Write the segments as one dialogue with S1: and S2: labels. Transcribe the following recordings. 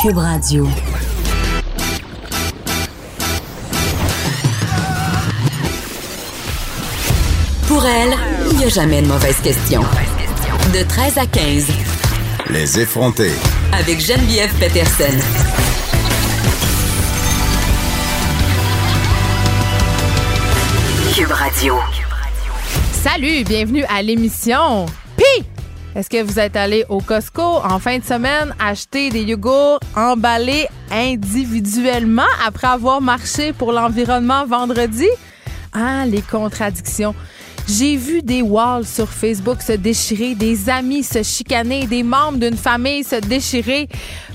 S1: Cube Radio. Pour elle, il n'y a jamais de mauvaise question. De 13 à 15.
S2: Les effrontés.
S1: Avec Geneviève Peterson. Cube Radio.
S3: Salut, bienvenue à l'émission. Pi! Est-ce que vous êtes allé au Costco en fin de semaine acheter des yogourts emballés individuellement après avoir marché pour l'environnement vendredi? Ah, les contradictions. J'ai vu des walls sur Facebook se déchirer, des amis se chicaner, des membres d'une famille se déchirer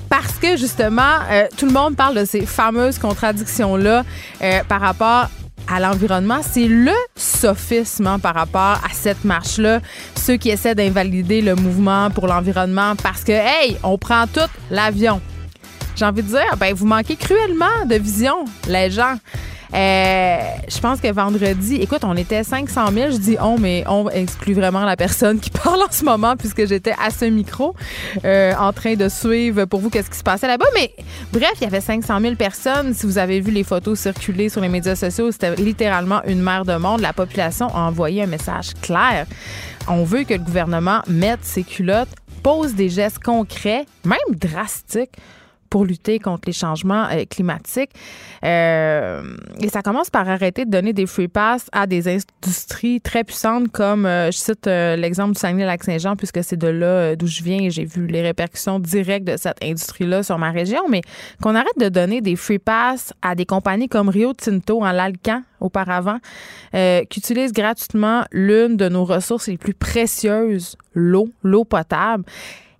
S3: parce que justement, euh, tout le monde parle de ces fameuses contradictions-là euh, par rapport à l'environnement, c'est le sophisme hein, par rapport à cette marche-là. Ceux qui essaient d'invalider le mouvement pour l'environnement parce que, hey, on prend tout l'avion. J'ai envie de dire, ben, vous manquez cruellement de vision, les gens. Euh, je pense que vendredi, écoute, on était 500 000. Je dis on, mais on exclut vraiment la personne qui parle en ce moment puisque j'étais à ce micro euh, en train de suivre pour vous qu'est-ce qui se passait là-bas. Mais bref, il y avait 500 000 personnes. Si vous avez vu les photos circuler sur les médias sociaux, c'était littéralement une mer de monde. La population a envoyé un message clair. On veut que le gouvernement mette ses culottes, pose des gestes concrets, même drastiques pour lutter contre les changements euh, climatiques. Euh, et ça commence par arrêter de donner des free pass à des industries très puissantes comme, euh, je cite l'exemple du Saguenay-Lac-Saint-Jean, puisque c'est de là d'où je viens et j'ai vu les répercussions directes de cette industrie-là sur ma région, mais qu'on arrête de donner des free pass à des compagnies comme Rio Tinto en l'Alcan auparavant, qui utilisent gratuitement l'une de nos ressources les plus précieuses, l'eau, l'eau potable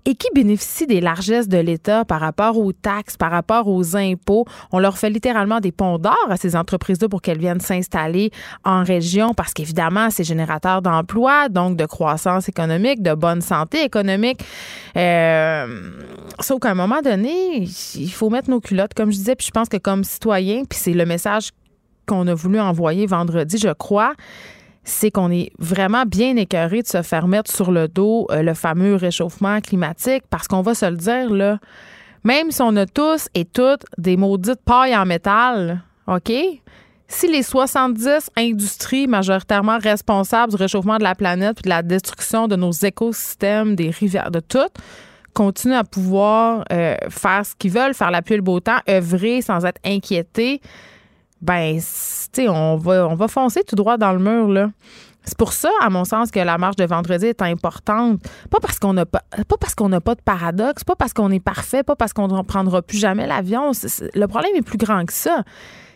S3: et qui bénéficient des largesses de l'État par rapport aux taxes, par rapport aux impôts? On leur fait littéralement des ponts d'or à ces entreprises-là pour qu'elles viennent s'installer en région parce qu'évidemment, c'est générateur d'emplois, donc de croissance économique, de bonne santé économique. Euh, sauf qu'à un moment donné, il faut mettre nos culottes, comme je disais, puis je pense que comme citoyen, puis c'est le message qu'on a voulu envoyer vendredi, je crois, c'est qu'on est vraiment bien écœuré de se faire mettre sur le dos euh, le fameux réchauffement climatique parce qu'on va se le dire, là, même si on a tous et toutes des maudites pailles en métal, OK? Si les 70 industries majoritairement responsables du réchauffement de la planète et de la destruction de nos écosystèmes, des rivières, de tout, continuent à pouvoir euh, faire ce qu'ils veulent, faire la pluie et le beau temps, œuvrer sans être inquiétés, ben, tu on va, on va foncer tout droit dans le mur, là. C'est pour ça, à mon sens, que la marche de vendredi est importante. Pas parce qu'on n'a pas, pas parce qu'on n'a pas de paradoxe, pas parce qu'on est parfait, pas parce qu'on ne prendra plus jamais l'avion. Le problème est plus grand que ça.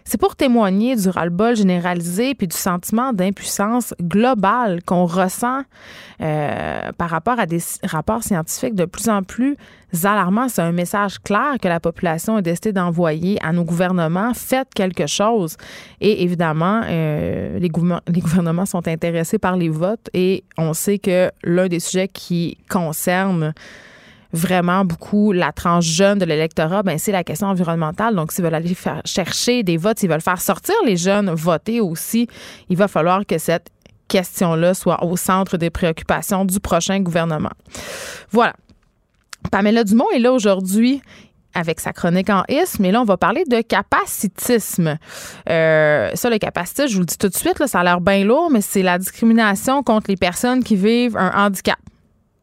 S3: C'est pour témoigner du ras-le-bol généralisé puis du sentiment d'impuissance globale qu'on ressent euh, par rapport à des rapports scientifiques de plus en plus alarmants. C'est un message clair que la population a décidé d'envoyer à nos gouvernements. Faites quelque chose. Et évidemment, euh, les, les gouvernements sont intéressés par les votes et on sait que l'un des sujets qui concerne vraiment beaucoup la tranche jeune de l'électorat, ben c'est la question environnementale. Donc, s'ils veulent aller chercher des votes, s'ils veulent faire sortir les jeunes voter aussi, il va falloir que cette question-là soit au centre des préoccupations du prochain gouvernement. Voilà. Pamela Dumont est là aujourd'hui avec sa chronique en isme. Mais là, on va parler de capacitisme. Euh, ça, le capacitisme, je vous le dis tout de suite, là, ça a l'air bien lourd, mais c'est la discrimination contre les personnes qui vivent un handicap.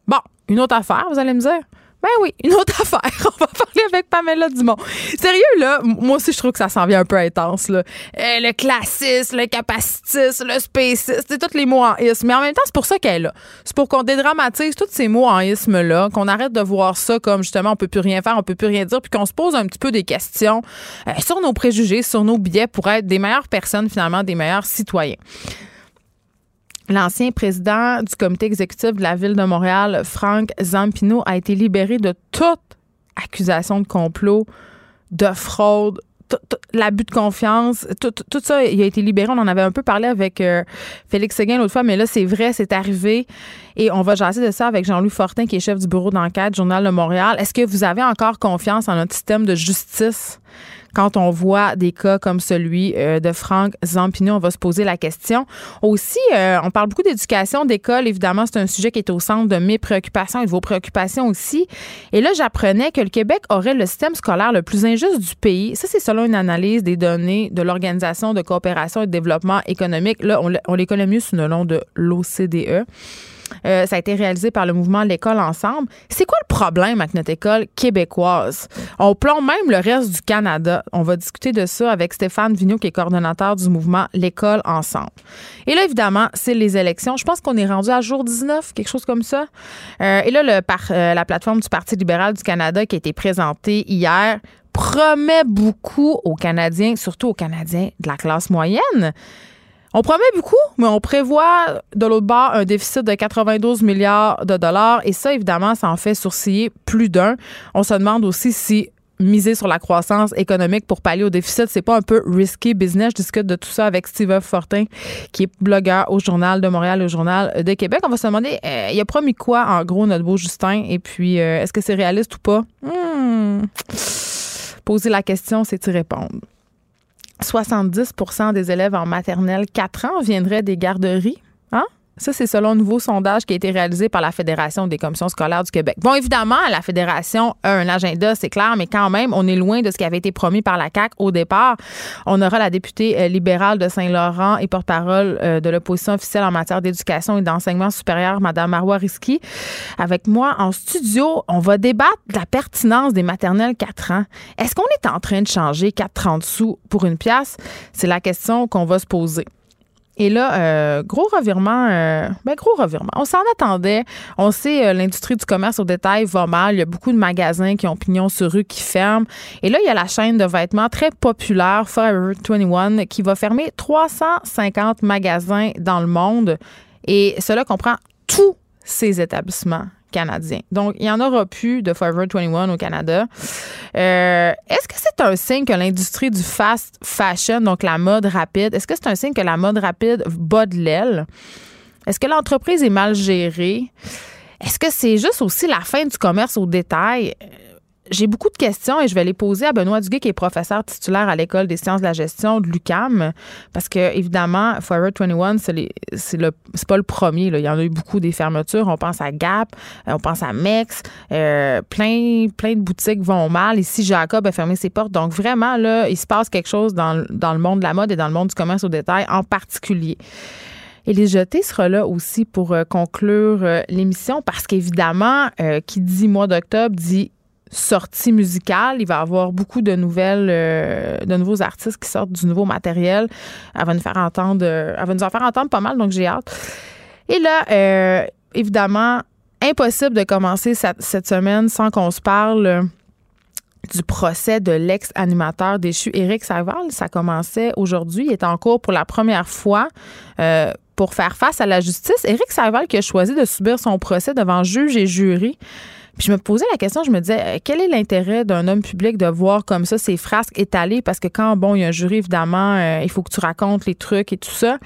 S3: Bon, une autre affaire, vous allez me dire? Ben oui, une autre affaire. On va parler avec Pamela Dumont. Sérieux, là, moi aussi, je trouve que ça s'en vient un peu intense, là. Euh, le classisme, le capacitisme, le spécisme, c'est tous les mots en isme. Mais en même temps, c'est pour ça qu'elle est là. C'est pour qu'on dédramatise tous ces mots en isme-là, qu'on arrête de voir ça comme justement, on peut plus rien faire, on peut plus rien dire, puis qu'on se pose un petit peu des questions euh, sur nos préjugés, sur nos billets pour être des meilleures personnes, finalement, des meilleurs citoyens. L'ancien président du comité exécutif de la ville de Montréal, Franck Zampino, a été libéré de toute accusations de complot, de fraude, l'abus de confiance, tout, ça, il a été libéré. On en avait un peu parlé avec euh, Félix Seguin l'autre fois, mais là, c'est vrai, c'est arrivé. Et on va jaser de ça avec Jean-Louis Fortin, qui est chef du bureau d'enquête, Journal de Montréal. Est-ce que vous avez encore confiance en notre système de justice? Quand on voit des cas comme celui euh, de Franck Zampino, on va se poser la question. Aussi, euh, on parle beaucoup d'éducation, d'école. Évidemment, c'est un sujet qui est au centre de mes préoccupations et de vos préoccupations aussi. Et là, j'apprenais que le Québec aurait le système scolaire le plus injuste du pays. Ça, c'est selon une analyse des données de l'Organisation de coopération et de développement économique. Là, on, on les connaît mieux sous le nom de l'OCDE. Euh, ça a été réalisé par le mouvement L'école ensemble. C'est quoi le problème avec notre école québécoise? On plombe même le reste du Canada. On va discuter de ça avec Stéphane Vigneault, qui est coordonnateur du mouvement L'école ensemble. Et là, évidemment, c'est les élections. Je pense qu'on est rendu à jour 19, quelque chose comme ça. Euh, et là, euh, la plateforme du Parti libéral du Canada qui a été présentée hier promet beaucoup aux Canadiens, surtout aux Canadiens de la classe moyenne. On promet beaucoup, mais on prévoit de l'autre bord un déficit de 92 milliards de dollars. Et ça, évidemment, ça en fait sourciller plus d'un. On se demande aussi si miser sur la croissance économique pour pallier au déficit, c'est pas un peu risky business. Je discute de tout ça avec Steve Fortin, qui est blogueur au Journal de Montréal, au Journal de Québec. On va se demander, euh, il a promis quoi, en gros, notre beau Justin? Et puis, euh, est-ce que c'est réaliste ou pas? Hmm. Poser la question, c'est y répondre. 70% des élèves en maternelle 4 ans viendraient des garderies. Ça, c'est selon un nouveau sondage qui a été réalisé par la Fédération des commissions scolaires du Québec. Bon, évidemment, la Fédération a un agenda, c'est clair, mais quand même, on est loin de ce qui avait été promis par la CAQ au départ. On aura la députée euh, libérale de Saint-Laurent et porte-parole euh, de l'opposition officielle en matière d'éducation et d'enseignement supérieur, Mme Marois Risky. Avec moi en studio, on va débattre de la pertinence des maternelles 4 ans. Est-ce qu'on est en train de changer 4,30 sous pour une pièce? C'est la question qu'on va se poser. Et là, euh, gros revirement, euh, ben gros revirement. On s'en attendait. On sait, euh, l'industrie du commerce au détail va mal. Il y a beaucoup de magasins qui ont pignon sur rue qui ferment. Et là, il y a la chaîne de vêtements très populaire, Forever 21, qui va fermer 350 magasins dans le monde. Et cela comprend tous ces établissements Donc, il n'y en aura plus de Forever 21 au Canada. Euh, est-ce que c'est un signe que l'industrie du fast fashion, donc la mode rapide, est-ce que c'est un signe que la mode rapide bat de l'aile? Est-ce que l'entreprise est mal gérée? Est-ce que c'est juste aussi la fin du commerce au détail? J'ai beaucoup de questions et je vais les poser à Benoît Duguay, qui est professeur titulaire à l'École des sciences de la gestion de l'UCAM. Parce que, évidemment, Forever 21, c'est le pas le premier. Là. Il y en a eu beaucoup des fermetures. On pense à Gap, euh, on pense à Mex. Euh, plein, plein de boutiques vont mal. Ici, Jacob a fermé ses portes. Donc, vraiment, là, il se passe quelque chose dans, dans le monde de la mode et dans le monde du commerce au détail en particulier. Et les jetés sera là aussi pour euh, conclure l'émission parce qu'évidemment, qui dit mois d'octobre dit sortie musicale. Il va y avoir beaucoup de nouvelles, euh, de nouveaux artistes qui sortent du nouveau matériel. Elle va nous faire entendre, euh, elle va nous en faire entendre pas mal, donc j'ai hâte. Et là, euh, évidemment, impossible de commencer cette, cette semaine sans qu'on se parle du procès de l'ex-animateur déchu Éric Saval. Ça commençait aujourd'hui. Il est en cours pour la première fois. pour faire face à la justice, Éric Saval qui a choisi de subir son procès devant juge et jury. Puis je me posais la question, je me disais, euh, quel est l'intérêt d'un homme public de voir comme ça ses frasques étalées? Parce que quand, bon, il y a un jury, évidemment, euh, il faut que tu racontes les trucs et tout ça.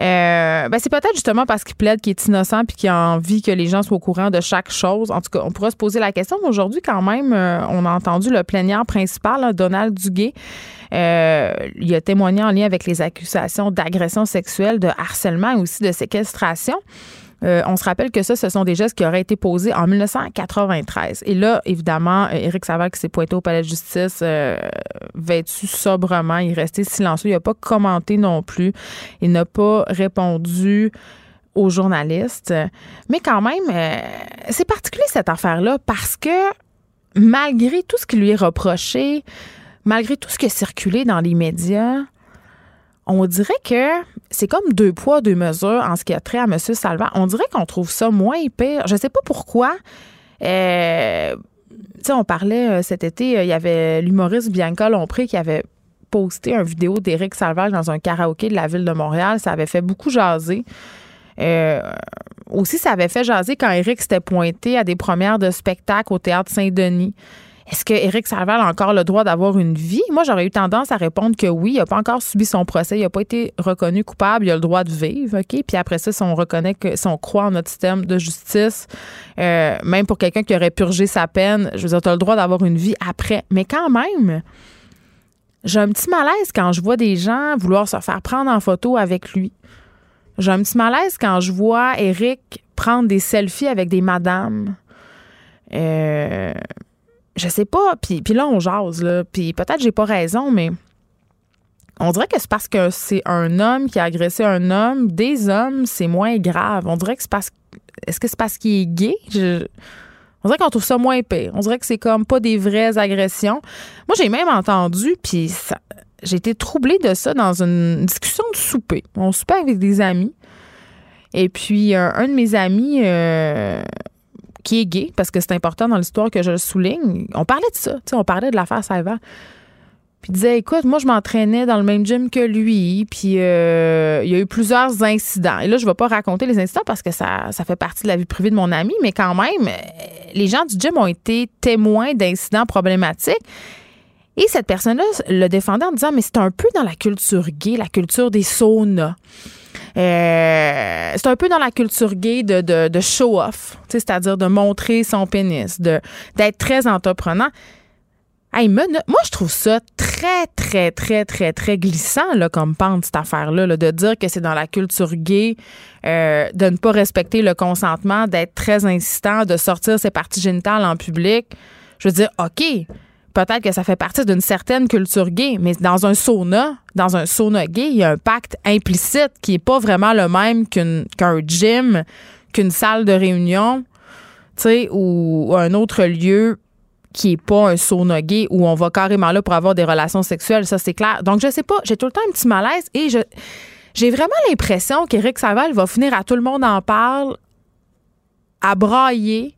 S3: Euh, ben c'est peut-être justement parce qu'il plaide qu'il est innocent puis qu'il a envie que les gens soient au courant de chaque chose. En tout cas, on pourrait se poser la question. Mais aujourd'hui, quand même, on a entendu le plaignant principal, Donald Duguay. il a témoigné en lien avec les accusations d'agression sexuelle, de harcèlement et aussi de séquestration. Euh, on se rappelle que ça, ce sont des gestes qui auraient été posés en 1993. Et là, évidemment, euh, Éric Savard qui s'est pointé au palais de justice euh, vêtu sobrement, il est resté silencieux, il n'a pas commenté non plus, il n'a pas répondu aux journalistes. Mais quand même, c'est particulier cette affaire-là parce que malgré tout ce qui lui est reproché, malgré tout ce qui a circulé dans les médias, on dirait que c'est comme deux poids, deux mesures en ce qui a trait à M. Salva. On dirait qu'on trouve ça moins pire. Je ne sais pas pourquoi. Euh, on parlait euh, cet été, euh, il y avait l'humoriste Bianca Lompré qui avait posté une vidéo d'Éric Salvage dans un karaoké de la ville de Montréal. Ça avait fait beaucoup jaser. aussi, ça avait fait jaser quand Éric s'était pointé à des premières de spectacle au théâtre Saint-Denis. Est-ce que Éric Salval a encore le droit d'avoir une vie? Moi, j'aurais eu tendance à répondre que oui. Il n'a pas encore subi son procès. Il n'a pas été reconnu coupable. Il a le droit de vivre. OK? Puis après ça, si on reconnaît que, si on croit en notre système de justice, euh, même pour quelqu'un qui aurait purgé sa peine, je veux dire, tu as le droit d'avoir une vie après. Mais quand même, j'ai un petit malaise quand je vois des gens vouloir se faire prendre en photo avec lui. J'ai un petit malaise quand je vois Éric prendre des selfies avec des madames. Euh, je sais pas. Puis, puis là, on jase, là. Puis peut-être j'ai pas raison, mais on dirait que c'est parce que c'est un homme qui a agressé un homme. Des hommes, c'est moins grave. On dirait que c'est parce Est-ce que c'est parce qu'il est gay? on dirait qu'on trouve ça moins pire. On dirait que c'est comme pas des vraies agressions. Moi, j'ai même entendu, puis j'ai été troublée de ça dans une discussion de souper. On soupait avec des amis. Et puis, un, de mes amis, euh, qui est gay, parce que c'est important dans l'histoire que je le souligne. On parlait de ça, on parlait de l'affaire Salva. Puis il disait, écoute, moi, je m'entraînais dans le même gym que lui, puis euh, il y a eu plusieurs incidents. Et là, je ne vais pas raconter les incidents parce que ça, ça fait partie de la vie privée de mon ami, mais quand même, les gens du gym ont été témoins d'incidents problématiques. Et cette personne-là le défendait en disant, mais c'est un peu dans la culture gay, la culture des saunas. Euh, c'est un peu dans la culture gay de, de, show-off, c'est-à-dire de montrer son pénis, de, d'être très entreprenant. Hey, moi, je trouve ça très, très, très, très, très glissant là, comme pente, cette affaire-là, de dire que c'est dans la culture gay, euh, de ne pas respecter le consentement, d'être très insistant, de sortir ses parties génitales en public. Je veux dire, OK, peut-être que ça fait partie d'une certaine culture gay, mais dans un sauna, dans un sauna gay, il y a un pacte implicite qui n'est pas vraiment le même qu'un gym, qu'une salle de réunion, tu sais, ou, un autre lieu qui n'est pas un sauna gay où on va carrément là pour avoir des relations sexuelles, ça c'est clair. Donc je sais pas, j'ai tout le temps un petit malaise et je j'ai vraiment l'impression qu'Éric Saval va finir à tout le monde en parle à brailler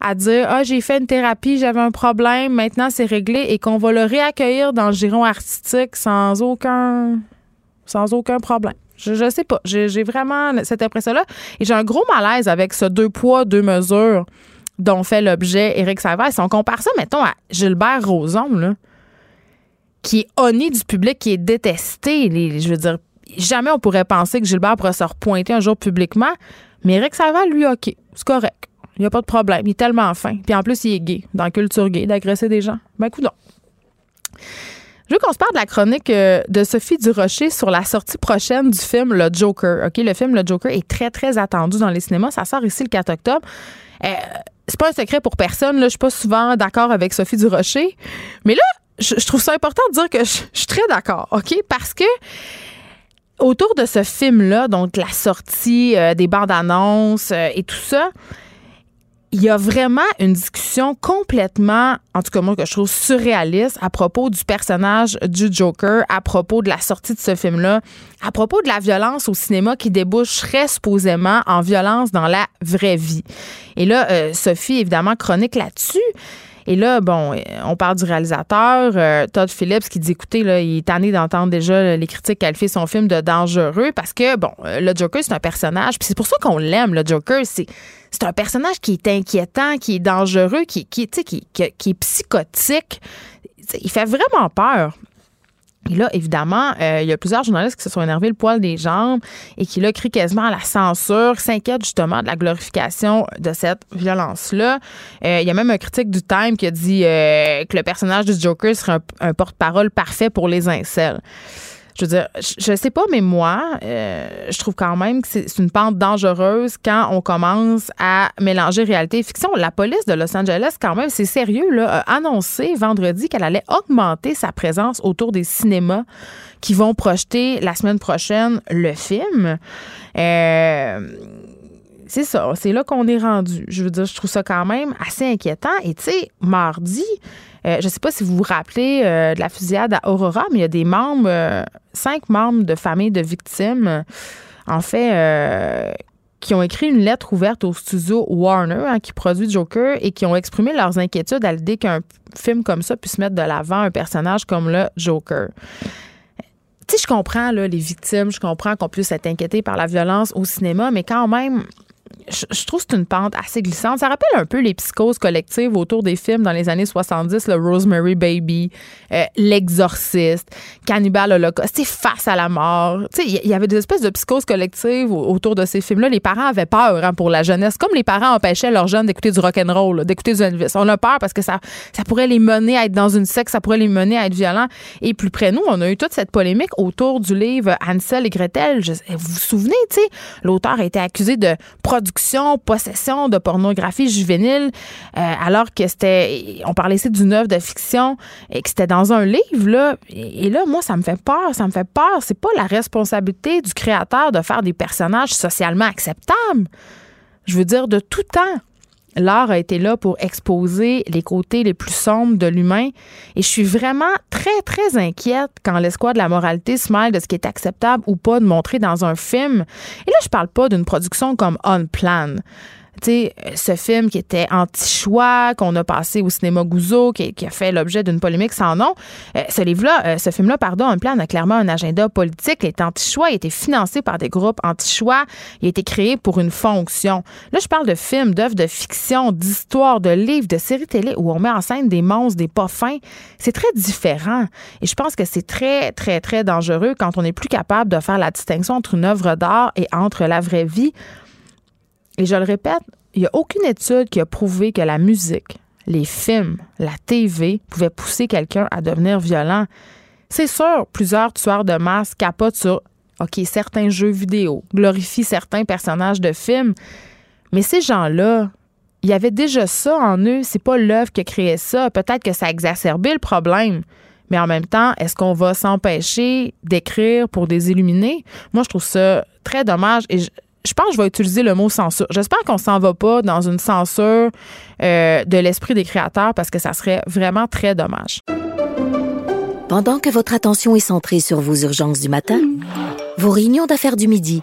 S3: à dire ah j'ai fait une thérapie, j'avais un problème, maintenant c'est réglé et qu'on va le réaccueillir dans le giron artistique sans aucun sans aucun problème. Je, je sais pas, j'ai vraiment cette impression-là et j'ai un gros malaise avec ce deux poids deux mesures dont fait l'objet Éric Savard. Si on compare ça, mettons, à Gilbert Rozon, là, qui est honni du public, qui est détesté, les, je veux dire, jamais on pourrait penser que Gilbert pourrait se repointer un jour publiquement, mais Éric Savard, lui, OK, c'est correct. Il n'y a pas de problème. Il est tellement fin. Puis en plus, il est gay, dans la culture gay, d'agresser des gens. Ben, écoute Je veux qu'on se parle de la chronique euh, de Sophie Durocher sur la sortie prochaine du film Le Joker. OK, le film Le Joker est très, très attendu dans les cinémas. Ça sort ici le 4 octobre. Euh, c'est pas un secret pour personne. Là, je suis pas souvent d'accord avec Sophie Durocher. Mais là, je, trouve ça important de dire que je, suis très d'accord, OK? Parce que autour de ce film-là, donc la sortie euh, des bandes annonces et tout ça, il y a vraiment une discussion complètement, en tout cas moi que je trouve surréaliste, à propos du personnage du Joker, à propos de la sortie de ce film-là, à propos de la violence au cinéma qui déboucherait supposément en violence dans la vraie vie. Et là, euh, Sophie, évidemment, chronique là-dessus. Et là, bon, on parle du réalisateur, euh, Todd Phillips, qui dit, écoutez, il est tanné d'entendre déjà les critiques qualifier son film de dangereux parce que, bon, euh, le Joker, c'est un personnage. Puis c'est pour ça qu'on l'aime, le Joker. C'est, c'est un personnage qui est inquiétant, qui est dangereux, qui, qui, qui, qui, qui est psychotique. Il fait vraiment peur. Et là, évidemment, euh, il y a plusieurs journalistes qui se sont énervés le poil des jambes et qui, là, crient quasiment à la censure, s'inquiètent justement de la glorification de cette violence-là. Euh, il y a même un critique du Time qui a dit euh, que le personnage du Joker serait un, porte-parole parfait pour les incels je veux dire, je, sais pas, mais moi, euh, je trouve quand même que c'est une pente dangereuse quand on commence à mélanger réalité et fiction. La police de Los Angeles, quand même, c'est sérieux, là, a annoncé vendredi qu'elle allait augmenter sa présence autour des cinémas qui vont projeter la semaine prochaine le film. Euh, c'est ça, c'est là qu'on est rendu. Je veux dire, je trouve ça quand même assez inquiétant. Et tu sais, mardi, je ne sais pas si vous vous rappelez euh, de la fusillade à Aurora, mais il y a des membres, euh, cinq membres de familles de victimes, en fait, qui ont écrit une lettre ouverte au studio Warner, hein, qui produit Joker, et qui ont exprimé leurs inquiétudes à l'idée qu'un film comme ça puisse mettre de l'avant un personnage comme le Joker. Tu sais, je comprends les victimes, je comprends qu'on puisse être inquiété par la violence au cinéma, mais quand même, je, trouve que c'est une pente assez glissante. Ça rappelle un peu les psychoses collectives autour des films dans les années 70, le Rosemary Baby, euh, L'Exorciste, Cannibal Holocaust, sais, face à la mort. Il y avait des espèces de psychoses collectives au- autour de ces films-là. Les parents avaient peur hein, pour la jeunesse, comme les parents empêchaient leurs jeunes d'écouter du rock'n'roll, d'écouter du Elvis. On a peur parce que ça, ça pourrait les mener à être dans une secte, ça pourrait les mener à être violents. Et plus près nous, on a eu toute cette polémique autour du livre Hansel et Gretel. Vous vous souvenez, l'auteur a été accusé de production, possession de pornographie juvénile, euh, alors que c'était, on parlait ici d'une œuvre de fiction et que c'était dans un livre, là. Et, et là, moi, ça me fait peur, ça me fait peur. C'est pas la responsabilité du créateur de faire des personnages socialement acceptables. Je veux dire, de tout temps. L'art a été là pour exposer les côtés les plus sombres de l'humain. Et je suis vraiment très, très inquiète quand l'escouade de la moralité se mêle de ce qui est acceptable ou pas de montrer dans un film. Et là, je parle pas d'une production comme On Plan. Tu ce film qui était anti-choix, qu'on a passé au cinéma Gouzeau, qui, a fait l'objet d'une polémique sans nom. Euh, ce livre-là, euh, ce film-là, pardon, un plan a clairement un agenda politique. Il est anti-choix, il a été financé par des groupes anti-choix, il a été créé pour une fonction. Là, je parle de films, d'œuvres de fiction, d'histoires, de livres, de séries télé où on met en scène des monstres, des pas. C'est très différent. Et je pense que c'est très, très, très dangereux quand on n'est plus capable de faire la distinction entre une œuvre d'art et entre la vraie vie. Et je le répète, il n'y a aucune étude qui a prouvé que la musique, les films, la TV pouvaient pousser quelqu'un à devenir violent. C'est sûr, plusieurs tueurs de masse capotent sur OK, certains jeux vidéo, glorifient certains personnages de films, mais ces gens-là, il y avait déjà ça en eux. C'est pas l'œuvre qui a créé ça. Peut-être que ça a le problème. Mais en même temps, est-ce qu'on va s'empêcher d'écrire pour des illuminés? Moi, je trouve ça très dommage. Et je pense que je vais utiliser le mot censure. J'espère qu'on s'en va pas dans une censure euh, de l'esprit des créateurs parce que ça serait vraiment très dommage.
S4: Pendant que votre attention est centrée sur vos urgences du matin, vos réunions d'affaires du midi,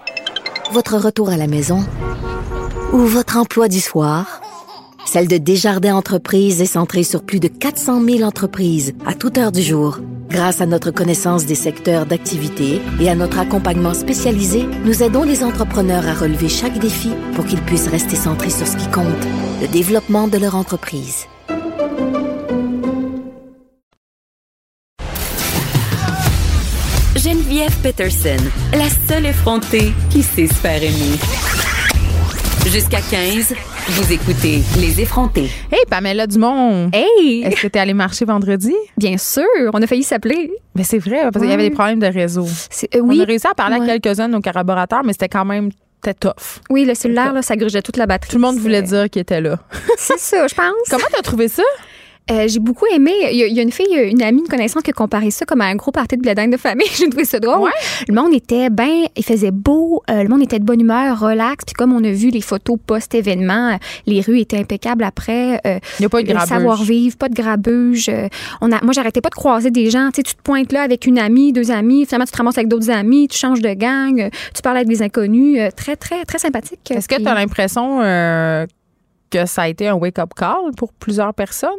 S4: votre retour à la maison ou votre emploi du soir, celle de Desjardins Entreprises est centrée sur plus de 400 000 entreprises à toute heure du jour. Grâce à notre connaissance des secteurs d'activité et à notre accompagnement spécialisé, nous aidons les entrepreneurs à relever chaque défi pour qu'ils puissent rester centrés sur ce qui compte, le développement de leur entreprise.
S1: Geneviève Peterson, la seule effrontée qui sait se faire. Jusqu'à 15, vous écoutez Les effrontés.
S3: Hey, Pamela Dumont!
S5: Hey!
S3: Est-ce que tu es allée marcher vendredi?
S5: Bien sûr, on a failli s'appeler.
S3: Mais c'est vrai, parce qu'il y avait des problèmes de réseau.
S5: Euh, oui,
S3: On a réussi à parler à quelques-uns de nos collaborateurs, mais c'était quand même c'était tough.
S5: oui, le cellulaire, là, ça grugeait toute la batterie.
S3: Tout le monde voulait dire qu'il était là.
S5: C'est ça, je pense.
S3: Comment t'as trouvé ça?
S5: Euh, j'ai beaucoup aimé. Il y, y a une fille, une amie, une connaissance qui a comparé ça comme à un gros party de bledin de famille. J'ai trouvé ça drôle.
S3: Ouais.
S5: Le monde était bien, il faisait beau, euh, le monde était de bonne humeur, relax. Puis comme on a vu les photos post-événement, les rues étaient impeccables après. euh,
S3: Il n'y a pas de grabuge.
S5: savoir-vivre, pas de grabuge. euh, on a, moi, j'arrêtais pas de croiser des gens. Tu sais, tu te pointes là avec une amie, deux amis. Finalement, tu te ramasses avec d'autres amis. Tu changes de gang. euh, tu parles avec des inconnus. euh, très, très, très sympathique.
S3: Est-ce que tu as l'impression euh, que ça a été un wake-up call pour plusieurs personnes?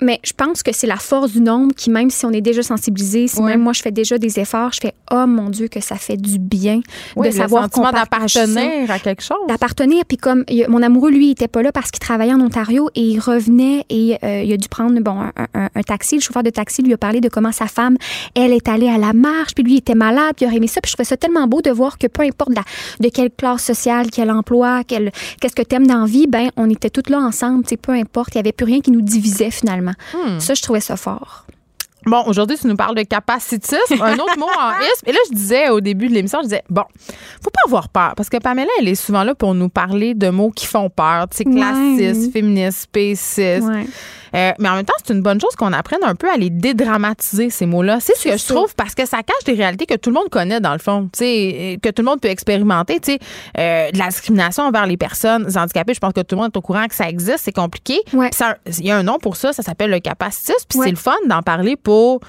S5: Mais je pense que c'est la force du nombre qui, même si on est déjà sensibilisé, si
S3: Ouais.
S5: même moi je fais déjà des efforts, je fais oh mon Dieu que ça fait du bien
S3: Oui,
S5: de savoir qu'on
S3: d'appartenir à quelque chose.
S5: D'appartenir, puis comme a- mon amoureux, lui, il était pas là parce qu'il travaillait en Ontario et il revenait et euh, il a dû prendre bon un, un- un taxi. Le chauffeur de taxi lui a parlé de comment sa femme, elle est allée à la marche, puis lui il était malade, puis il aurait aimé ça. Puis je trouvais ça tellement beau de voir que peu importe la, de quelle classe sociale, quel emploi, quel, qu'est-ce que t'aimes dans la vie, ben on était toutes là ensemble, peu importe, il y avait plus rien qui nous divisait finalement.
S3: Hmm.
S5: Ça, je trouvais ça fort.
S3: Bon, aujourd'hui, tu nous parles de capacitisme, un autre mot en isme. Et là, je disais au début de l'émission, je disais, bon, faut pas avoir peur, parce que Pamela, elle est souvent là pour nous parler de mots qui font peur, tu sais, classisme,
S5: Ouais.
S3: féministe, spéciste.
S5: Ouais.
S3: Euh, mais en même temps, c'est une bonne chose qu'on apprenne un peu à les dédramatiser, ces mots-là. C'est ce que je trouve parce que ça cache des réalités que tout le monde connaît, dans le fond, tu sais, que tout le monde peut expérimenter. Tu sais, euh, de la discrimination envers les personnes handicapées, je pense que tout le monde est au courant que ça existe, c'est compliqué.
S5: Ouais.
S3: Il y a un nom pour ça, ça s'appelle le capacitisme, puis
S5: Ouais.
S3: c'est le fun d'en parler pour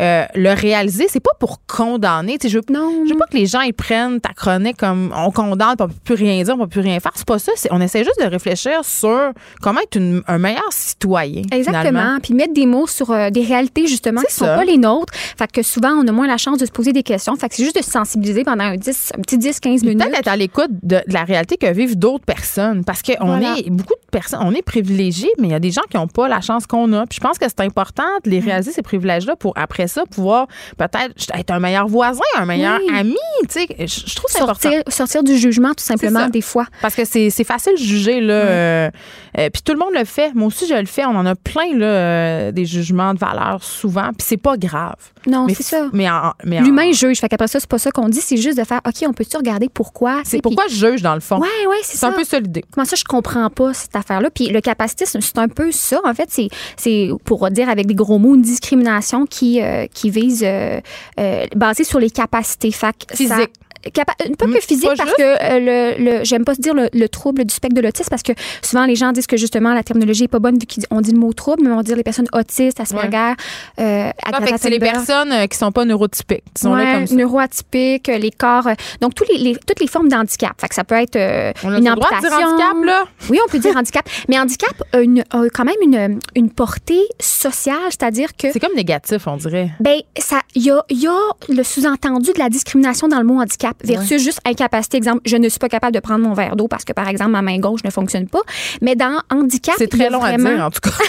S3: euh, le réaliser, c'est pas pour condamner. Je veux,
S5: Non,
S3: je veux pas que les gens ils prennent ta chronique comme on condamne, on peut plus rien dire, on peut plus rien faire. C'est pas ça. on essaie juste de réfléchir sur comment être une- un meilleur citoyen. finalement.
S5: Exactement. Puis mettre des mots sur euh, des réalités, justement, qui sont
S3: ça.
S5: pas les nôtres. Fait que souvent, on a moins la chance de se poser des questions. Fait que c'est juste de se sensibiliser pendant un, 10, un petit 10-15
S3: Puis
S5: minutes.
S3: Peut-être être à l'écoute de, de la réalité que vivent d'autres personnes. Parce qu'on
S5: Voilà.
S3: est beaucoup de personnes, on est privilégiés, mais il y a des gens qui n'ont pas la chance qu'on a. Puis je pense que c'est important de
S5: Mm.
S3: les réaliser, ces privilèges-là, pour après ça pouvoir peut-être être un meilleur voisin, un meilleur
S5: Oui.
S3: ami. Tu sais, je, trouve ça important.
S5: Sortir, sortir du jugement, tout simplement, des fois.
S3: Parce que c'est c'est facile de juger, là. euh, euh, puis tout le monde le fait. Moi aussi, je le fais. On en a plein, là, euh, des jugements de valeur, souvent. Puis c'est pas grave.
S5: Non,
S3: mais
S5: c'est ça.
S3: Mais en- mais en-
S5: L'humain juge. Fait qu'après ça, c'est pas ça qu'on dit. C'est juste de faire, OK, on peut-tu regarder pourquoi?
S3: C'est pourquoi je juge, dans le fond.
S5: Ouais, ouais, c'est
S3: C'est
S5: ça.
S3: un peu ça l'idée.
S5: Comment ça, je comprends pas cette affaire-là? Puis le capacitisme, c'est un peu ça. En fait, c'est, c'est pour dire avec des gros mots, une discrimination qui, qui vise, euh, euh, basée sur les capacités.
S3: Physique.
S5: Capa- pas
S3: Mm,
S5: que physique,
S3: pas
S5: parce
S3: juste?
S5: que euh, le, le- j'aime pas se dire le, le trouble du spectre de l'autisme, parce que souvent les gens disent que justement la terminologie est pas bonne vu qu'on dit le mot trouble, mais on va dire les personnes autistes, Asperger, euh,
S3: Ah, c'est les personnes euh, qui sont pas neurotypiques. Disons-le
S5: Ouais,
S3: comme ça.
S5: neuroatypiques, les corps, euh, donc tous les, les- toutes les formes d'handicap. Fait que ça peut être euh,
S3: On a
S5: une
S3: droit de dire
S5: amputation.
S3: handicap, là?
S5: Oui, on peut dire handicap. Mais handicap a, une, a quand même une, une portée sociale, c'est-à-dire que
S3: C'est comme négatif, on dirait.
S5: ben ça il y a, il y a le sous-entendu de la discrimination dans le mot handicap versus juste incapacité. Exemple, je ne suis pas capable de prendre mon verre d'eau parce que par exemple ma main gauche ne fonctionne pas. Mais dans handicap,
S3: C'est très long
S5: vraiment-
S3: à dire, en tout cas.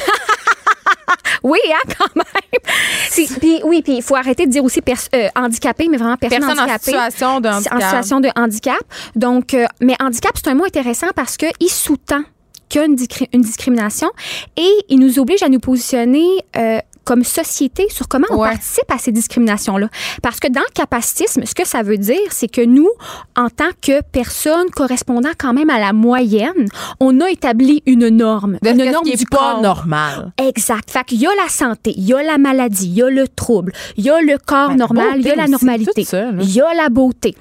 S5: Oui, hein, quand même. Puis oui, puis il faut arrêter de dire aussi euh, handicapé, mais vraiment personne,
S3: Personne en
S5: handicapée.
S3: situation de handicap.
S5: En situation de handicap. Donc, euh, mais handicap, c'est un mot intéressant parce qu'il sous-tend qu'il y a une discrimination et il nous oblige à nous positionner euh, comme société sur comment on
S3: Ouais.
S5: participe à ces discriminations-là. Parce que dans le capacitisme, ce que ça veut dire, c'est que nous, en tant que personnes correspondant quand même à la moyenne, on a établi une norme.
S3: De
S5: une norme
S3: qui
S5: du
S3: pas
S5: corps.
S3: normal.
S5: Exact. Fait qu'il y a la santé, il y a la maladie, il y a le trouble, il y a le corps
S3: Ben,
S5: normal, il y a la normalité,
S3: là.
S5: il y a la beauté.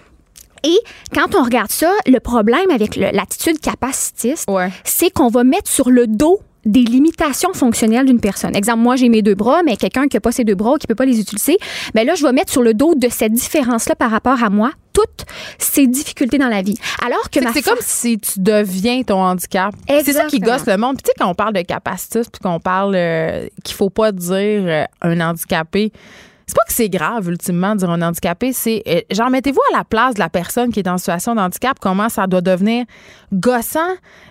S5: Et quand on regarde ça, le problème avec l'attitude capacitiste,
S3: Ouais.
S5: c'est qu'on va mettre sur le dos des limitations fonctionnelles d'une personne. Exemple, moi, j'ai mes deux bras, mais quelqu'un qui n'a pas ses deux bras ou qui peut pas les utiliser, ben là, je vais mettre sur le dos de cette différence-là par rapport à moi toutes ces difficultés dans la vie. Alors que
S3: C'est comme si tu deviens ton handicap. C'est ça qui gosse le monde. Puis tu sais, quand on parle de capacitiste, puis qu'on parle euh, qu'il faut pas dire euh, un handicapé, c'est pas que c'est grave, ultimement, de dire un handicapé. C'est, euh, genre, mettez-vous à la place de la personne qui est en situation de handicap, comment ça doit devenir gossant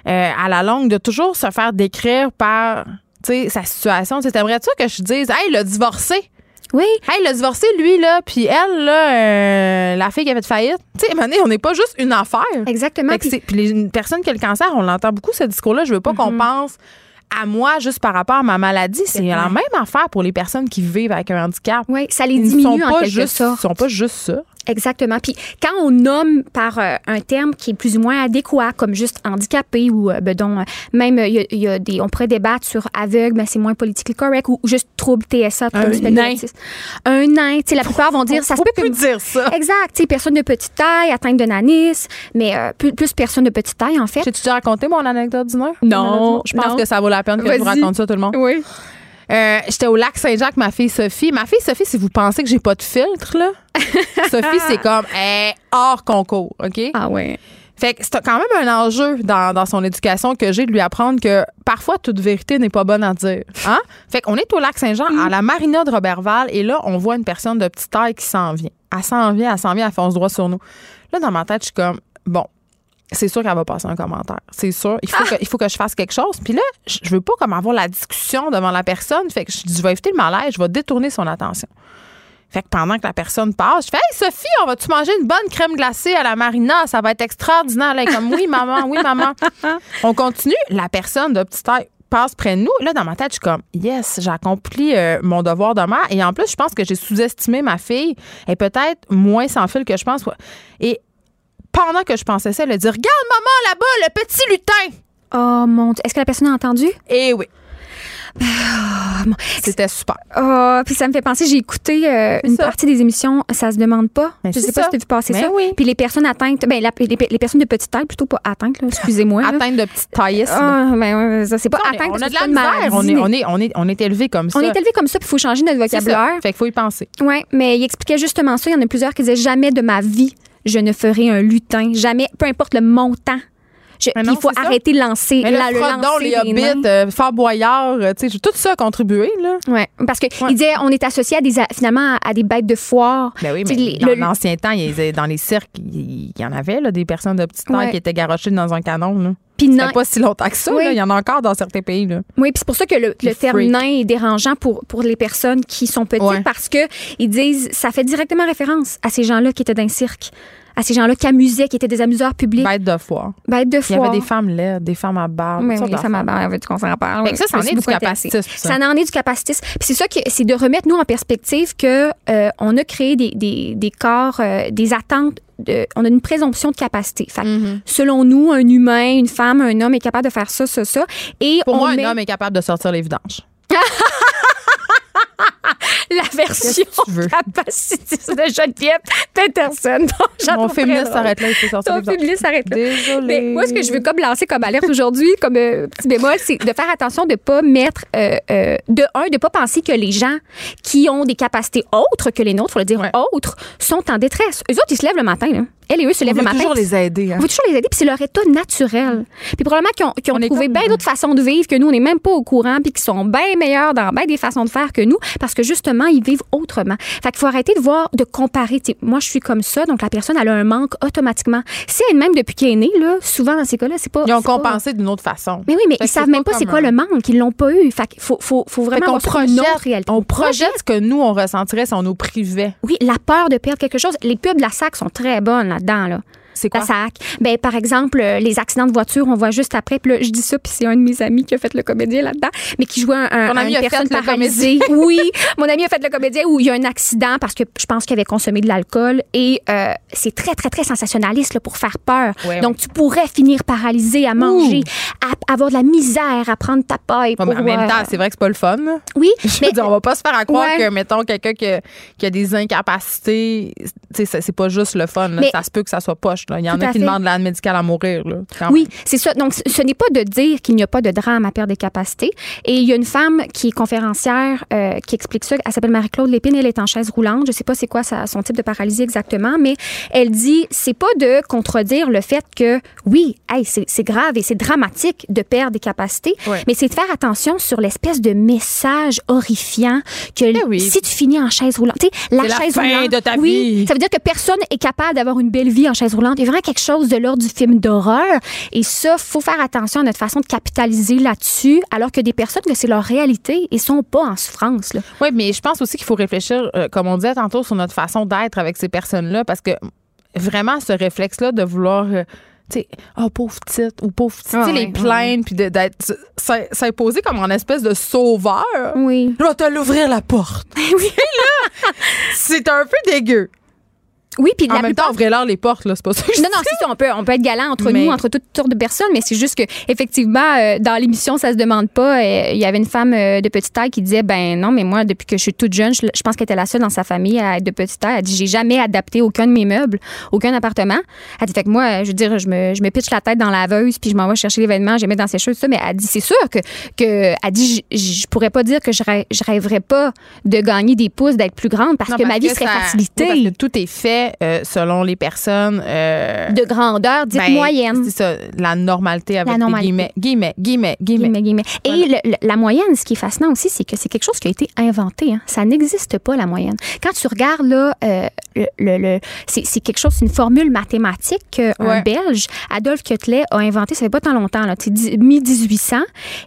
S3: euh, à la longue de toujours se faire décrire par, sa situation. T'aimerais-tu que je dise, hey, il a divorcé?
S5: Oui,
S3: Hey, il a divorcé, lui, là, puis elle, là, euh, la fille qui a fait faillite. Tu sais, on n'est pas juste une affaire.
S5: exactement. Puis-
S3: une personne qui a le cancer, on l'entend beaucoup, ce discours-là. Je veux pas qu'on pense à moi juste par rapport à ma maladie. C'est la même affaire pour les personnes qui vivent avec un handicap.
S5: oui, ça les
S3: Ils ne
S5: diminue
S3: sont
S5: en quelque
S3: juste,
S5: sorte.
S3: sont pas juste ça.
S5: Exactement. Puis quand on nomme par euh, un terme qui est plus ou moins adéquat, comme juste handicapé ou euh, ben, dont, euh, même il y a- il y, a des, on pourrait débattre sur aveugle, mais c'est moins politically correct ou, ou juste trouble TSA, trouble
S3: Un
S5: du
S3: nain.
S5: Un nain. Tu sais, la plupart vont dire ça se peut
S3: plus dire ça.
S5: Exact. Tu sais, personne de petite taille, atteinte de nanisme, mais euh, plus, plus personne de petite taille en fait.
S3: J'ai-tu déjà raconté mon anecdote d'humeur?
S5: Non,
S3: Je pense
S5: non.
S3: que ça vaut la peine que je vous raconte ça, tout le monde.
S5: Oui.
S3: Euh, J'étais au lac Saint-Jacques, ma fille Sophie. Ma fille Sophie, si vous pensez que j'ai pas de filtre, là, Sophie, c'est comme est hors concours, OK?
S5: Ah ouais.
S3: Fait que c'est quand même un enjeu dans, dans son éducation que j'ai de lui apprendre que parfois toute vérité n'est pas bonne à dire. Hein? Fait qu'on est au lac Saint-Jean, à la marina de Robertval, et là, on voit une personne de petite taille qui s'en vient. Elle s'en vient, elle s'en vient, elle fonce droit sur nous. Là, dans ma tête, je suis comme, bon, c'est sûr qu'elle va passer un commentaire. C'est sûr. Il faut, que, il faut que je fasse quelque chose. Puis là, je je veux pas comme avoir la discussion devant la personne. Fait que je dis, je vais éviter le malaise, je vais détourner son attention. Fait que pendant que la personne passe, je fais Hey Sophie, on va-tu manger une bonne crème glacée à la marina? Ça va être extraordinaire. Là, comme oui, maman, oui, maman. on continue. La personne de petite taille passe près de nous. Là, dans ma tête, je suis comme yes, j'ai accompli euh, mon devoir de mère. Et en plus, je pense que j'ai sous-estimé ma fille. Elle est peut-être moins sans fil que je pense. Et pendant que je pensais ça, elle a dit Regarde, maman, là-bas, le petit lutin.
S5: Oh mon Dieu. Est-ce que la personne a entendu?
S3: Eh oui. C'était super.
S5: Oh, puis ça me fait penser, j'ai écouté euh, une
S3: ça.
S5: partie des émissions, ça se demande pas.
S3: Ben,
S5: je sais pas
S3: ça.
S5: si tu as vu passer ça.
S3: oui.
S5: Puis les personnes atteintes, ben, la- les, les personnes de petite taille, plutôt pas atteintes, excusez-moi. là.
S3: Atteinte de petite taillisse.
S5: Ah, ben, c'est pas
S3: on, est-
S5: atteinte
S3: on a de la misère. On est, on, est, on, est, on est élevé comme ça.
S5: On est élevé comme ça, puis il faut changer notre vocabulaire.
S3: Fait qu'il faut y penser.
S5: Oui, mais il expliquait justement ça. Il y en a plusieurs qui disaient jamais de ma vie je ne ferai un lutin. Jamais, peu importe le montant. Je-
S3: non,
S5: il faut arrêter de lancer,
S3: Mais
S5: la-
S3: le
S5: lancer
S3: les hobbits, euh, Fort Boyard, euh, tu sais, tout ça a contribué, là.
S5: Ouais, parce que
S3: Ouais.
S5: il disait on est associé à des finalement à des bêtes de foire.
S3: Ben oui, mais
S5: les-
S3: dans l'ancien temps, il dans les cirques, il il y en avait là, des personnes de petite taille
S5: Ouais.
S3: qui étaient garochées dans un canon. Là.
S5: Puis
S3: Ça
S5: nain-
S3: pas si longtemps que ça.
S5: Oui.
S3: là. Il y en a encore dans certains pays. Là.
S5: Oui, puis c'est pour ça que le, le
S3: Les
S5: terme nain est dérangeant pour, pour les personnes qui sont petites
S3: Ouais.
S5: parce que ils disent ça fait directement référence à ces gens-là qui étaient dans le cirque, à ces gens-là qui amusaient, qui étaient des amuseurs publics,
S3: Bête de foire.
S5: bêtes de
S3: Il y
S5: foire.
S3: avait des femmes laides, des femmes à barbe.
S5: Oui, oui,
S3: sortes
S5: ça m'a
S3: d'affaires.
S5: bien tu qu'on s'en parle.
S3: Ça,
S5: me suis
S3: est du capacitisme, ça.
S5: Ça en est du capacitisme. Puis c'est ça que c'est de remettre nous en perspective que euh, on a créé des, des, des corps, euh, des attentes. De, on a une présomption de capacité. Fait
S3: Mm-hmm.
S5: Selon nous, un humain, une femme, un homme est capable de faire ça, ça, ça. Et
S3: Pour
S5: on
S3: moi,
S5: met
S3: un homme est capable de sortir les vidanges.
S5: la version capacitiste de Geneviève Peterson. j'en
S3: Mon féministe s'arrête là, il faut sortir
S5: Ton féministe s'arrête là.
S3: Désolée.
S5: Mais moi, ce que je veux comme lancer comme alerte aujourd'hui, comme euh, petit bémol, c'est de faire attention de pas mettre, euh, euh, de un, de pas penser que les gens qui ont des capacités autres que les nôtres, faut le dire
S3: Ouais.
S5: autres, sont en détresse. Eux autres, ils se lèvent le matin, là. Elle et eux se
S3: On
S5: lèvent
S3: veut
S5: le matin.
S3: toujours
S5: puis
S3: les aider. hein.
S5: on veut toujours les aider, puis c'est leur état naturel. Puis probablement qu'ils ont, qu'ils
S3: On
S5: trouvé
S3: comme-
S5: bien d'autres façons de vivre que nous, on n'est même pas au courant, puis qui sont bien meilleurs dans bien des façons de faire que nous, parce que justement, ils vivent autrement. Fait qu'il faut arrêter de voir, de comparer. Moi, je suis comme ça, donc la personne, elle a un manque automatiquement. Si elle est même depuis qu'elle est née, là, souvent dans ces cas-là, c'est pas.
S3: Ils ont
S5: pas-
S3: compensé d'une autre façon.
S5: Mais oui, mais
S3: Fait
S5: ils savent même pas c'est quoi le manque. Ils l'ont pas eu. Fait qu'il faut, faut, faut vraiment comme une autre réalité.
S3: on projette ce que nous, on ressentirait si on nous privait.
S5: Oui, la peur de perdre quelque chose. Les pubs de la SAC sont très bonnes là-dedans. Là.
S3: C'est quoi?
S5: La SAC. Ben, par exemple, euh, les accidents de voiture, on voit juste après. Puis là, je dis ça, puis c'est un de mes amis qui a fait le comédien là-dedans, mais qui jouait un, un,
S3: ami
S5: une personne paralysée. oui, mon ami a fait le comédien où il y a un accident parce que je pense qu'il avait consommé de l'alcool et euh, c'est très, très, très sensationnaliste là, pour faire peur.
S3: Ouais,
S5: Donc, tu pourrais finir paralysé à manger, à avoir de la misère, à prendre ta paille. Pour,
S3: en même
S5: euh,
S3: temps, c'est vrai que c'est pas le fun.
S5: oui,
S3: Je
S5: mais
S3: veux dire, on va pas se faire à croire
S5: Ouais.
S3: que, mettons, quelqu'un qui, a- qui a des incapacités, tu sais, ça- c'est pas juste le fun. là.
S5: Mais-
S3: ça se peut que ça soit poche. Là. Il y en a qui
S5: fait.
S3: demandent l'aide médicale à mourir. Là,
S5: Oui, c'est ça. Donc, ce n'est pas de dire qu'il n'y a pas de drame à perdre des capacités. Et il y a une femme qui est conférencière euh, qui explique ça. Elle s'appelle Marie-Claude Lépine. Elle est en chaise roulante. Je sais pas c'est quoi sa- son type de paralysie exactement, mais elle dit c'est pas de contredire le fait que oui, hey, c'est grave et c'est dramatique de perdre des capacités, mais c'est de faire attention sur l'espèce de message horrifiant que
S3: Eh oui.
S5: si tu finis en chaise roulante, tu sais, la
S3: la
S5: chaise
S3: fin
S5: roulante,
S3: de ta
S5: oui,
S3: vie.
S5: ça veut dire que personne est capable d'avoir une belle vie en chaise roulante. Il y a vraiment quelque chose de l'ordre du film d'horreur. Et ça, faut faire attention à notre façon de capitaliser là-dessus, alors que des personnes que c'est leur réalité et sont pas en souffrance. Là.
S3: Oui, mais je pense aussi qu'il faut réfléchir, euh, comme on disait tantôt, sur notre façon d'être avec ces personnes-là, parce que vraiment, ce réflexe-là de vouloir. euh, tu sais, oh, pauvre petite ou pauvre petite,
S5: Ah
S3: les plaindre, puis d'être s'im- s'imposer comme en espèce de sauveur.
S5: Oui.
S3: Je vais te l'ouvrir la porte.
S5: oui.
S3: C'est un peu dégueu.
S5: Oui, puis
S3: En
S5: la
S3: même temps,
S5: plupart
S3: ouvrez-leur les portes, là, c'est pas ça je
S5: Non, non, c'est ça. On peut, on peut être galant entre
S3: Mais-
S5: nous, entre toutes sortes de personnes, mais c'est juste que, effectivement, euh, dans l'émission, ça se demande pas. euh, Il y avait une femme euh, de petite taille qui disait, ben non, mais moi, depuis que je suis toute jeune, je, je pense qu'elle était la seule dans sa famille à être de petite taille. Elle dit, j'ai jamais adapté aucun de mes meubles, aucun appartement. Elle dit, fait que moi, je veux dire, je me, je me pitche la tête dans la laveuse, puis je m'en vais chercher l'événement, j'ai mis dans ses choses, ça. Mais elle dit, c'est sûr que, que, elle dit, je, je pourrais pas dire que je, rê- je rêverais pas de gagner des pouces, d'être plus grande, parce
S3: Non,
S5: que ma vie serait
S3: ça-
S5: facilitée.
S3: oui, parce que tout est fait euh, selon les personnes. euh,
S5: de grandeur, dite
S3: ben,
S5: moyenne.
S3: C'est ça, la normalité avec
S5: La normalité.
S3: guillemets. Guillemets, guillemets, guillemets.
S5: Guillemets, guillemets. Et le- la moyenne, ce qui est fascinant aussi, c'est que c'est quelque chose qui a été inventé. hein. Ça n'existe pas, la moyenne. Quand tu regardes, là, euh, le, le- le- c'est quelque chose, c'est une formule mathématique qu'un
S3: Ouais.
S5: Belge, Adolphe Quetelet, a inventé, ça fait pas tant longtemps, là, tu sais, mi-1800.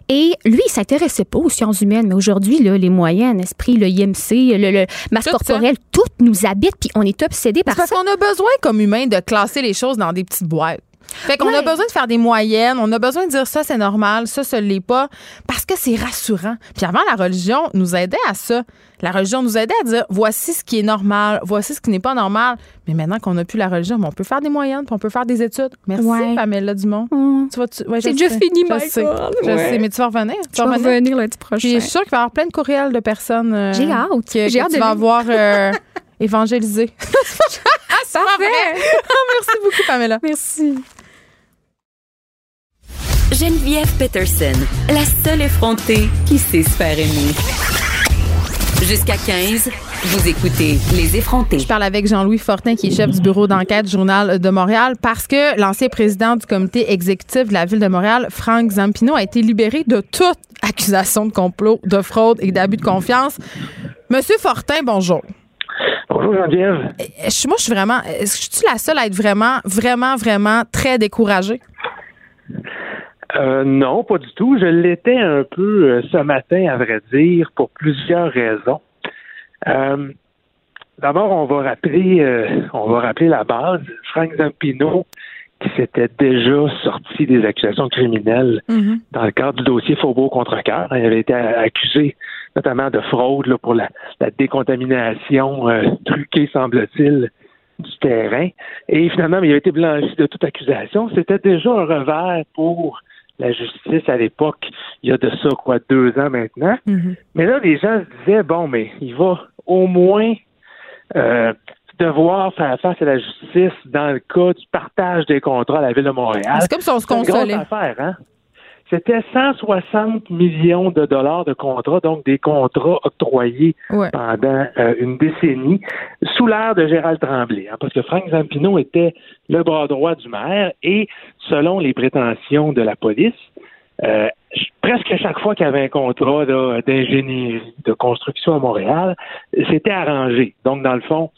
S5: Et lui, il s'intéressait pas aux sciences humaines, mais aujourd'hui, là, les moyennes, esprit, le IMC, le, le masse
S3: Tout ça.
S5: corporelle, tout nous habite, puis on est obsédé
S3: parce qu'on a besoin, comme humain, de classer les choses dans des petites boîtes. Fait qu'on a besoin de faire des moyennes, on a besoin de dire ça c'est normal, ça ce l'est pas, parce que c'est rassurant. Puis avant la religion nous aidait à ça. La religion nous aidait à dire voici ce qui est normal, voici ce qui n'est pas normal. Mais maintenant qu'on n'a plus la religion, on peut faire des moyennes, puis on peut faire des études. Merci
S5: Ouais.
S3: Pamela Dumont.
S5: Hum.
S3: Tu vas, tu- ouais,
S5: C'est déjà fini,
S3: je sais. Je sais, mais tu vas revenir. Tu
S5: Je
S3: vas revenir.
S5: revenir lundi prochain.
S3: Puis je suis sûre qu'il va y avoir plein de courriels de personnes euh,
S5: J'ai hâte.
S3: que,
S5: J'ai
S3: que
S5: hâte
S3: tu
S5: de
S3: vas
S5: lire.
S3: avoir euh, évangélisé.
S5: Parfait.
S3: Merci beaucoup, Pamela.
S5: Merci.
S1: Geneviève Peterson, la seule effrontée qui sait se faire aimer. Jusqu'à 15, vous écoutez Les effrontés.
S3: Je parle avec Jean-Louis Fortin, qui est chef du bureau d'enquête du Journal de Montréal, parce que l'ancien président du comité exécutif de la ville de Montréal, Franck Zampino, a été libéré de toute accusation de complot, de fraude et d'abus de confiance. Monsieur Fortin, bonjour.
S6: Bonjour Geneviève.
S3: Euh, je- Moi, je suis vraiment. Est-ce que je suis la seule à être vraiment, vraiment, vraiment très découragée?
S6: Euh, non, pas du tout. Je l'étais un peu euh, ce matin, à vrai dire, pour plusieurs raisons. Euh, D'abord, on va rappeler, euh, on va rappeler la base. Frank Zampino, qui s'était déjà sorti des accusations criminelles
S3: Mhm.
S6: dans le cadre du dossier Faubourg contre cœur. Il avait été accusé notamment de fraude là, pour la, la décontamination euh, truquée, semble-t-il, du terrain. Et finalement, il avait été blanchi de toute accusation. C'était déjà un revers pour la justice à l'époque, il y a de ça, quoi, deux ans maintenant.
S3: Mhm.
S6: Mais là, les gens se disaient, bon, mais il va au moins euh, devoir faire face à la justice dans le cas du partage des contrats à la Ville de Montréal.
S3: C'est comme si on se consolait.
S6: affaire, hein? C'était 160 millions de dollars de contrats, donc des contrats octroyés
S3: Ouais.
S6: pendant euh, une décennie, sous l'ère de Gérald Tremblay, hein, parce que Frank Zampino était le bras droit du maire et, selon les prétentions de la police, euh, presque chaque fois qu'il y avait un contrat là, d'ingénierie, de construction à Montréal, c'était arrangé. Donc, dans le fond,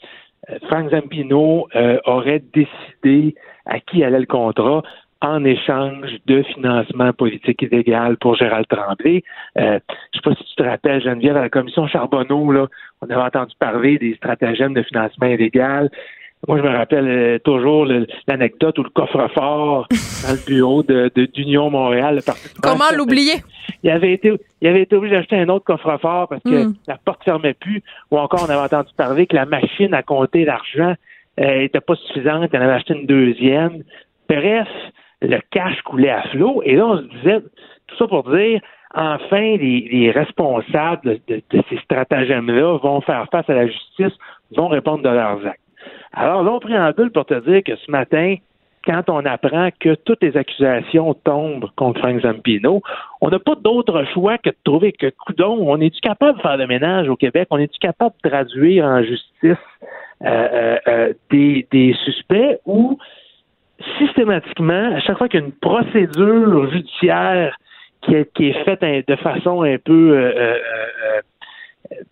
S6: euh, Frank Zampino euh, aurait décidé à qui allait le contrat en échange de financement politique illégal pour Gérald Tremblay. Euh, je sais pas si tu te rappelles, Geneviève, à la commission Charbonneau, là, on avait entendu parler des stratagèmes de financement illégal. Moi, je me rappelle euh, toujours l'anecdote où le coffre-fort dans le bureau de, d'Union Montréal, le Parti
S3: Comment l'oublier?
S6: il avait été il avait été obligé d'acheter un autre coffre-fort parce que
S3: Mm.
S6: la porte fermait plus ou encore on avait entendu parler que la machine à compter l'argent euh, était pas suffisante, il en avait acheté une deuxième. Bref, le cash coulait à flot et là on se disait tout ça pour dire enfin les, les responsables de, de- de ces stratagèmes-là vont faire face à la justice, vont répondre de leurs actes. Alors là, on préambule pour te dire que ce matin, quand on apprend que toutes les accusations tombent contre Frank Zampino, on n'a pas d'autre choix que de trouver que, coudon, on est-tu capable de faire le ménage au Québec? On est-tu capable de traduire en justice euh, euh, euh, des, des suspects ou systématiquement, à chaque fois qu'il y a une procédure judiciaire qui est, qui est faite un- de façon un peu euh, euh, euh,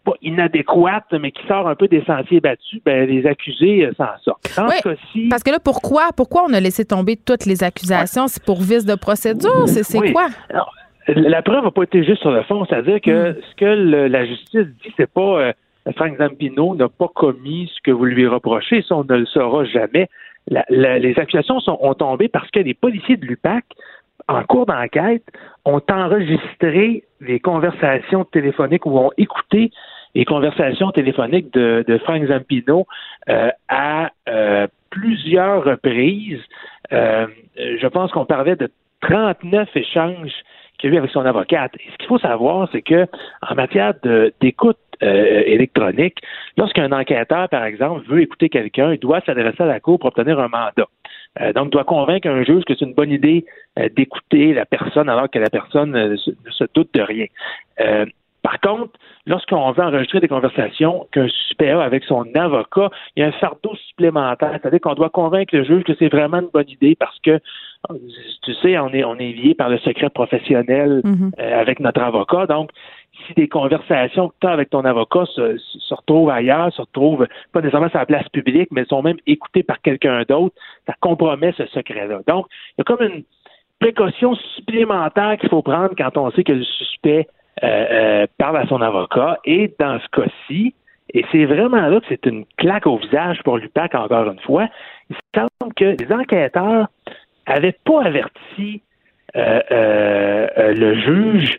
S6: pas inadéquate, mais qui sort un peu des sentiers battus, ben, les accusés s'en sortent. Dans
S3: Oui,
S6: ce cas-ci,
S3: Parce que là, pourquoi, pourquoi on a laissé tomber toutes les accusations? C'est pour vice de procédure? C'est, c'est
S6: Oui.
S3: quoi?
S6: Alors, la preuve n'a pas été juste sur le fond, c'est-à-dire que ce que le- la justice dit, c'est pas euh, Frank Zampino n'a pas commis ce que vous lui reprochez, ça on ne le saura jamais. Les accusations sont, ont tombé parce que les policiers de l'UPAC, en cours d'enquête, ont enregistré les conversations téléphoniques ou ont écouté les conversations téléphoniques de, de Frank Zampino euh, à euh, plusieurs reprises. Euh, je pense qu'on parlait de 39 échanges qu'il y a eu avec son avocate. Ce qu'il faut savoir, c'est que en matière d'écoute euh, électronique, lorsqu'un enquêteur, par exemple, veut écouter quelqu'un, il doit s'adresser à la Cour pour obtenir un mandat. Euh, donc, doit convaincre un juge que c'est une bonne idée euh, d'écouter la personne alors que la personne euh, se- ne se doute de rien. Par contre, lorsqu'on veut enregistrer des conversations qu'un suspect a avec son avocat, il y a un fardeau supplémentaire, c'est-à-dire qu'on doit convaincre le juge que c'est vraiment une bonne idée parce que, tu sais, on est, on est lié par le secret professionnel
S3: Mhm.
S6: euh, avec notre avocat. Donc, si des conversations que tu as avec ton avocat se, retrouvent ailleurs, se retrouvent pas nécessairement sur la place publique, mais sont même écoutées par quelqu'un d'autre, ça compromet ce secret-là. Donc, il y a comme une précaution supplémentaire qu'il faut prendre quand on sait que le suspect euh, euh, parle à son avocat. Et dans ce cas-ci, et c'est vraiment là que c'est une claque au visage pour l'UPAC, encore une fois, il semble que les enquêteurs avait pas averti euh, le juge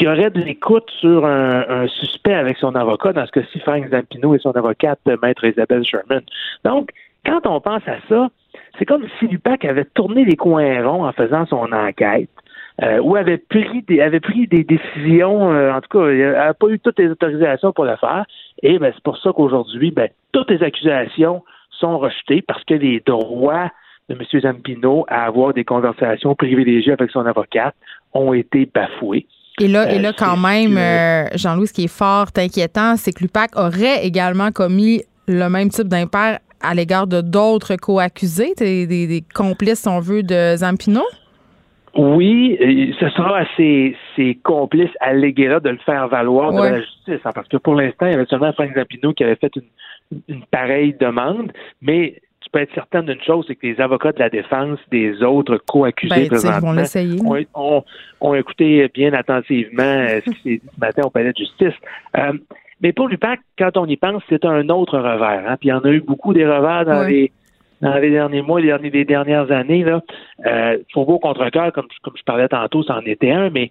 S6: qui aurait de l'écoute sur un, suspect avec son avocat, dans ce cas-ci, Frank Zampino et son avocate, Maître Isabelle Sherman. Donc, quand on pense à ça, c'est comme si l'UPAC avait tourné les coins ronds en faisant son enquête. ou avait pris des avait pris des décisions, en tout cas, il n'a pas eu toutes les autorisations pour le faire. Et ben, c'est pour ça qu'aujourd'hui, ben, toutes les accusations sont rejetées parce que les droits de M. Zampino à avoir des conversations privilégiées avec son avocate ont été bafoués.
S3: Et là, et là quand même, euh, Jean-Louis, ce qui est fort inquiétant, c'est que l'UPAC aurait également commis le même type d'impair à l'égard de d'autres co-accusés, des, des, complices, si on veut, de Zampino?
S6: Oui, ce sera à ces, complices allégués-là de le faire valoir devant la justice. Hein, parce que pour l'instant, il y avait seulement Frank Zampino qui avait fait une, une pareille demande, mais tu peux être certain d'une chose, c'est que les avocats de la défense des autres co-accusés
S3: ben,
S6: ont, ont, écouté bien attentivement euh, ce qui s'est dit ce matin au palais de justice. Euh, mais pour l'UPAC, quand on y pense, c'est un autre revers. Hein. Puis il y en a eu beaucoup des revers dans les dans les derniers mois, les, derniers, les dernières années. Là. Euh, beau contre cœur, comme, comme je parlais tantôt, c'en était un, mais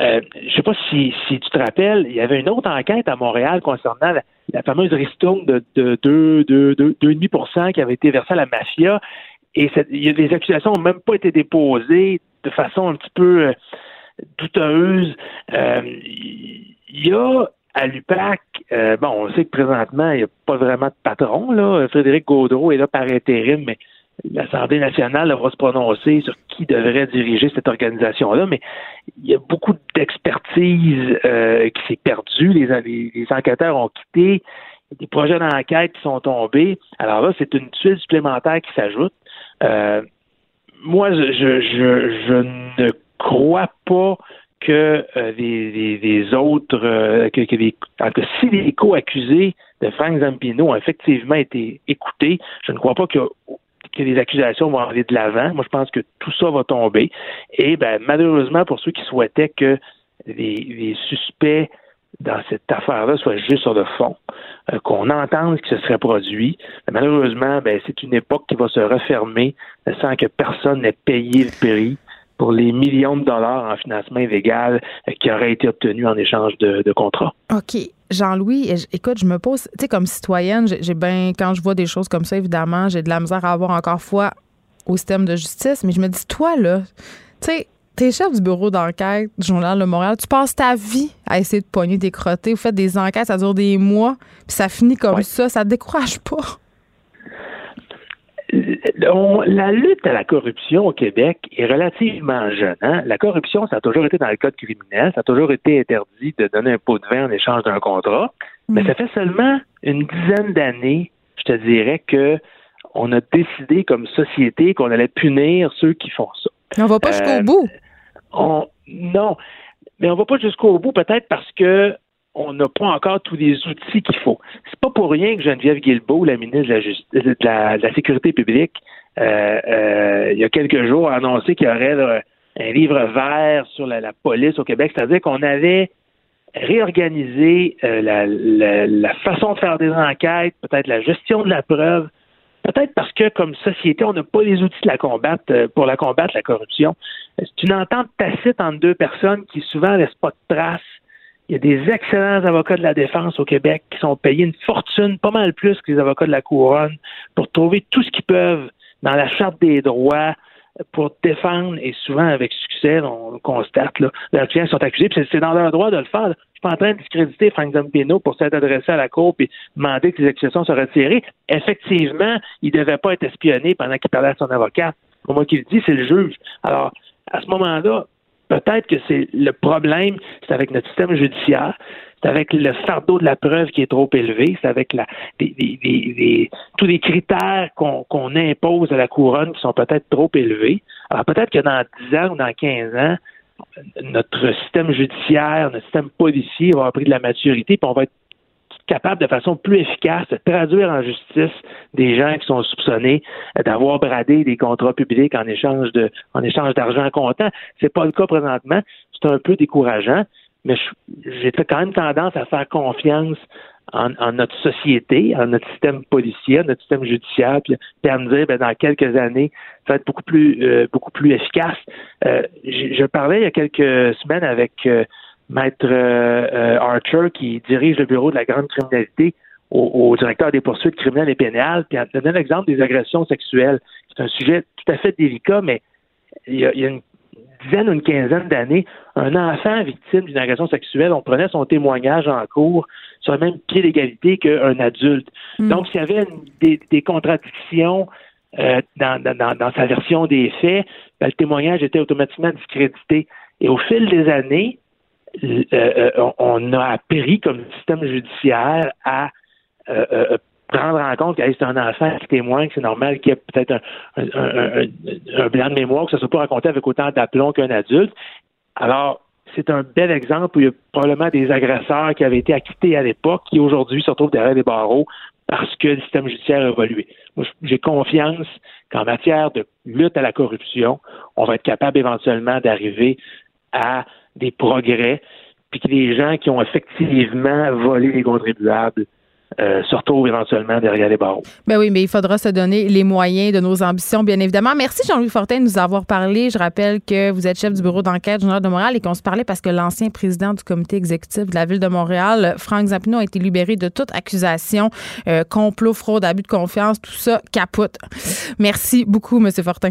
S6: euh, je sais pas si, si tu te rappelles, il y avait une autre enquête à Montréal concernant la, fameuse ristourne de, de 2,5% qui avait été versée à la mafia. Et les accusations n'ont même pas été déposées de façon un petit peu euh, douteuse. Euh, il y a à l'UPAC, euh, bon, on sait que présentement, il n'y a pas vraiment de patron. Là. Frédéric Gaudreau est là par intérim, mais l'Assemblée nationale va se prononcer sur qui devrait diriger cette organisation-là, mais il y a beaucoup d'expertise euh, qui s'est perdue. Les, enquêteurs ont quitté. Des projets d'enquête qui sont tombés. Alors là, c'est une tuile supplémentaire qui s'ajoute. Euh, moi, je, je, je, ne crois pas que euh, les, autres, que, que si les co-accusés de Frank Zampino ont effectivement été écoutés, je ne crois pas qu'il y a que les accusations vont aller de l'avant. Moi, je pense que tout ça va tomber. Et ben, malheureusement, pour ceux qui souhaitaient que les, suspects dans cette affaire-là soient juste sur le fond, euh, qu'on entende ce qui se serait produit. Ben, malheureusement, ben, c'est une époque qui va se refermer sans que personne n'ait payé le prix pour les millions de dollars en financement illégal euh, qui auraient été obtenus en échange de, de contrats.
S3: OK. Jean-Louis, écoute, je me pose, tu sais, comme citoyenne, j'ai bien, quand je vois des choses comme ça, évidemment, j'ai de la misère à avoir encore foi au système de justice, mais je me dis, toi, là, tu sais, t'es chef du bureau d'enquête du Journal de Montréal, tu passes ta vie à essayer de pogner des crottés, vous faites des enquêtes, ça dure des mois, puis ça finit comme ça, ça te décourage pas
S6: la lutte à la corruption au Québec est relativement jeune. Hein? La corruption, ça a toujours été dans le code criminel, ça a toujours été interdit de donner un pot de vin en échange d'un contrat, mais mm. ça fait seulement une dizaine d'années, je te dirais, que on a décidé comme société qu'on allait punir ceux qui font ça.
S3: On va pas jusqu'au euh, bout.
S6: non, mais on va pas jusqu'au bout peut-être parce que on n'a pas encore tous les outils qu'il faut. C'est pas pour rien que Geneviève Guilbeault, la ministre de la, Justice, de la, Sécurité publique, euh, euh, il y a quelques jours, a annoncé qu'il y aurait un livre vert sur la, police au Québec, c'est-à-dire qu'on avait réorganisé euh, la, la, façon de faire des enquêtes, peut-être la gestion de la preuve, peut-être parce que comme société, on n'a pas les outils de la combattre pour la combattre la corruption. C'est une entente tacite entre deux personnes qui souvent laissent pas de traces il y a des excellents avocats de la défense au Québec qui sont payés une fortune, pas mal plus que les avocats de la couronne, pour trouver tout ce qu'ils peuvent dans la charte des droits pour défendre, et souvent avec succès, on le constate, là, les clients sont accusés, puis c'est dans leur droit de le faire. Je suis pas en train de discréditer Frank Zampino pour s'être adressé à la Cour et demander que les accusations soient retirées. Effectivement, il ne devait pas être espionné pendant qu'il parlait à son avocat. Pour moi qui le dit, c'est le juge. Alors, à ce moment-là, Peut-être que c'est le problème, c'est avec notre système judiciaire, c'est avec le fardeau de la preuve qui est trop élevé, c'est avec la, tous les critères qu'on impose à la couronne qui sont peut-être trop élevés. Alors peut-être que dans 10 ans ou dans 15 ans, notre système judiciaire, notre système policier va avoir pris de la maturité, puis on va être capable de façon plus efficace de traduire en justice des gens qui sont soupçonnés d'avoir bradé des contrats publics en échange en d'argent comptant. C'est pas le cas présentement. C'est un peu décourageant, mais j'ai quand même tendance à faire confiance en, notre société, en notre système policier, notre système judiciaire, puis, à me dire, ben, dans quelques années, ça va être beaucoup plus, euh, efficace. Euh, je, parlais il y a quelques semaines avec euh, Maître Archer, qui dirige le bureau de la grande criminalité au, directeur des poursuites criminelles et pénales, puis en donnant l'exemple des agressions sexuelles. C'est un sujet tout à fait délicat, mais il y a, il y a une dizaine ou une quinzaine d'années, un enfant victime d'une agression sexuelle, on prenait son témoignage en cours sur le même pied d'égalité qu'un adulte. Hmm. Donc, s'il y avait des, contradictions euh, dans, sa version des faits, ben, le témoignage était automatiquement discrédité. Et au fil des années, euh, euh, on a appris comme système judiciaire à prendre en compte que c'est un enfant qui témoigne, que c'est normal qu'il y ait peut-être un, un, un, blanc de mémoire, que ça ne soit pas raconté avec autant d'aplomb qu'un adulte. Alors, c'est un bel exemple où il y a probablement des agresseurs qui avaient été acquittés à l'époque qui aujourd'hui se retrouvent derrière les barreaux parce que le système judiciaire a évolué. Moi, j'ai confiance qu'en matière de lutte à la corruption, on va être capable éventuellement d'arriver à des progrès, puis que les gens qui ont effectivement volé les contribuables euh, se retrouvent éventuellement derrière les barreaux.
S3: Ben oui, mais il faudra se donner les moyens de nos ambitions, bien évidemment. Merci Jean-Louis Fortin de nous avoir parlé. Je rappelle que vous êtes chef du bureau d'enquête général de Montréal et qu'on se parlait parce que l'ancien président du comité exécutif de la ville de Montréal, Franck Zampino, a été libéré de toute accusation, euh, complot, fraude, abus de confiance, tout ça capote. Merci beaucoup, Monsieur Fortin.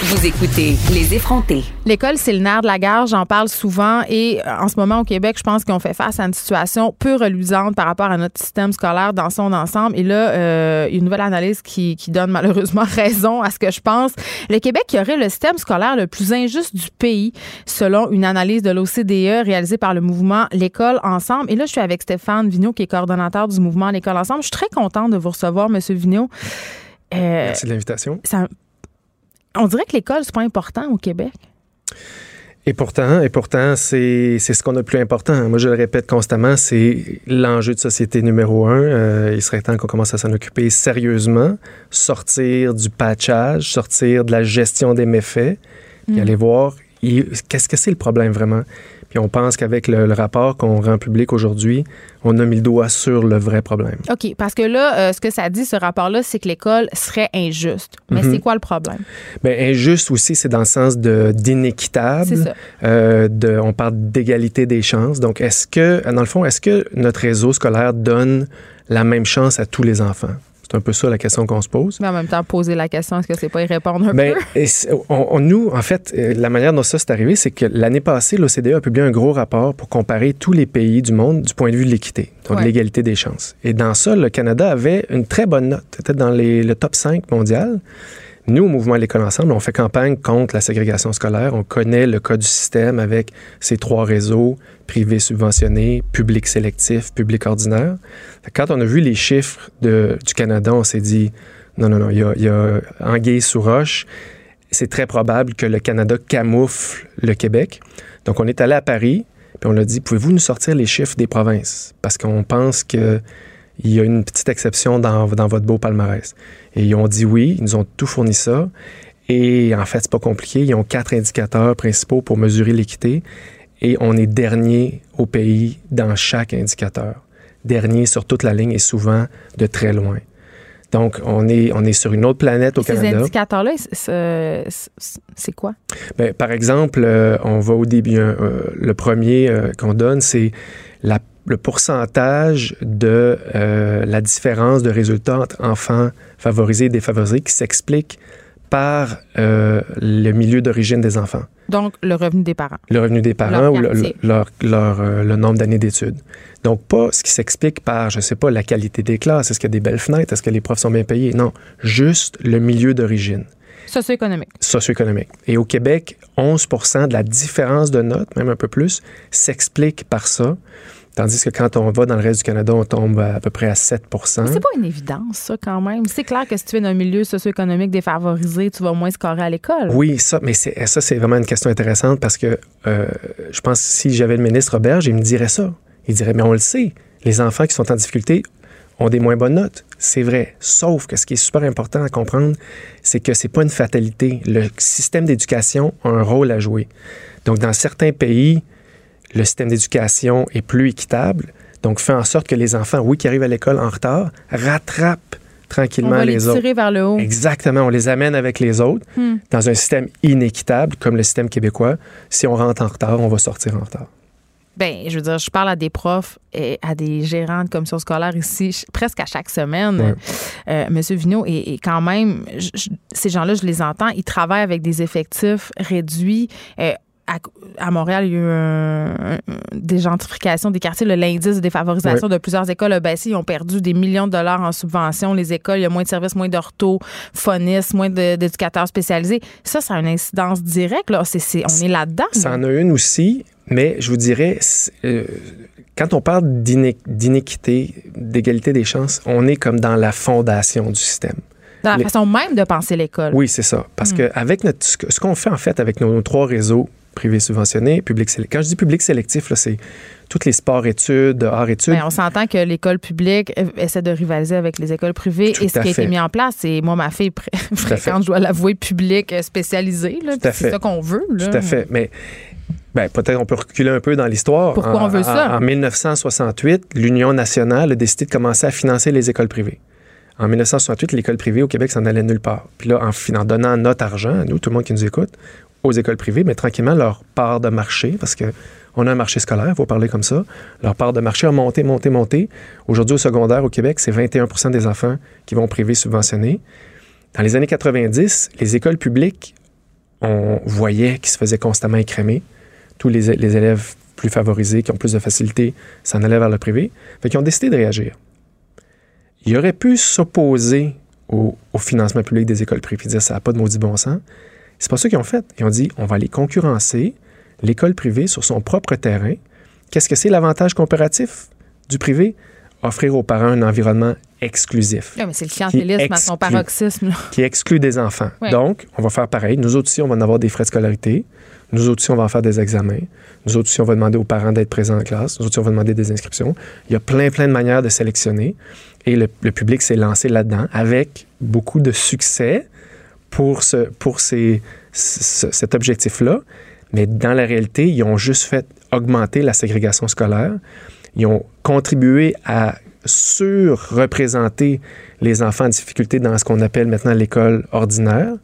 S1: vous écoutez Les effrontés.
S3: L'école, c'est le nerf de la guerre. J'en parle souvent. Et euh, en ce moment, au Québec, je pense qu'on fait face à une situation peu reluisante par rapport à notre système scolaire dans son ensemble. Et là, euh, une nouvelle analyse qui, qui, donne malheureusement raison à ce que je pense. Le Québec qui aurait le système scolaire le plus injuste du pays, selon une analyse de l'OCDE réalisée par le mouvement L'école ensemble. Et là, je suis avec Stéphane Vigneault, qui est coordonnateur du mouvement L'école ensemble. Je suis très contente de vous recevoir, Monsieur Vigneault.
S7: Euh, Merci de l'invitation
S3: on dirait que l'école, c'est pas important au Québec.
S7: Et pourtant, et pourtant, c'est ce qu'on a de plus important. Moi, je le répète constamment, c'est l'enjeu de société numéro un. Euh, il serait temps qu'on commence à s'en occuper sérieusement, sortir du patchage, sortir de la gestion des méfaits, et mm. aller voir qu'est-ce que c'est le problème vraiment? Puis on pense qu'avec le, rapport qu'on rend public aujourd'hui, on a mis le doigt sur le vrai problème.
S3: OK, parce que là, euh, ce que ça dit, ce rapport-là, c'est que l'école serait injuste. Mais mhm. c'est quoi le problème?
S7: Bien, injuste aussi, c'est dans le sens de d'inéquitable. Euh, de, on parle d'égalité des chances. Donc, est-ce que, dans le fond, est-ce que notre réseau scolaire donne la même chance à tous les enfants? C'est un peu ça la question qu'on se pose.
S3: Mais en même temps, poser la question, est-ce que c'est pas y répondre un
S7: ben, peu? On, nous, en fait, euh, la manière dont ça s'est arrivé, c'est que l'année passée, l'OCDE a publié un gros rapport pour comparer tous les pays du monde du point de vue de l'équité, donc de l'égalité des chances. Et dans ça, le Canada avait une très bonne note, peut-être dans le top 5 mondial. Nous, au mouvement L'École Ensemble, on fait campagne contre la ségrégation scolaire. On connaît le cas du système avec ces trois réseaux, privé subventionné, public sélectif, public ordinaire. Quand on a vu les chiffres du Canada, on s'est dit, non, non, non, il y a, a anguille sous roche. C'est très probable que le Canada camoufle le Québec. Donc, on est allé à Paris, puis on a dit, pouvez-vous nous sortir les chiffres des provinces? Parce qu'on pense que il y a une petite exception dans, dans, votre beau palmarès. Et ils ont dit oui, ils nous ont tout fourni ça. Et en fait, c'est pas compliqué. Ils ont quatre indicateurs principaux pour mesurer l'équité et on est dernier au pays dans chaque indicateur. Dernier sur toute la ligne et souvent de très loin. Donc, on est, on est sur une autre planète au Canada.
S3: Ces indicateurs-là, c'est quoi?
S7: Bien, par exemple, euh, on va au début. Euh, le premier euh, qu'on donne, c'est le pourcentage de la différence de résultats entre enfants favorisés et défavorisés qui s'explique par le milieu d'origine des enfants.
S3: Donc, le revenu des parents.
S7: Le revenu des parents ou le, leur, leur, euh, le nombre d'années d'études. Donc, pas ce qui s'explique par, je ne sais pas, la qualité des classes. Est-ce qu'il y a des belles fenêtres? Est-ce que les profs sont bien payés? Non, juste le milieu d'origine.
S3: Socio-économique.
S7: Socio-économique. Et au Québec, 11% de la différence de notes, même un peu plus, s'explique par ça. Tandis que quand on va dans le reste du Canada, on tombe à, peu près à 7%
S3: C'est pas une évidence, ça, quand même. C'est clair que si tu es dans un milieu socio-économique défavorisé, tu vas moins scorer à l'école.
S7: Oui, ça, mais ça, c'est vraiment une question intéressante parce que euh, je pense que si j'avais le ministre Robert, il me dirait ça. Il dirait, mais on le sait, les enfants qui sont en difficulté ont des moins bonnes notes. C'est vrai. Sauf que ce qui est super important à comprendre, c'est que c'est pas une fatalité. Le système d'éducation a un rôle à jouer. Donc, dans certains pays, le système d'éducation est plus équitable. Donc, fait en sorte que les enfants, oui, qui arrivent à l'école en retard, rattrapent tranquillement on va les,
S3: tirer vers le haut.
S7: Exactement. On les amène avec les autres hmm. dans un système inéquitable comme le système québécois. Si on rentre en retard, on va sortir en retard.
S3: Ben, je veux dire, je parle à des profs et à des gérants de commission scolaire ici presque à chaque semaine. Euh, Monsieur Vigneault, et, quand même, ces gens-là, je les entends, ils travaillent avec des effectifs réduits. Euh, à, Montréal, il y a eu des gentrifications des quartiers. L'indice de défavorisation de plusieurs écoles a baissé. Ils ont perdu des millions de dollars en subventions. Les écoles, il y a moins de services, moins d'ortho, phonistes, moins d'éducateurs spécialisés. Ça, ça a une incidence directe. Là. on est là-dedans.
S7: Ça en a une aussi, mais je vous dirais, euh, quand on parle d'inéquité, d'égalité des chances, on est comme dans la fondation du système.
S3: Dans la façon même de penser l'école.
S7: Oui, c'est ça. Parce hmm. que avec notre, ce qu'on fait en fait avec nos trois réseaux, privé subventionné, public sélectif. Quand je dis public sélectif, c'est tous les sports-études, arts-études.
S3: Ben, on s'entend que l'école publique essaie de rivaliser avec les écoles privées. et ce qui a été mis en place, c'est moi, ma fille fréquente, je dois l'avouer, publique spécialisée. C'est ça qu'on veut.
S7: Tout à fait. Mais ben, peut-être on peut reculer un peu dans l'histoire.
S3: Pourquoi on veut ça?
S7: En, 1968, l'Union nationale a décidé de commencer à financer les écoles privées. En 1968, l'école privée au Québec s'en allait nulle part. Puis là, en, en, donnant notre argent, nous, tout le monde qui nous écoute, aux écoles privées, mais tranquillement, leur part de marché, parce que on a un marché scolaire, il faut parler comme ça, leur part de marché a monté, monté, monté. Aujourd'hui, au secondaire, au Québec, c'est 21% des enfants qui vont privé subventionnés. Dans les années 90, les écoles publiques, on voyait qu'ils se faisaient constamment écrémer. Tous les, élèves plus favorisés, qui ont plus de facilité, s'en allaient vers le privé. Fait qu'ils ont décidé de réagir. Ils auraient pu s'opposer au, financement public des écoles privées dire ça n'a pas de maudit bon sens. C'est pas ça qu'ils ont fait. Ils ont dit on va aller concurrencer l'école privée sur son propre terrain. Qu'est-ce que c'est l'avantage comparatif du privé? Offrir aux parents un environnement exclusif.
S3: Oui, mais c'est le clientélisme à son paroxysme.
S7: Qui exclut des enfants. Donc, on va faire pareil. Nous autres aussi, on va en avoir des frais de scolarité. Nous autres aussi, on va en faire des examens. Nous autres aussi, on va demander aux parents d'être présents en classe. Nous autres aussi, on va demander des inscriptions. Il y a plein, plein de manières de sélectionner. Et le, le public s'est lancé là-dedans avec beaucoup de succès pour, ce, pour ces, cet objectif-là. Mais dans la réalité, ils ont juste fait augmenter la ségrégation scolaire. Ils ont contribué à surreprésenter les enfants en difficulté dans ce qu'on appelle maintenant l'école ordinaire.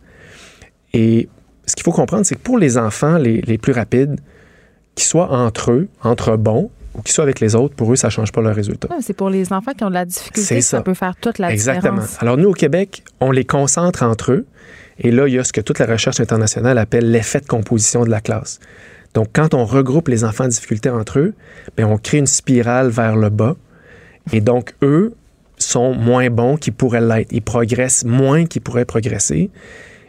S7: Et ce qu'il faut comprendre, c'est que pour les enfants les, les plus rapides, qu'ils soient entre eux, entre bons, ou qu'ils soient avec les autres, pour eux, ça ne change pas leur résultat.
S3: c'est pour les enfants qui ont de la difficulté ça. ça peut faire toute la
S7: Exactement. Alors nous, au Québec, on les concentre entre eux. Et là, il y a ce que toute la recherche internationale appelle l'effet de composition de la classe. Donc, quand on regroupe les enfants en difficulté entre eux, bien, on crée une spirale vers le bas. Et donc, eux sont moins bons qu'ils pourraient l'être. Ils progressent moins qu'ils pourraient progresser.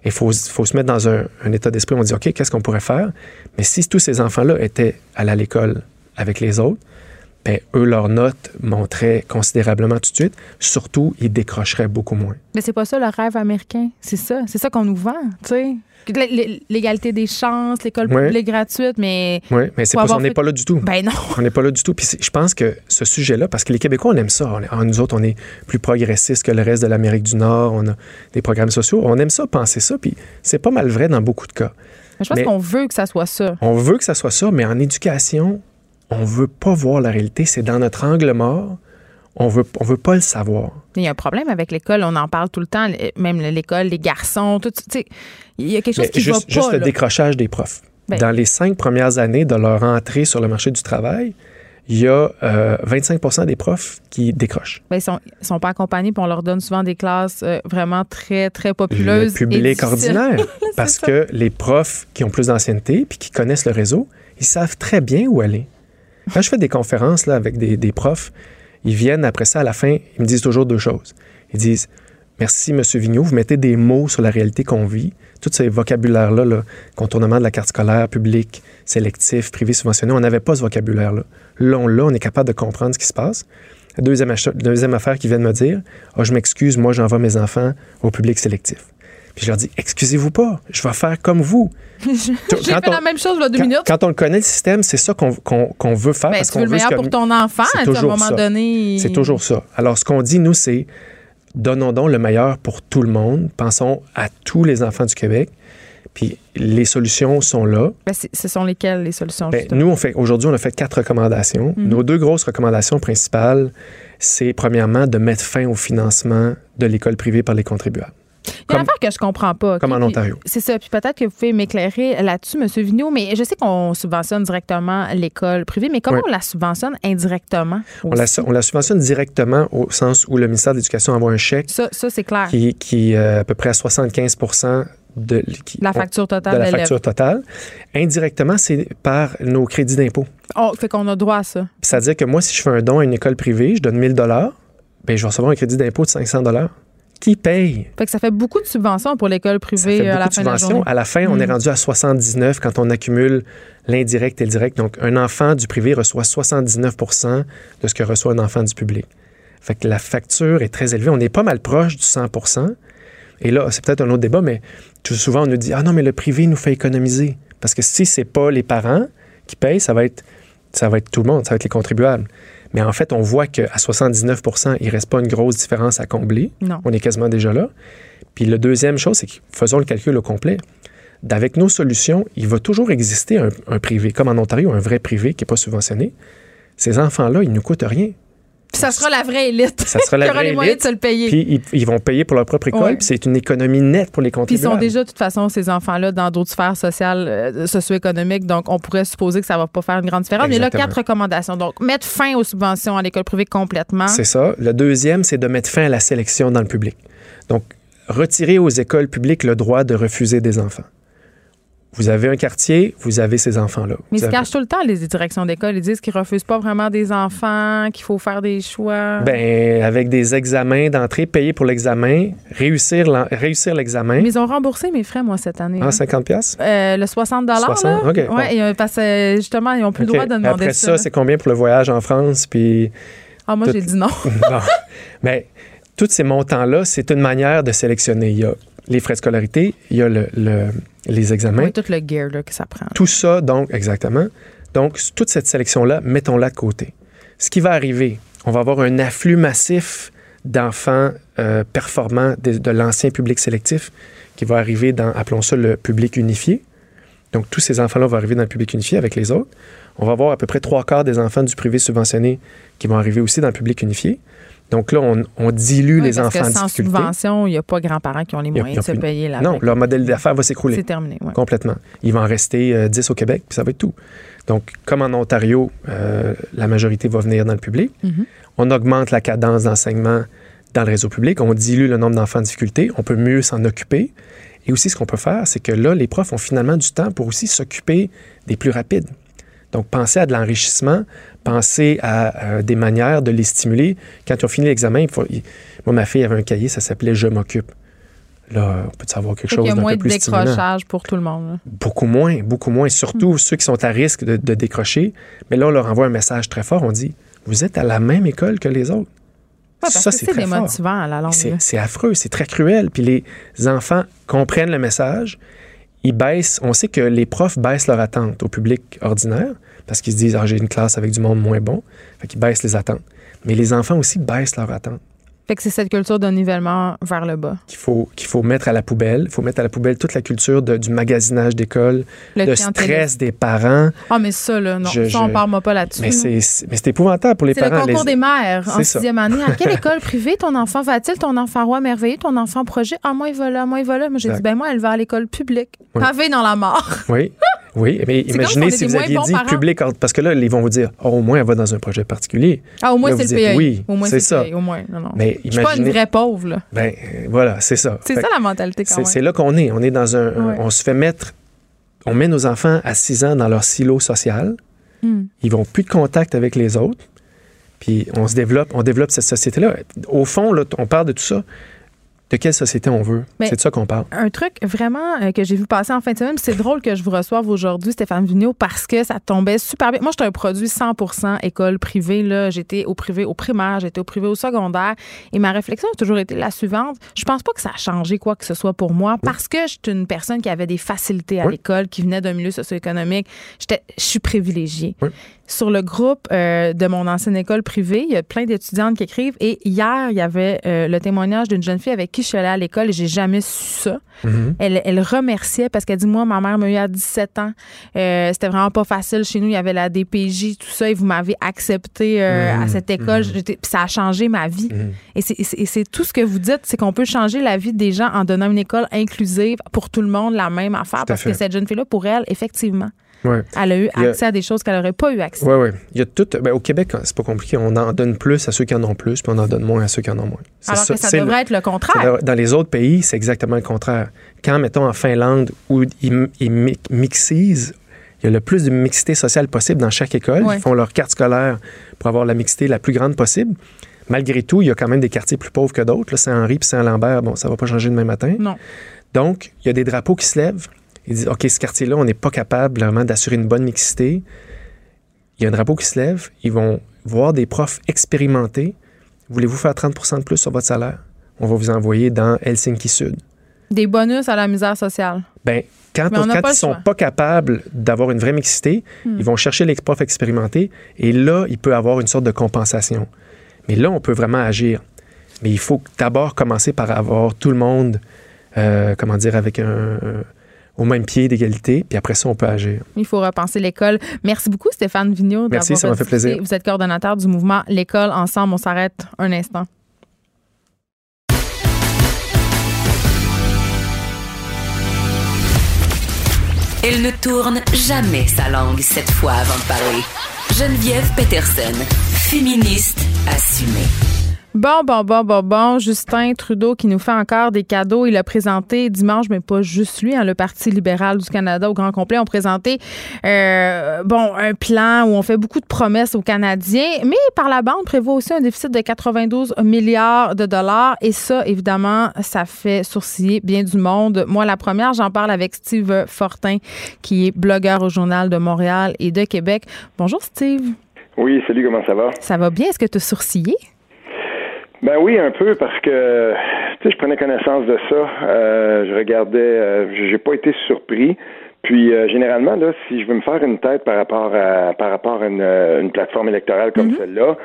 S7: Il faut, faut, se mettre dans un, un état d'esprit où on dit, OK, qu'est-ce qu'on pourrait faire? Mais si tous ces enfants-là étaient à l'école avec les autres, ben, eux, leurs notes montraient considérablement tout de suite. Surtout, ils décrocheraient beaucoup moins.
S3: Mais c'est pas ça le rêve américain. C'est ça. C'est ça qu'on nous vend, tu sais. L'égalité des chances, l'école publique gratuite, mais.
S7: Oui, mais c'est pas, on n'est pas là du tout.
S3: Ben non.
S7: On n'est pas là du tout. Puis je pense que ce sujet-là, parce que les Québécois, on aime ça. On nous autres, on est plus progressistes que le reste de l'Amérique du Nord. On a des programmes sociaux. On aime ça, penser ça. Puis c'est pas mal vrai dans beaucoup de cas.
S3: Mais je pense qu'on veut que ça soit ça.
S7: On veut que ça soit ça, mais en éducation, on veut pas voir la réalité. C'est dans notre angle mort. On veut, on veut pas le savoir.
S3: Il y a un problème avec l'école. On en parle tout le temps. Même l'école, les garçons, tout. Il y a quelque chose qui
S7: juste,
S3: va pas.
S7: Juste le décrochage des profs. Ben dans les cinq premières années de leur entrée sur le marché du travail, il y a 25% euh, des profs qui décrochent.
S3: Ben, ils sont, sont pas accompagnés, puis on leur donne souvent des classes euh, vraiment très, très populeuses.
S7: Le public ordinaire. parce que les profs qui ont plus d'ancienneté puis qui connaissent le réseau, ils savent très bien où aller. Quand je fais des conférences là, avec des, profs, ils viennent après ça à la fin, ils me disent toujours deux choses. Ils disent Merci, M. Vigneault. Vous mettez des mots sur la réalité qu'on vit. Tout ce vocabulaire-là, là, contournement de la carte scolaire, public, sélectif, privé, subventionné, on n'avait pas ce vocabulaire-là. Là, on l'a, on est capable de comprendre ce qui se passe. Deuxième, affaire qu'ils viennent me dire, Ah, je m'excuse, moi, j'envoie mes enfants au public sélectif. Puis je leur dis, excusez-vous pas, je vais faire comme vous.
S3: J'ai fait
S7: on-
S3: la même chose, là, deux
S7: Quand,
S3: minutes.
S7: quand on le connaît, le système, c'est ça qu'on qu'on- qu'on veut faire.
S3: Ben,
S7: parce
S3: tu veux le meilleur pour ton enfant. À un
S7: toujours
S3: moment
S7: ça.
S3: donné.
S7: C'est toujours ça. Alors, ce qu'on dit, nous, c'est donnons donc le meilleur pour tout le monde. Pensons à tous les enfants du Québec. Puis les solutions sont là.
S3: Ben, ce sont lesquelles les solutions?
S7: Ben, nous, on fait aujourd'hui, on a fait quatre recommandations.
S3: Mhm.
S7: Nos deux grosses recommandations principales, c'est premièrement de mettre fin au financement de l'école privée par les contribuables.
S3: Il y a une affaire que je comprends pas.
S7: comme en Ontario.
S3: C'est ça. Puis peut-être que vous pouvez m'éclairer là-dessus, M. Vigneault, mais je sais qu'on subventionne directement l'école privée, mais comment
S7: Oui.
S3: on la subventionne indirectement?
S7: On la,
S3: aussi?
S7: on la subventionne directement au sens où le ministère de l'Éducation envoie un chèque
S3: Ça, ça c'est clair.
S7: qui, qui est à peu près à 75 de, qui-
S3: La facture totale
S7: de la facture totale. Indirectement, c'est par nos crédits d'impôt.
S3: Oh, fait qu'on a droit à ça.
S7: C'est-à-dire que moi, si je fais un don à une école privée, je donne 1000 dollars, ben je vais recevoir un crédit d'impôt de 500 dollars. Qui paye?
S3: Fait que ça fait beaucoup de subventions pour l'école
S7: Ça
S3: privée
S7: fait
S3: euh, à la
S7: de
S3: fin de la journée.
S7: À la fin, on
S3: Mm.
S7: est rendu à 79 quand on accumule l'indirect et le direct. Donc, un enfant du privé reçoit 79 de ce que reçoit un enfant du public. Fait que la facture est très élevée. On est pas mal proche du 100% Et là, c'est peut-être un autre débat, mais tout souvent, on nous dit Ah non, mais le privé nous fait économiser. Parce que si c'est pas les parents qui payent, ça va être, ça va être tout le monde, ça va être les contribuables. Mais en fait, on voit qu'à 79% il reste pas une grosse différence à combler.
S3: Non.
S7: On est quasiment déjà là. Puis la deuxième chose, c'est que faisons le calcul au complet. Avec nos solutions, il va toujours exister un, un privé, comme en Ontario, un vrai privé qui n'est pas subventionné. Ces enfants-là, ils ne nous coûtent rien.
S3: Ça sera la vraie élite.
S7: Ça sera la
S3: qui aura
S7: vraie
S3: les moyens
S7: élite.
S3: de se le payer.
S7: Puis ils, ils vont payer pour leur propre école,
S3: Ouais.
S7: puis c'est une économie nette pour les
S3: Puis ils
S7: contribuables.
S3: sont déjà, de toute façon, ces enfants-là, dans d'autres sphères sociales, euh, socio-économiques. Donc, on pourrait supposer que ça va pas faire une grande différence. Mais là,
S7: Exactement.
S3: quatre recommandations. Donc, mettre fin aux subventions à l'école privée complètement.
S7: C'est ça. Le deuxième, c'est de mettre fin à la sélection dans le public. Donc, retirer aux écoles publiques le droit de refuser des enfants. Vous avez un quartier, vous avez ces enfants-là.
S3: Mais ils se
S7: avez-
S3: cachent tout le temps, les directions d'école. Ils disent qu'ils refusent pas vraiment des enfants, qu'il faut faire des choix.
S7: Ben, avec des examens d'entrée, payer pour l'examen, réussir l'examen.
S3: Mais ils ont remboursé mes frais, moi, cette année.
S7: Ah,
S3: hein.
S7: 50 pièces.
S3: Euh, le 60
S7: 60,
S3: là.
S7: OK, bon.
S3: Ouais, et, euh, parce que justement, ils n'ont plus le droit de demander
S7: Après
S3: ça.
S7: c'est combien pour le voyage en France puis
S3: ah, moi,
S7: tout-
S3: j'ai dit non.
S7: bon. Mais tous ces montants-là, c'est une manière de sélectionner. Il y a les frais de scolarité, il y a le- le- les examens.
S3: Oui, tout le gear là, que ça prend.
S7: Tout ça, donc, exactement. Donc, toute cette sélection-là, mettons-la de côté. Ce qui va arriver, on va avoir un afflux massif d'enfants euh, performants de, de l'ancien public sélectif qui va arriver dans, appelons ça, le public unifié. Donc, tous ces enfants-là vont arriver dans le public unifié avec les autres. On va avoir à peu près trois quarts des enfants du privé subventionné qui vont arriver aussi dans le public unifié. Donc là, on, on dilue
S3: Oui,
S7: les
S3: parce
S7: enfants
S3: que sans
S7: difficulté.
S3: subvention, il n'y a pas grands-parents qui ont les moyens
S7: a
S3: de se
S7: plus-
S3: payer la
S7: Non, leur modèle d'affaires va s'écrouler.
S3: C'est terminé. ouais.
S7: Complètement. Il va en rester euh, 10 au Québec, puis ça va être tout. Donc, comme en Ontario, euh, la majorité va venir dans le public.
S3: Mhm.
S7: On augmente la cadence d'enseignement dans le réseau public. On dilue le nombre d'enfants en difficulté. On peut mieux s'en occuper. Et aussi, ce qu'on peut faire, c'est que là, les profs ont finalement du temps pour aussi s'occuper des plus rapides. Donc, penser à de l'enrichissement, penser à euh, des manières de les stimuler. Quand ils ont fini l'examen, il faut- il- moi, ma fille avait un cahier, ça s'appelait Je m'occupe. Là, on peut savoir quelque chose
S3: qu'il y a
S7: d'un
S3: moins
S7: peu
S3: de
S7: plus stimulant.
S3: décrochage pour tout le monde. là.
S7: Beaucoup moins, beaucoup moins. Surtout
S3: Hmm.
S7: ceux qui sont à risque de, de décrocher. Mais là, on leur envoie un message très fort. On dit Vous êtes à la même école que les autres.
S3: Ouais, parce
S7: ça, c'est très fort.
S3: démotivant à la longue.
S7: C'est affreux, c'est très cruel. Puis les enfants comprennent le message. Ils baissent. On sait que les profs baissent leur attente au public ordinaire parce qu'ils se disent Ah, j'ai une classe avec du monde moins bon. Fait qu'ils baissent les attentes. Mais les enfants aussi baissent leur attente.
S3: Fait que c'est cette culture de nivellement vers le bas.
S7: Qu'il faut, qu'il faut mettre à la poubelle. Il faut mettre à la poubelle toute la culture de- du magasinage d'école,
S3: Le clientélisme.
S7: stress des parents.
S3: Ah, mais ça, là, non.
S7: Je-
S3: ça, on
S7: je-
S3: parle-moi pas là-dessus.
S7: Mais c'est c'est- mais c'est épouvantable pour les
S3: C'est le
S7: parents.
S3: concours
S7: Les-
S3: des mères en sixième année. À quelle école privée ton enfant va-t-il? Ton enfant roi merveilleux? Ton enfant projet? Ah, moi, il va là, moi, il va là. Moi, j'ai dit, ben moi, elle va à l'école publique.
S7: Oui.
S3: Pavé dans la mort.
S7: Oui, oui. Mais imaginez si vous aviez dit
S3: parents.
S7: public, parce que là, ils vont vous dire, oh, au moins, elle va dans un projet particulier.
S3: Ah, au moins, c'est le pays.
S7: oui,
S3: au moins,
S7: c'est ça.
S3: Au moins, non, non.
S7: Mais
S3: Je suis pas une vraie pauvre, là.
S7: Ben, euh, voilà, c'est ça.
S3: C'est ça la mentalité quand
S7: C'est
S3: même.
S7: c'est là qu'on est. On est dans un.
S3: Ouais.
S7: On se fait mettre. On met nos enfants à 6 ans dans leur silo social.
S3: Hmm.
S7: Ils vont plus de contact avec les autres. Puis on se développe, on développe cette société-là. Au fond, là, on parle de tout ça. De quelle société on veut?
S3: Mais-
S7: C'est de ça qu'on parle.
S3: Un truc vraiment euh, que j'ai vu passer en fin de semaine, c'est drôle que je vous reçoive aujourd'hui, Stéphane Vigneault, parce que ça tombait super bien. Moi, j'étais un produit 100 école privée. Là. J'étais au privé au primaire, j'étais au privé au secondaire. Et ma réflexion a toujours été la suivante. Je pense pas que ça a changé quoi que ce soit pour moi, parce que j'étais une personne qui avait des facilités à
S7: Oui.
S3: l'école, qui venait d'un milieu socio-économique. J'étais- Je suis privilégiée.
S7: Oui.
S3: Sur le groupe euh, de mon ancienne école privée, il y a plein d'étudiantes qui écrivent. Et hier, il y avait euh, le témoignage d'une jeune fille avec qui je suis allée à l'école et j'ai jamais su ça.
S7: Mhm.
S3: Elle, elle remerciait parce qu'elle dit Moi, ma mère m'a eu à 17 ans. Euh, C'était vraiment pas facile chez nous. Il y avait la DPJ, tout ça, et vous m'avez accepté à cette école. J'étais- puis ça a changé ma vie. Et c'est- tout ce que vous dites c'est qu'on peut changer la vie des gens en donnant une école inclusive pour tout le monde, la même affaire. Parce que cette jeune fille-là, pour elle, effectivement,
S7: Ouais.
S3: elle a eu
S7: a-
S3: accès à des choses qu'elle n'aurait pas eu accès.
S7: Ouais, ouais. Il y a tout. ben, au Québec, c'est pas compliqué. On en donne plus à ceux qui en ont plus, puis on en donne moins à ceux qui en ont moins.
S3: Alors que ça
S7: le-
S3: devrait être le contraire.
S7: Dans les autres pays, c'est exactement le contraire. Quand, mettons, en Finlande, où ils, ils mi- mixisent, il y a le plus de mixité sociale possible dans chaque école.
S3: Ouais.
S7: Ils font leur carte scolaire pour avoir la mixité la plus grande possible. Malgré tout, il y a quand même des quartiers plus pauvres que d'autres. Saint-Henri puis Saint-Lambert, bon, ça va pas changer demain matin.
S3: Non.
S7: Donc, il y a des drapeaux qui se lèvent. Ils disent, OK, ce quartier-là, on n'est pas capable vraiment d'assurer une bonne mixité. Il y a un drapeau qui se lève. Ils vont voir des profs expérimentés. Voulez-vous faire 30% de plus sur votre salaire? On va vous envoyer dans Helsinki Sud.
S3: Des bonus à la misère sociale.
S7: Ben, quand,
S3: on
S7: ils
S3: le
S7: sont pas capables d'avoir une vraie mixité,
S3: Hmm.
S7: ils vont chercher les profs expérimentés et là, il peut avoir une sorte de compensation. Mais là, on peut vraiment agir. Mais il faut d'abord commencer par avoir tout le monde, euh, comment dire, avec un- au même pied d'égalité, puis après ça, on peut agir.
S3: Il faut repenser l'école. Merci beaucoup, Stéphane Vigneault.
S7: Merci, ça m'a fait plaisir.
S3: Vous êtes coordonnateur du mouvement L'école Ensemble. On s'arrête un instant.
S1: Elle ne tourne jamais sa langue cette fois avant de parler. Geneviève Peterson, féministe assumée.
S3: Bon, bon, bon, bon, bon. Justin Trudeau qui nous fait encore des cadeaux. Il a présenté dimanche, mais pas juste lui, hein, le Parti libéral du Canada au grand complet ont présenté euh, bon un plan où on fait beaucoup de promesses aux Canadiens, mais par la bande prévoit aussi un déficit de 92 milliards de dollars. Et ça, évidemment, ça fait sourciller bien du monde. Moi, la première, j'en parle avec Steve Fortin, qui est blogueur au Journal de Montréal et de Québec. Bonjour, Steve.
S8: Oui, salut, comment ça va?
S3: Ça va bien? Est-ce que tu as sourcillé?
S8: Ben oui, un peu, parce que tu sais, je prenais connaissance de ça. Euh, je regardais, euh, j'ai pas été surpris. Puis euh, généralement, là, si je veux me faire une tête par rapport à par rapport à une, euh, une plateforme électorale comme celle-là,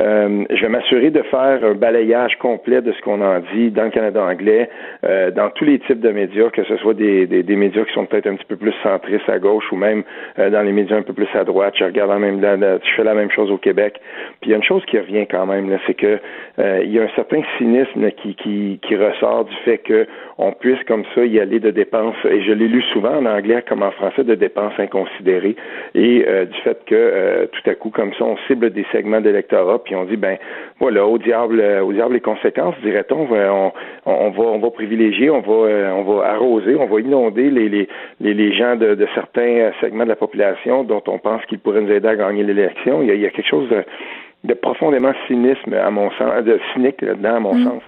S8: euh, je vais m'assurer de faire un balayage complet de ce qu'on en dit dans le Canada anglais, euh, dans tous les types de médias, que ce soit des, des, des médias qui sont peut-être un petit peu plus centristes à gauche ou même euh, dans les médias un peu plus à droite. Je regarde la même, la- je fais la même chose au Québec. Puis il y a une chose qui revient quand même, c'est que euh, il y a un certain cynisme qui, qui, qui ressort du fait que on puisse comme ça y aller de dépenses, et je l'ai lu souvent en anglais comme en français, de dépenses inconsidérées, et euh, du fait que euh, tout à coup, comme ça, on cible des segments d'électorat, puis on dit, ben voilà, au diable, au diable les conséquences, dirait-on, on, on, on va, on va privilégier, on va, euh, on va arroser, on va inonder les, les, les, gens de, certains segments de la population dont on pense qu'ils pourraient nous aider à gagner l'élection. Il il y a quelque chose de de profondément cynisme à mon sens, de cynique là-dedans à mon sens.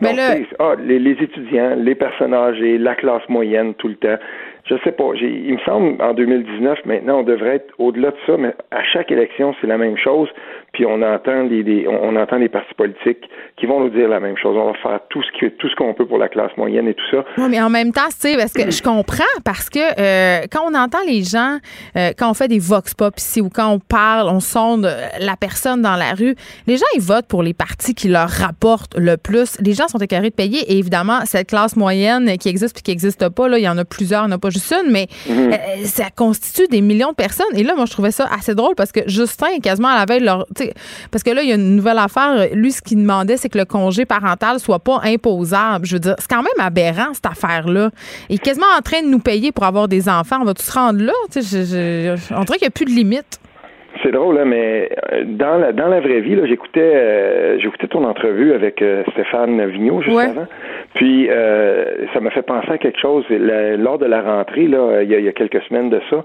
S3: Mais
S8: Donc, ah, les, les étudiants, les personnes âgées, la classe moyenne tout le temps. Je sais pas. j'ai- Il me semble en 2019 maintenant on devrait être au-delà de ça, mais à chaque élection c'est la même chose. Puis on entend les, les- on, on entend les partis politiques qui vont nous dire la même chose. On va faire tout ce qui, tout ce qu'on peut pour la classe moyenne et tout ça.
S3: Oui, mais en même temps, tu sais, parce que je comprends, parce que euh, quand on entend les gens, euh, quand on fait des vox pop ici ou quand on parle, on sonde euh, la personne dans la rue, les gens, ils votent pour les partis qui leur rapportent le plus. Les gens sont écœurés de payer et évidemment, cette classe moyenne qui existe puis qui n'existe pas, là, il y en a plusieurs, il n'y en a pas juste une, mais euh, ça constitue des millions de personnes. Et là, moi, je trouvais ça assez drôle parce que Justin, quasiment à la veille, de leur, parce que là, il y a une nouvelle affaire. Lui, ce qu'il demandait, c'est que le congé parental soit pas imposable. Je veux dire, c'est quand même aberrant, cette affaire-là. Il est quasiment en train de nous payer pour avoir des enfants. On va-tu se rendre là? Je- on dirait qu'il n'y a plus de limite.
S8: C'est drôle, hein, mais euh, dans la dans la vraie vie, là, j'écoutais euh, j'écoutais ton entrevue avec euh, Stéphane Vigneault juste
S3: Ouais.
S8: avant. Puis euh, ça m'a fait penser à quelque chose. La- lors de la rentrée, là, il y, a, il y a quelques semaines de ça,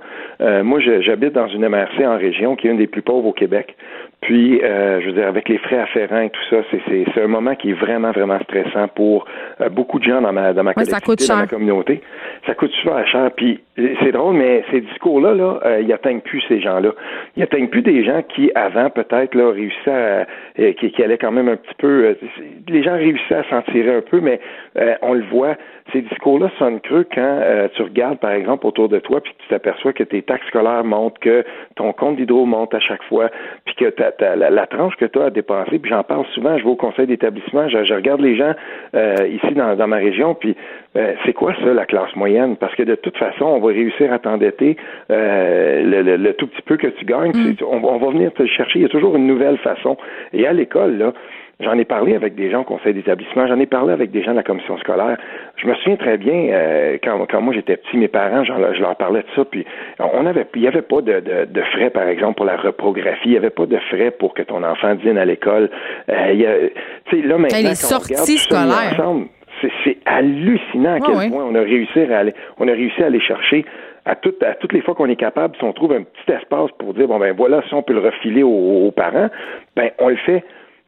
S8: moi j'habite dans une MRC en région qui est une des plus pauvres au Québec. Puis, euh, je veux dire, avec les frais afférents et tout ça, c'est un moment qui est vraiment, vraiment stressant pour euh, beaucoup de gens dans ma, dans ma collectivité, dans ma communauté. Ça coûte super cher. Puis, c'est drôle, mais ces discours-là, là, euh, ils atteignent plus ces gens-là. Ils atteignent plus des gens qui, avant, peut-être, là, réussissaient à, qui, qui allaient quand même un petit peu, les gens réussissaient à s'en tirer un peu, mais on le voit, ces discours-là sonnent creux quand tu regardes, par exemple, autour de toi, puis tu t'aperçois que tes taxes scolaires montent, que ton compte d'hydro monte à chaque fois, puis que ta, la, tranche que tu as à dépenser, puis j'en parle souvent, je vais au conseil d'établissement, je, regarde les gens euh, ici dans, ma région, puis euh, c'est quoi ça, la classe moyenne? Parce que de toute façon, on va réussir à t'endetter euh, le, tout petit peu que tu gagnes. On, on, va venir te chercher. Il y a toujours une nouvelle façon. Et à l'école, là, J'en ai parlé avec des gens au conseil d'établissement, j'en ai parlé avec des gens de la commission scolaire. Je me souviens très bien, euh, quand, quand moi j'étais petit, mes parents, je leur parlais de ça, puis on avait, il n'y avait pas de, de, frais, par exemple, pour la reprographie, il n'y avait pas de frais pour que ton enfant dîne à l'école. Euh, là, maintenant,
S3: les sorties scolaires.
S8: c'est hallucinant à quel point on a réussi à aller, on a réussi à aller chercher à, toutes à toutes les fois qu'on est capable, si on trouve un petit espace pour dire bon ben voilà, si on peut le refiler aux parents, ben on le fait.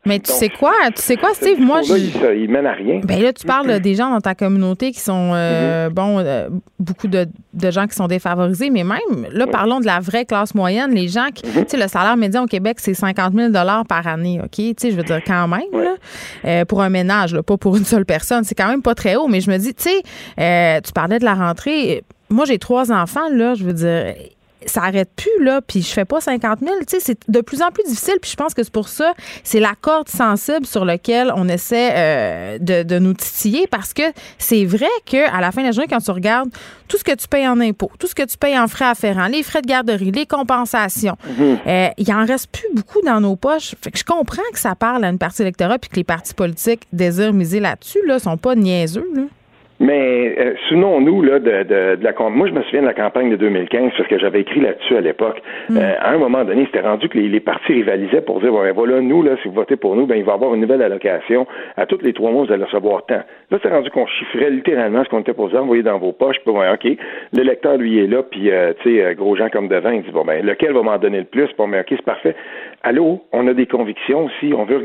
S3: Mais tu sais quoi? Tu sais quoi, Steve? Moi,
S8: je. Il, mène à rien.
S3: Ben là, tu parles des gens dans ta communauté qui sont, euh, mm-hmm. bon, euh, beaucoup de, gens qui sont défavorisés, mais même, là, parlons de la vraie classe moyenne, les gens qui. Mm-hmm. Tu sais, le salaire médian au Québec, c'est 50 000 par année, OK? Tu sais, je veux dire, quand même, là, euh, pour un ménage, là, pas pour une seule personne, c'est quand même pas très haut, mais je me dis, tu sais, tu parlais de la rentrée. Moi, j'ai trois enfants, là, je veux dire ça arrête plus, là, puis je fais pas 50 000. Tu sais, c'est de plus en plus difficile, puis je pense que c'est pour ça, c'est la corde sensible sur laquelle on essaie euh, de, nous titiller, parce que c'est vrai qu'à la fin de la journée, quand tu regardes tout ce que tu payes en impôts, tout ce que tu payes en frais afférents, les frais de garderie, les compensations, mhm. euh, il en reste plus beaucoup dans nos poches. Fait que je comprends que ça parle à une partie électorale, puis que les partis politiques désirent miser là-dessus, là, sont pas niaiseux, là.
S8: Mais euh, souvenons-nous là de, de, de, la moi je me souviens de la campagne de 2015 parce que j'avais écrit là-dessus à l'époque. Mm. Euh, à un moment donné, c'était rendu que les, les, partis rivalisaient pour dire bon ben voilà nous là si vous votez pour nous ben il va y avoir une nouvelle allocation à tous les trois mois vous allez recevoir tant. Là c'est rendu qu'on chiffrait littéralement ce qu'on était vous envoyer dans vos poches puis bon ok l'électeur lui est là puis euh, tu sais gros gens comme devant il dit bon ben lequel va m'en donner le plus? Bon ben ok c'est parfait. Allô on a des convictions aussi on veut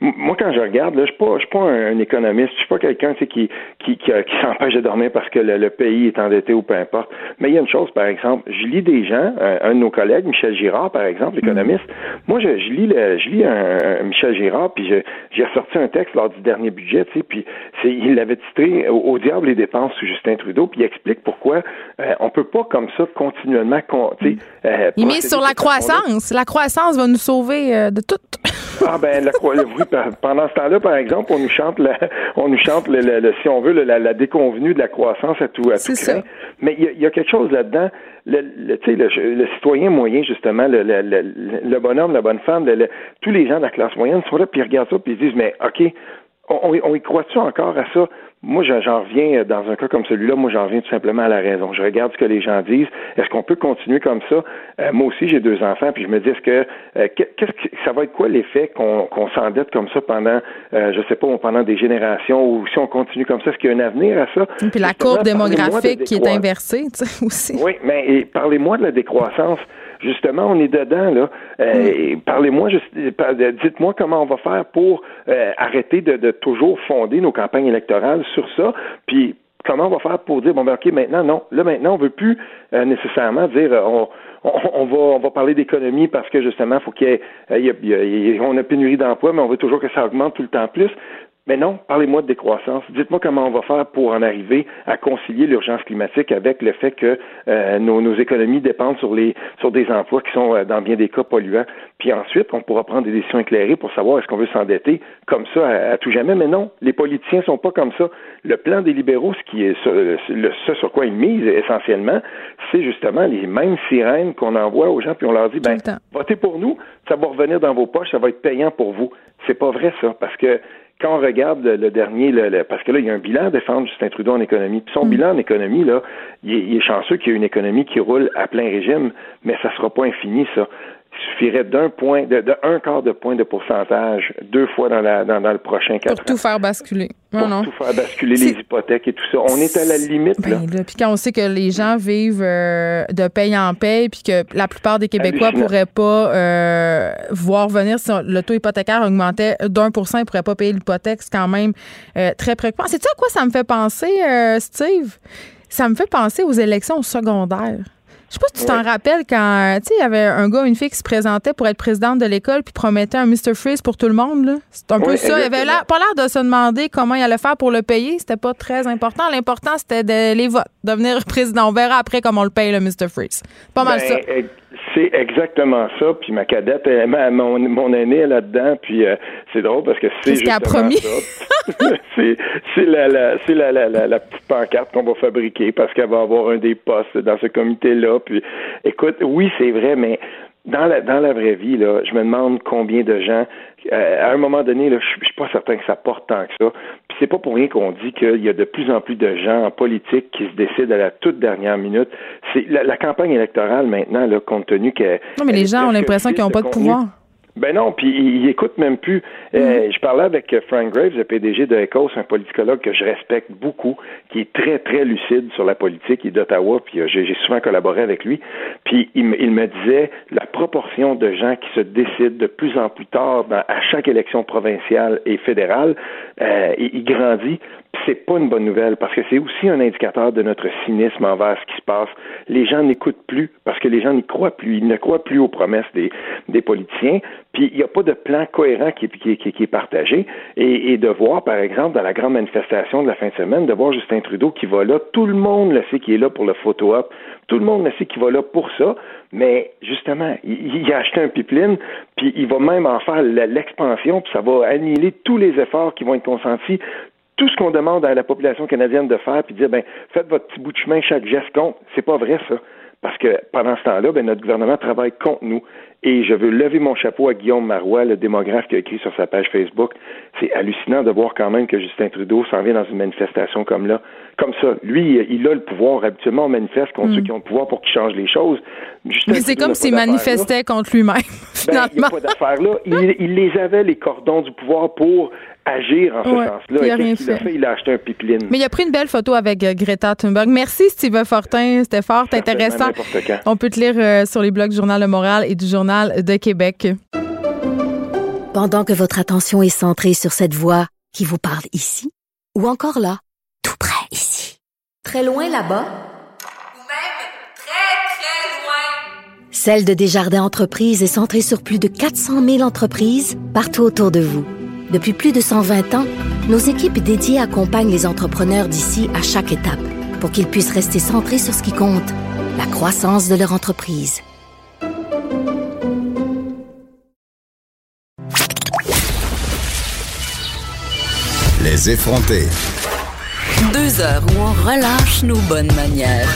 S8: moi quand je regarde là je suis pas je suis pas un, économiste je suis pas quelqu'un tu sais qui qui, qui qui s'empêche de dormir parce que le, pays est endetté ou peu importe. Mais il y a une chose, par exemple, je lis des gens, un, de nos collègues, Michel Girard, par exemple, mm. économiste. Moi, je, lis, le, je lis un, Michel Girard, puis j'ai ressorti un texte lors du dernier budget, tu sais, puis il l'avait titré au, diable les dépenses sous Justin Trudeau, puis il explique pourquoi euh, on peut pas comme ça continuellement, tu
S3: sais. Euh, il met sur la croissance. La croissance va nous sauver euh, de tout.
S8: ah ben, la, oui, pendant ce temps-là, par exemple, on nous chante, la, on nous chante le, si on veut, la, la déconvenue de la croissance à tout, à tout craint. Mais il y, a quelque chose là-dedans. Le, le, citoyen moyen, justement, le, le, bonhomme, la bonne femme, tous les gens de la classe moyenne sont là, puis ils regardent ça, puis ils disent, mais OK, on, on y croit-tu encore à ça? Moi, j'en reviens, euh, dans un cas comme celui-là, moi, j'en reviens tout simplement à la raison. Je regarde ce que les gens disent. Est-ce qu'on peut continuer comme ça? Euh, moi aussi, j'ai deux enfants, puis je me dis, est-ce que, euh, qu'est-ce que ça va être quoi l'effet qu'on s'endette comme ça pendant, je sais pas, pendant des générations, ou si on continue comme ça, est-ce qu'il y a un avenir à ça?
S3: Puis la courbe démographique qui est inversée, tu sais, aussi.
S8: Oui, mais parlez-moi de la décroissance justement, on est dedans, là. Euh, mm. Parlez-moi, dites-moi comment on va faire pour euh, arrêter de, toujours fonder nos campagnes électorales sur ça, puis comment on va faire pour dire, bon, ben, OK, maintenant, non. Là, maintenant, on veut plus euh, nécessairement dire, on, on, va on va parler d'économie parce que justement, faut qu'il y ait, on a pénurie d'emplois, mais on veut toujours que ça augmente tout le temps plus. Mais non, parlez-moi de décroissance. Dites-moi comment on va faire pour en arriver à concilier l'urgence climatique avec le fait que euh, nos, économies dépendent sur les sur des emplois qui sont euh, dans bien des cas polluants. Puis ensuite, on pourra prendre des décisions éclairées pour savoir est-ce qu'on veut s'endetter comme ça à, tout jamais. Mais non, les politiciens sont pas comme ça. Le plan des libéraux, ce qui est ce sur quoi ils misent essentiellement, c'est justement les mêmes sirènes qu'on envoie aux gens, puis on leur dit ben votez pour nous, ça va revenir dans vos poches, ça va être payant pour vous. C'est pas vrai ça, parce que quand on regarde le, dernier, le, parce que là, il y a un bilan à défendre Justin Trudeau en économie. Puis son mm. bilan en économie, là, il est, chanceux qu'il y ait une économie qui roule à plein régime, mais ça sera pas infini, ça. Suffirait d'un point, de, de, un quart de point de pourcentage deux fois dans, la, dans, dans le prochain quatre
S3: Pour tout faire basculer. Non,
S8: Pour
S3: non.
S8: tout faire basculer les hypothèques et tout ça. On est à la limite.
S3: Ben, là, Puis quand on sait que les gens vivent euh, de paye en paye, puis que la plupart des Québécois
S8: Hallucinant.
S3: pourraient pas euh, voir venir si le taux hypothécaire augmentait d'un pour cent, ils pourraient pas payer l'hypothèque, c'est quand même euh, très préoccupant. C'est ça à quoi ça me fait penser, euh, Steve? Ça me fait penser aux élections au secondaire. Je sais pas si tu t'en rappelles quand, tu sais, il y avait un gars ou une fille qui se présentait pour être présidente de l'école puis promettait un Mr. Freeze pour tout le monde, là. C'est un peu ça. Il avait l'air- pas l'air de se demander comment il allait faire pour le payer. C'était pas très important. L'important, c'était de, les votes, devenir président. On verra après comment on le paye, le Mr. Freeze. Pas mal
S8: Ben,
S3: ça.
S8: ex- C'est exactement ça. Puis ma cadette, elle- ma- mon, mon aîné est là-dedans. Puis euh, c'est drôle parce que c'est justement
S3: promis?
S8: ça. c'est la, la, c'est la, la, la, petite pancarte qu'on va fabriquer parce qu'elle va avoir un des postes dans ce comité-là. Puis écoute, oui, c'est vrai, mais dans la, dans la vraie vie, là, je me demande combien de gens, euh, à un moment donné, là, je je suis pas certain que ça porte tant que ça. C'est pas pour rien qu'on dit qu'il y a de plus en plus de gens en politique qui se décident à la toute dernière minute. C'est la, la campagne électorale maintenant, là, compte tenu que
S3: Non, mais les gens ont l'impression qu'ils n'ont pas de pouvoir.
S8: Ben non, puis ils écoutent même plus. Euh, je parlais avec euh, Frank Graves, le PDG de ECOS, un politicologue que je respecte beaucoup, qui est très, très lucide sur la politique. Il est d'Ottawa, puis euh, j'ai j'ai souvent collaboré avec lui. Puis il, me- il me disait la proportion de gens qui se décident de plus en plus tard dans- à chaque élection provinciale et fédérale, euh, il, il grandit. C'est pas une bonne nouvelle parce que c'est aussi un indicateur de notre cynisme envers ce qui se passe. Les gens n'écoutent plus parce que les gens n'y croient plus. Ils ne croient plus aux promesses des, des politiciens. Puis il n'y a pas de plan cohérent qui, est- qui, est- partagé. Et, de voir, par exemple, dans la grande manifestation de la fin de semaine, de voir Justin Trudeau qui va là, tout le monde le sait qu'il est là pour le photo-op, tout le monde le sait qu'il va là pour ça, mais justement, il, il a acheté un pipeline, puis il va même en faire l'expansion, puis ça va annihiler tous les efforts qui vont être consentis tout ce qu'on demande à la population canadienne de faire, puis dire, ben, faites votre petit bout de chemin, chaque geste compte. C'est pas vrai, ça. Parce que pendant ce temps-là, ben, notre gouvernement travaille contre nous. Et je veux lever mon chapeau à Guillaume Marois, le démographe qui a écrit sur sa page Facebook. C'est hallucinant de voir quand même que Justin Trudeau s'en vient dans une manifestation comme là. Comme ça. Lui, il a le pouvoir. Habituellement, on manifeste contre ceux qui ont le pouvoir pour qu'ils changent les choses. Justin
S3: Mm. Mais c'est comme s'il
S8: là.
S3: manifestait contre lui-même,
S8: Ben, il n'y a pas d'affaire là. Il, il les avait, les cordons du pouvoir, pour agir en ce
S3: Ouais,
S8: sens-là.
S3: il a
S8: Et
S3: rien
S8: qu'est-ce qu'il a
S3: fait.
S8: fait? Il a acheté un pipeline.
S3: Mais il a pris une belle photo avec euh, Greta Thunberg. Merci, Steve Fortin. C'était fort intéressant. On peut te lire euh, sur les blogs du Journal de Montréal et du Journal de Québec.
S4: Pendant que votre attention est centrée sur cette voix qui vous parle ici, ou encore là, tout près ici, très loin là-bas, Celle de Desjardins Entreprises est centrée sur plus de 400 000 entreprises partout autour de vous. Depuis plus de 120 ans, nos équipes dédiées accompagnent les entrepreneurs d'ici à chaque étape pour qu'ils puissent rester centrés sur ce qui compte, la croissance de leur entreprise.
S2: Les effrontés.
S1: Deux heures où on relâche nos bonnes manières.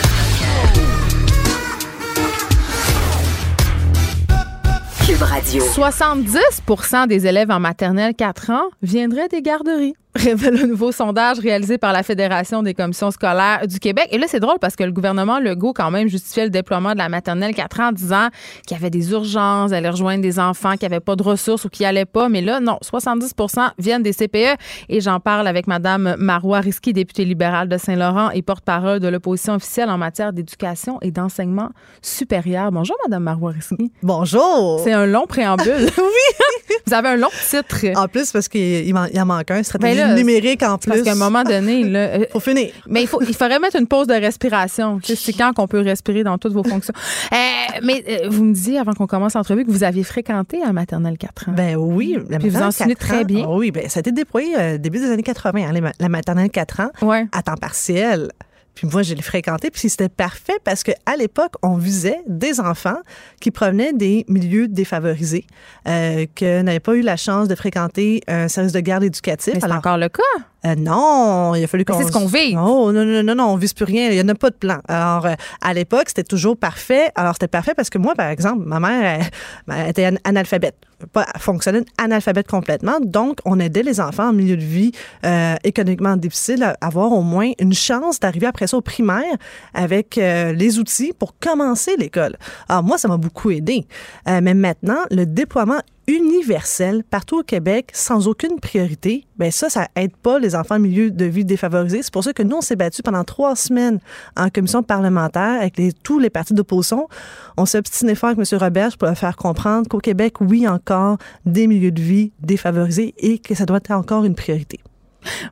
S1: Cube Radio.
S3: 70% des élèves en maternelle 4 ans viendraient des garderies. Révèle un nouveau sondage réalisé par la Fédération des commissions scolaires du Québec. Et là, c'est drôle parce que le gouvernement Legault, quand même, justifiait le déploiement de la maternelle 4 ans en disant qu'il y avait des urgences, aller rejoindre des enfants qui n'avaient pas de ressources ou qui allaient pas. Mais là, non, 70% viennent des CPE. Et j'en parle avec Mme Marois Risky, députée libérale de Saint-Laurent et porte-parole de l'opposition officielle en matière d'éducation et d'enseignement supérieur. Bonjour, Mme Marois Risky.
S9: Bonjour.
S3: C'est un long préambule. oui. Vous avez un long titre.
S9: En plus, parce qu'il il en manque un, stratégie Numérique en
S3: Parce
S9: plus.
S3: qu'à un moment donné, là, euh,
S9: Faut finir.
S3: mais il, faut, il faudrait mettre une pause de respiration. C'est quand qu'on peut respirer dans toutes vos fonctions. Euh, mais euh, vous me disiez, avant qu'on commence l'entrevue, que vous aviez fréquenté un maternelle 4 ans.
S9: Ben oui. La
S3: Puis vous en souvenez
S9: 4
S3: très bien.
S9: ah Oui, ben ça a été déployé euh, début des années 80, hein, la maternelle 4 ans,
S3: ouais.
S9: à temps partiel. Puis moi, je l'ai fréquenté, puis c'était parfait parce qu'à l'époque, on visait des enfants qui provenaient des milieux défavorisés, euh, que n'avaient pas eu la chance de fréquenter un service de garde éducatif.
S3: Mais c'est
S9: Alors,
S3: encore le cas.
S9: Euh, non, il a fallu qu'on.
S3: c'est ce qu'on vise.
S9: Non, non, non, non, non, on vise plus rien. Il n'y en a pas de plan. Alors, euh, à l'époque, c'était toujours parfait. Alors, c'était parfait parce que moi, par exemple, ma mère elle, elle était an- analphabète. Pas fonctionnait analphabète complètement. Donc, on aidait les enfants en milieu de vie euh, économiquement difficile à avoir au moins une chance d'arriver après ça au primaire avec euh, les outils pour commencer l'école. Alors, moi, ça m'a beaucoup aidé. Euh, mais maintenant, le déploiement universel partout au Québec sans aucune priorité, ben ça, ça aide pas les enfants en milieu de vie défavorisés. C'est pour ça que nous, on s'est battu pendant trois semaines en commission parlementaire avec tous les partis d'opposition. On s'est obstiné fort avec M. Roberge pour leur faire comprendre qu'au Québec, oui, encore des milieux de vie défavorisés et que ça doit être encore une priorité.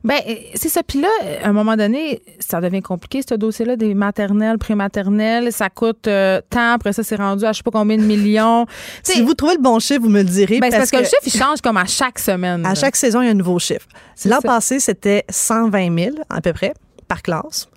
S3: Ben, euh, c'est ça. Puis là, à un moment donné, ça devient compliqué, ce dossier-là, des maternelles, prématernelles. Ça coûte euh, tant. Après ça, c'est rendu à je sais pas combien de millions.
S9: Si vous trouvez le bon chiffre, vous me le direz.
S3: ben, c'est parce que, le chiffre, il change comme à chaque semaine.
S9: À chaque saison, il y a un nouveau chiffre. L'an passé, c'était 120 000 à peu près par classe.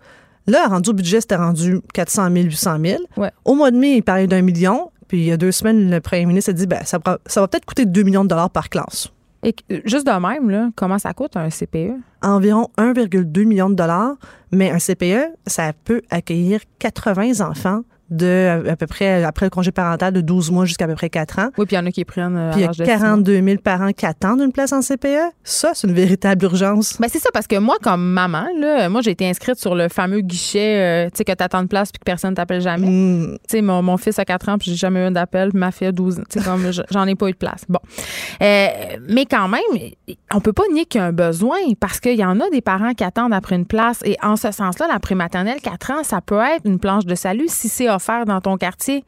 S9: Là, rendu au budget, c'était rendu 400 000, 800 000.
S3: Ouais.
S9: Au mois de mai, il parlait d'un million. Puis il y a deux semaines, le premier ministre a dit ben, ça, va- ça va peut-être coûter 2 millions de dollars par classe.
S3: Et euh, juste de même, là, comment ça coûte un? CPE?
S9: Environ 1,2 million de dollars. Mais un CPE, ça peut accueillir 80 enfants de à peu près après le congé parental de 12 mois jusqu'à à peu près 4 ans.
S3: Oui, puis il y en a qui prennent euh,
S9: Puis il y a
S3: l'âge de six mois.
S9: 42 000 parents qui attendent une place en CPE. Ça, c'est une véritable urgence.
S3: Ben c'est ça, parce que moi, comme maman, là, moi, j'ai été inscrite sur le fameux guichet, euh, tu sais, que t'attends de place puis que personne t'appelle jamais.
S9: Hmm.
S3: Tu sais, mon, mon fils a 4 ans puis j'ai jamais eu d'appel, ma fille a 12 ans. Tu sais, comme je- j'en ai pas eu de place. Bon. Euh, mais quand même, on peut pas nier qu'il y a un besoin parce qu'il y en a des parents qui attendent après une place. Et en ce sens-là, la prématernelle 4 ans, ça peut être une planche de salut si c'est offert dans ton quartier,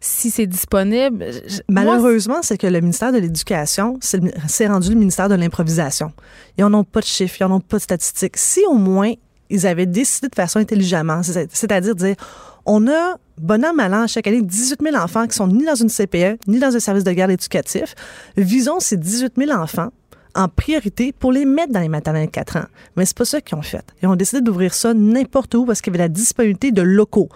S3: si c'est disponible.
S9: Malheureusement, c'est que le ministère de l'Éducation, c'est rendu le ministère de l'improvisation. Ils n'en ont pas de chiffres, ils n'en ont pas de statistiques. Si au moins ils avaient décidé de façon intelligemment, c'est- c'est-à-dire dire, on a, bon an, mal an, chaque année, 18 000 enfants qui sont ni dans une CPE, ni dans un service de garde éducatif. Visons ces 18 000 enfants en priorité pour les mettre dans les maternelles de 4 ans. Mais c'est pas ça qu'ils ont fait. Ils ont décidé d'ouvrir ça n'importe où parce qu'il y avait la disponibilité de locaux.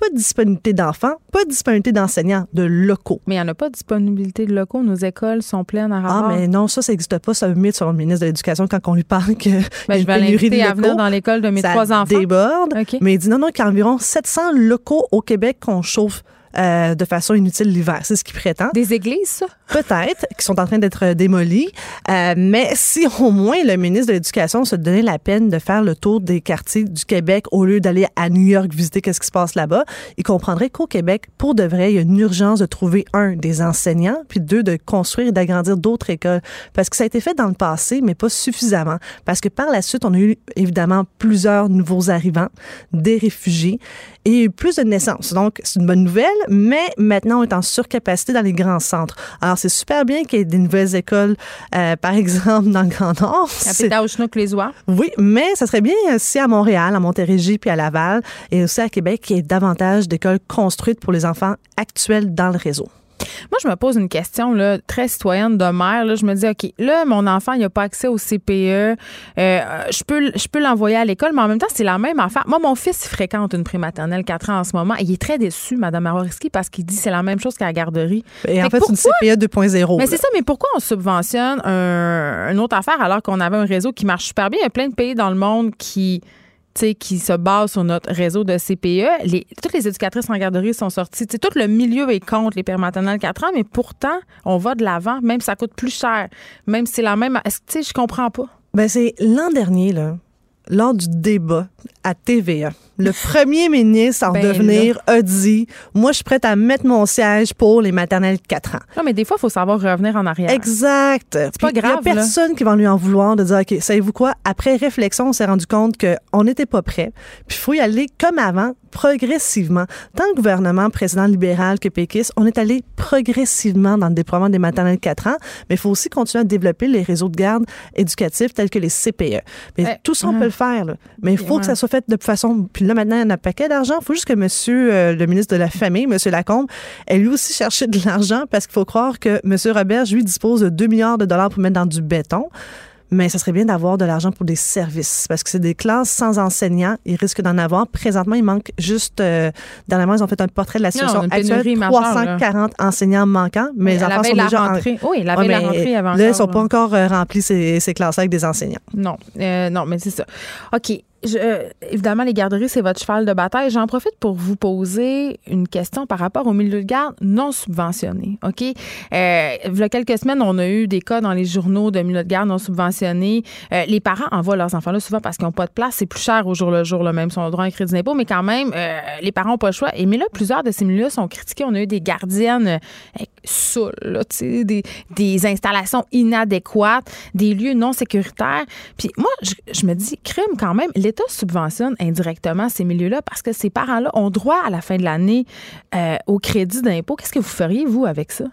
S9: Pas de disponibilité d'enfants, pas de disponibilité d'enseignants, de locaux.
S3: Mais il n'y en a pas de disponibilité de locaux. Nos écoles sont pleines à
S9: Ah,
S3: rapport.
S9: mais non, ça, ça n'existe pas. Ça mythe sur le ministre de l'Éducation quand on lui parle que
S3: Ben,
S9: y a
S3: je vais
S9: pénurie de
S3: l'inviter à
S9: locaux.
S3: venir dans l'école de mes
S9: ça
S3: trois enfants.
S9: déborde. Mais il dit non, non, qu'il y a environ 700 locaux au Québec qu'on chauffe euh, de façon inutile l'hiver. C'est ce qu'il prétend.
S3: Des églises, ça?
S9: Peut-être, qui sont en train d'être euh, démolis. Euh, mais si au moins le ministre de l'Éducation se donnait la peine de faire le tour des quartiers du Québec au lieu d'aller à New York visiter qu'est-ce qui se passe là-bas, il comprendrait qu'au Québec, pour de vrai, il y a une urgence de trouver, un, des enseignants, puis deux, de construire et d'agrandir d'autres écoles. Parce que ça a été fait dans le passé, mais pas suffisamment. Parce que par la suite, on a eu évidemment plusieurs nouveaux arrivants, des réfugiés, et il y a eu plus de naissances. Donc, c'est une bonne nouvelle, mais maintenant, on est en surcapacité dans les grands centres. Alors, c'est super bien qu'il y ait des nouvelles écoles, euh, par exemple, dans le Grand Nord. C'est-
S3: Pétauche-Nouk-les-Oies.
S9: oui, mais ça serait bien aussi à Montréal, à Montérégie puis à Laval et aussi à Québec qu'il y ait davantage d'écoles construites pour les enfants actuels dans le réseau.
S3: Moi, je me pose une question là, très citoyenne de mère. Là, je me dis, OK, là, mon enfant, il n'a pas accès au CPE. Euh, je peux, je peux l'envoyer à l'école, mais en même temps, c'est la même affaire. Moi, mon fils il fréquente une prématernelle 4 ans en ce moment. et Il est très déçu, Mme Aroriski, parce qu'il dit que c'est la même chose qu'à la garderie.
S9: Et en
S3: Fait
S9: c'est une CPE 2.0.
S3: Mais c'est ça, mais pourquoi on subventionne un- une autre affaire alors qu'on avait un réseau qui marche super bien? Il y a plein de pays dans le monde qui qui se basent sur notre réseau de CPE. Toutes les éducatrices en garderie sont sorties. Tout le milieu est contre les pères maternelles 4 ans, mais pourtant, on va de l'avant, même si ça coûte plus cher, même si c'est la même. Est-ce je comprends pas?
S9: Ben, c'est l'an dernier, là, lors du débat à TVA, le premier ministre en
S3: Ben
S9: devenir a dit Moi, je suis prête à mettre mon siège pour les maternelles de 4 ans.
S3: Non, mais des fois, il faut savoir revenir en arrière.
S9: Exact. C'est
S3: pas grave,
S9: Il n'y a
S3: là.
S9: personne qui va lui en vouloir de dire, OK, savez-vous quoi? Après réflexion, on s'est rendu compte qu'on n'était pas prêt. Puis il faut y aller comme avant, progressivement. Tant le gouvernement président libéral que péquiste, on est allé progressivement dans le déploiement des maternelles de 4 ans, mais il faut aussi continuer à développer les réseaux de garde éducatifs tels que les CPE. Mais
S3: Eh,
S9: tout ça, on
S3: ouais.
S9: peut le faire, là. Mais il faut
S3: Ouais.
S9: que ça soit fait de façon... Puis là, maintenant, il y en a un paquet d'argent. Il faut juste que monsieur, euh, le ministre de la Famille, monsieur Lacombe, ait lui aussi cherché de l'argent parce qu'il faut croire que monsieur Robert, lui, dispose de 2 milliards de dollars pour mettre dans du béton. mais ça serait bien d'avoir de l'argent pour des services parce que c'est des classes sans enseignants. Ils risquent d'en avoir. Présentement, il manque juste, euh, dernièrement, ils ont fait un portrait de la situation
S3: une
S9: actuelle.
S3: pénurie majeure,
S9: 340 enseignants manquants, mais les enfants sont
S3: la
S9: déjà en-
S3: rentrée. Oui, elle avait
S9: Ouais,
S3: la rentrée avant
S9: Là, ils sont pas encore euh, remplis ces, ces classes avec des enseignants.
S3: Non, euh, non, mais c'est ça. OK. Euh, évidemment, les garderies, c'est votre cheval de bataille. J'en profite pour vous poser une question par rapport au milieu de garde non subventionné. OK? Euh, il y a quelques semaines, on a eu des cas dans les journaux de milieu de garde non subventionnés. Euh, les parents envoient leurs enfants là souvent parce qu'ils n'ont pas de place. C'est plus cher au jour le jour, là, même si on a droit à un crédit d'impôt, mais quand même, les parents n'ont pas le choix. Et mais là, plusieurs de ces milieux sont critiqués. On a eu des gardiennes saoules, là, des, des installations inadéquates, des lieux non sécuritaires. Puis moi, je, je me dis, crime quand même, l'État subventionne indirectement ces milieux-là parce que ces parents-là ont droit à la fin de l'année euh, au crédit d'impôt. Qu'est-ce que vous feriez, vous, avec ça?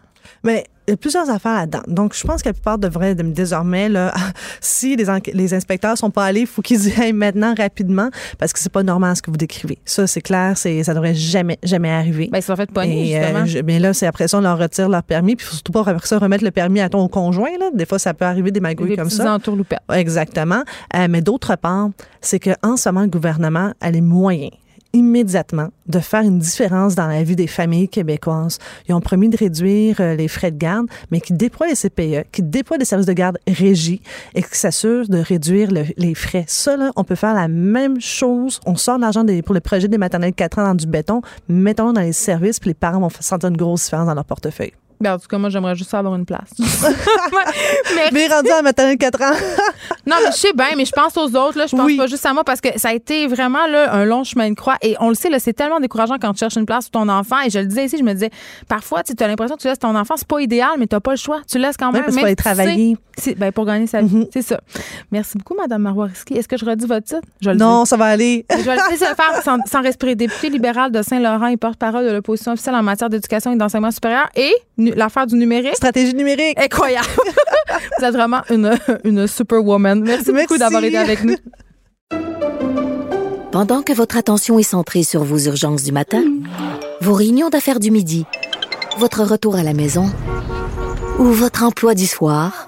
S9: Mais il y a plusieurs affaires là-dedans. Donc, je pense que la plupart devraient de- désormais, là, si les, les inspecteurs sont pas allés, il faut qu'ils y aillent maintenant rapidement parce que c'est pas normal ce que vous décrivez. Ça, c'est clair, c'est, ça devrait jamais, jamais arriver.
S3: Ben, ils sont fait pogner,
S9: euh,
S3: justement.
S9: je- mais là, c'est après ça, on leur retire leur permis. Puis, il faut surtout pas après ça remettre le permis à ton conjoint. Là. Des fois, ça peut arriver des magouilles
S3: Des
S9: comme ça.
S3: entourloupettes.
S9: Exactement. Euh, mais d'autre part, c'est qu'en ce moment, le gouvernement a les moyens immédiatement de faire une différence dans la vie des familles québécoises. Ils ont promis de réduire euh, les frais de garde, mais qui déploient les CPE, qui déploient des services de garde régis et qui s'assurent de réduire le- les frais. Ça, là, on peut faire la même chose. On sort l'argent pour le projet des maternelles de 4 ans dans du béton, mettons-le dans les services, puis les parents vont sentir une grosse différence dans leur portefeuille.
S3: Ben, en tout cas, moi, j'aimerais juste avoir une place. mais,
S9: Mais rendu à maternelle de 4 ans,
S3: non, mais je sais bien, mais je pense aux autres. Là, je pense
S9: Oui.
S3: pas juste à moi parce que ça a été vraiment là, un long chemin de croix. Et on le sait, là, c'est tellement décourageant quand tu cherches une place pour ton enfant. Et je le disais ici, je me disais, parfois, tu as l'impression que tu laisses ton enfant. C'est pas idéal, mais tu pas le choix. Tu laisses quand
S9: Oui,
S3: même.
S9: parce qu'il
S3: même sais-
S9: travailler.
S3: c'est- ben, pour gagner sa vie.
S9: Mhm.
S3: C'est ça. Merci beaucoup, Mme Marois. Est-ce que je redis votre titre? Je le
S9: non, ça va aller.
S3: Je vais le laisser le faire sans, sans respirer. Député libéral de Saint-Laurent et porte-parole de l'opposition officielle en matière d'éducation et d'enseignement supérieur et l'affaire du numérique?
S9: Stratégie numérique.
S3: Incroyable. Vous êtes vraiment une, une superwoman. Merci, beaucoup d'avoir été avec nous.
S4: Pendant que votre attention est centrée sur vos urgences du matin, vos réunions d'affaires du midi, votre retour à la maison ou votre emploi du soir,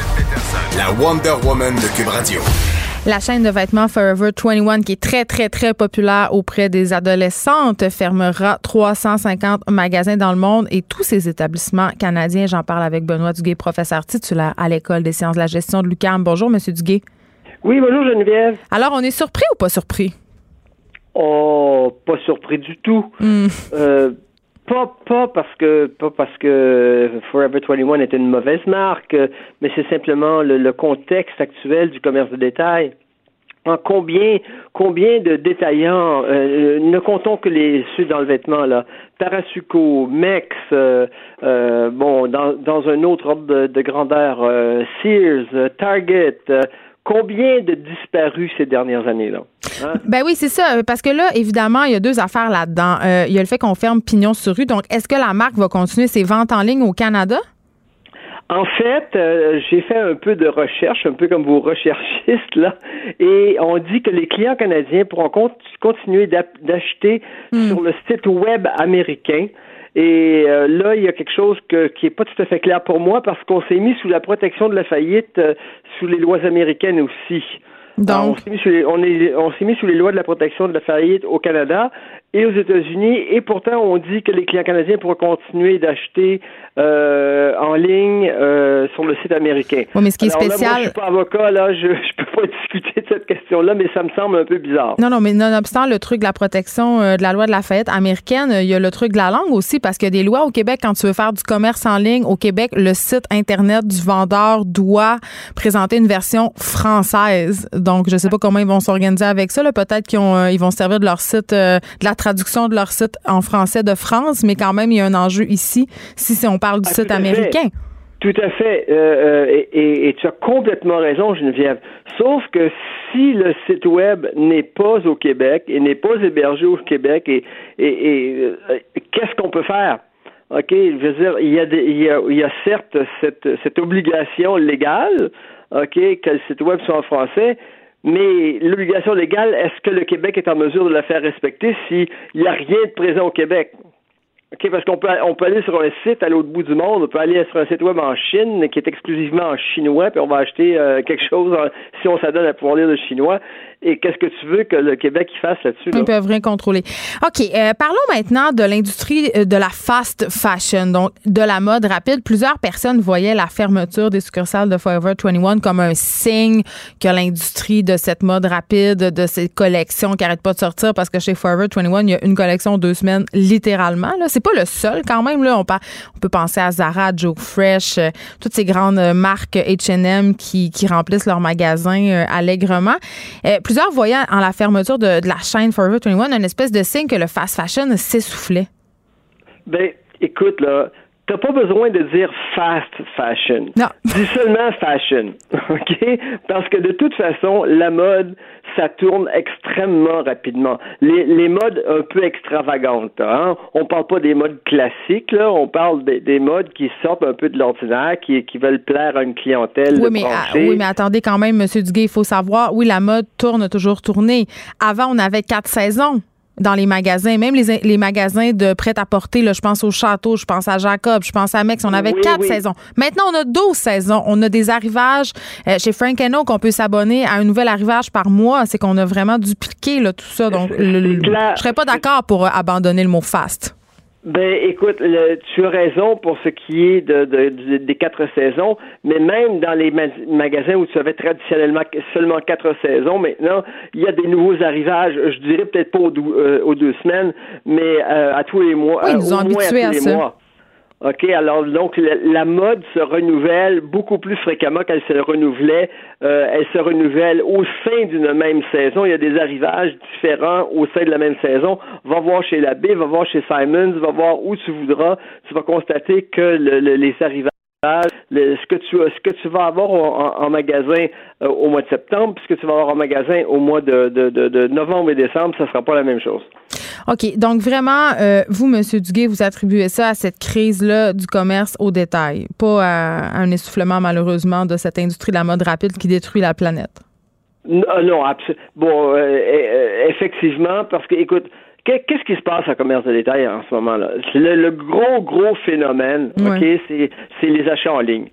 S2: La Wonder Woman de Cube Radio.
S3: La chaîne de vêtements Forever 21, qui est très, très, très populaire auprès des adolescentes, fermera 350 magasins dans le monde et tous ces établissements canadiens. J'en parle avec Benoît Duguay, professeur titulaire à l'École des sciences de la gestion de l'UQAM. Bonjour, Monsieur Duguay.
S10: Oui, bonjour Geneviève.
S3: Alors, on est surpris ou pas surpris?
S10: Oh, pas surpris du tout.
S3: Hmm.
S10: Euh, pas, pas parce que pas parce que Forever 21 est une mauvaise marque, euh, mais c'est simplement le, le contexte actuel du commerce de détail. En combien combien de détaillants euh, ne comptons que les ceux dans le vêtement là Parasuco, Mex, euh, euh, bon dans, dans un autre ordre de, de grandeur, euh, Sears, euh, Target. Euh, combien de disparus ces dernières années là Hein?
S3: Ben oui, c'est ça. Parce que là, évidemment, il y a deux affaires là-dedans. Euh, il y a le fait qu'on ferme Pignon sur rue. Donc, est-ce que la marque va continuer ses ventes en ligne au Canada?
S10: En fait, euh, j'ai fait un peu de recherche, un peu comme vos recherchistes là, et on dit que les clients canadiens pourront con- continuer d'acheter sur le site web américain. Et euh, là, il y a quelque chose que, qui est pas tout à fait clair pour moi parce qu'on s'est mis sous la protection de la faillite euh, sous les lois américaines aussi. Alors,
S3: Donc,
S10: on s'est mis, sous les, on est- on s'est mis sous les lois de la protection de la faillite au Canada et aux États-Unis, et pourtant on dit que les clients canadiens pourront continuer d'acheter euh, en ligne euh, sur le site américain.
S3: Oui, mais ce qui est
S10: Alors là, moi,
S3: spécial-
S10: je suis pas avocat, là, je je peux pas discuter de cette question-là, mais ça me semble un peu bizarre.
S3: Non, non, mais nonobstant le truc de la protection euh, de la loi de la faillite américaine, il y a le truc de la langue aussi, parce qu'il y a des lois au Québec, quand tu veux faire du commerce en ligne, au Québec, le site Internet du vendeur doit présenter une version française. Donc, je sais pas comment ils vont s'organiser avec ça. Peut-être qu'ils euh, ils vont se servir de leur site, euh, de la traduction de leur site en français de France, mais quand même, il y a un enjeu ici, si, si on parle du
S10: Ah,
S3: site
S10: fait.
S3: américain.
S10: Tout à fait. Euh, euh, et, et, tu as complètement raison, Geneviève. Sauf que si le site web n'est pas au Québec et n'est pas hébergé au Québec, et, et, euh, qu'est-ce qu'on peut faire? OK, je veux dire, il y a, des, il y a, il y a certes cette, cette obligation légale, OK, que le site web soit en français, mais l'obligation légale, est-ce que le Québec est en mesure de la faire respecter s'il n'y a rien de présent au Québec? OK, parce qu'on peut, on peut aller sur un site à l'autre bout du monde, on peut aller sur un site web en Chine qui est exclusivement en chinois, puis on va acheter euh, quelque chose si on s'adonne à pouvoir lire le chinois. Et qu'est-ce que tu veux que le Québec fasse là-dessus?
S3: Ils peuvent rien contrôler. OK. Euh, parlons maintenant de l'industrie euh, de la fast fashion, donc de la mode rapide. Plusieurs personnes voyaient la fermeture des succursales de Forever 21 comme un signe que l'industrie de cette mode rapide, de ces collections qui n'arrêtent pas de sortir parce que chez Forever 21, il y a une collection deux semaines littéralement. Là. Pas le seul quand même. Là. On, peut penser à Zara, Joe Fresh, euh, toutes ces grandes marques H&M qui, qui remplissent leurs magasins allègrement plusieurs voyaient en la fermeture de, la chaîne Forever 21 une espèce de signe que le fast fashion s'essoufflait.
S10: Ben, écoute, là, t'as pas besoin de dire fast fashion.
S3: Non.
S10: Dis seulement fashion. OK? Parce que de toute façon, la mode, ça tourne extrêmement rapidement. Les, les modes un peu extravagantes, hein? On parle pas des modes classiques, là. On parle des, des modes qui sortent un peu de l'ordinaire, qui, qui veulent plaire à une clientèle.
S3: Oui, mais, ah, oui, mais attendez quand même, Monsieur Duguay, il faut savoir, oui, la mode tourne toujours tourner. Avant, on avait quatre saisons dans les magasins, même les, les magasins de prêt-à-porter, je pense au Château, je pense à Jacob, je pense à Mex, on avait quatre saisons. Maintenant, on a 12 saisons. On a des arrivages euh, chez Frank Eno qu'on peut s'abonner à un nouvel arrivage par mois. C'est qu'on a vraiment dupliqué là, tout ça. Donc, je serais pas d'accord pour abandonner le mot fast.
S10: Ben, écoute, tu as raison pour ce qui est de, des quatre saisons, mais même dans les magasins où tu avais traditionnellement seulement quatre saisons, maintenant, il y a des nouveaux arrivages. Je dirais peut-être pas aux, euh, deux semaines, mais euh, à tous les mois.
S3: Oui, ils ont habitués à, ça.
S10: OK, alors donc la, mode se renouvelle beaucoup plus fréquemment qu'elle se renouvelait. Euh, elle se renouvelle au sein d'une même saison. Il y a des arrivages différents au sein de la même saison. Va voir chez l'abbé, va voir chez Simons, va voir où tu voudras. Tu vas constater que les arrivages ce que tu ce que tu vas avoir en, magasin euh, au mois de septembre, puis ce que tu vas avoir en magasin au mois de, de, de, novembre et décembre, ça sera pas la même chose.
S3: OK. Donc, vraiment, euh, vous, M. Duguay, vous attribuez ça à cette crise-là du commerce au détail, pas à, un essoufflement, malheureusement, de cette industrie de la mode rapide qui détruit la planète.
S10: Non, non bon, euh, effectivement, parce que, écoute, Qu'est-ce qui se passe en commerce de détail en ce moment-là? Le, gros, gros phénomène, OK, c'est les achats en ligne.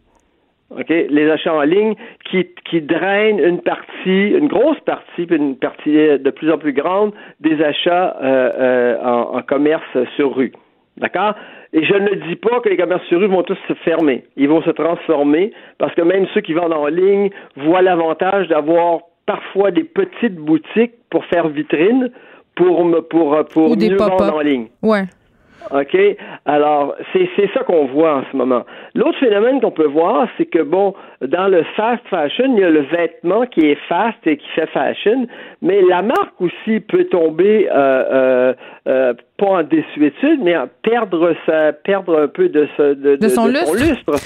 S10: OK? Les achats en ligne qui, qui drainent une partie, une grosse partie, puis une partie de plus en plus grande des achats euh, euh, en, commerce sur rue. D'accord? Et je ne dis pas que les commerces sur rue vont tous se fermer. Ils vont se transformer parce que même ceux qui vendent en ligne voient l'avantage d'avoir parfois des petites boutiques pour faire vitrine pour, pour, pour mieux vendre en ligne.
S3: Ouais.
S10: OK? Alors, c'est, c'est ça qu'on voit en ce moment. L'autre phénomène qu'on peut voir, c'est que, bon, dans le fast fashion, il y a le vêtement qui est fast et qui fait fashion, mais la marque aussi peut tomber, euh, euh, euh pas en désuétude, mais en perdre sa, perdre un peu de, de,
S3: de, son, lustre.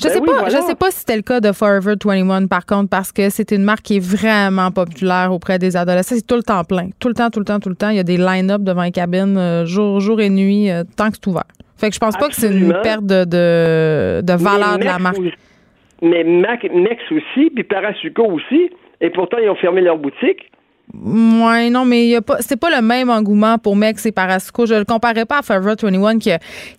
S3: Je ben sais pas, je sais pas si c'était le cas de Forever 21 par contre, parce que c'est une marque qui est vraiment populaire auprès des adolescents. C'est tout le temps plein. Tout le temps, tout le temps, tout le temps. Il y a des line-up devant les cabines euh, jour, jour et nuit, tant que c'est ouvert. Fait que je pense pas que c'est une perte de, de, valeur de la marque
S10: mais Mac, Mex aussi, puis Parasuco aussi, et pourtant ils ont fermé leur boutique.
S3: Ouais, non, mais y a pas, c'est pas le même engouement pour Mex et Parasuco. Je le comparais pas à Forever 21 qui,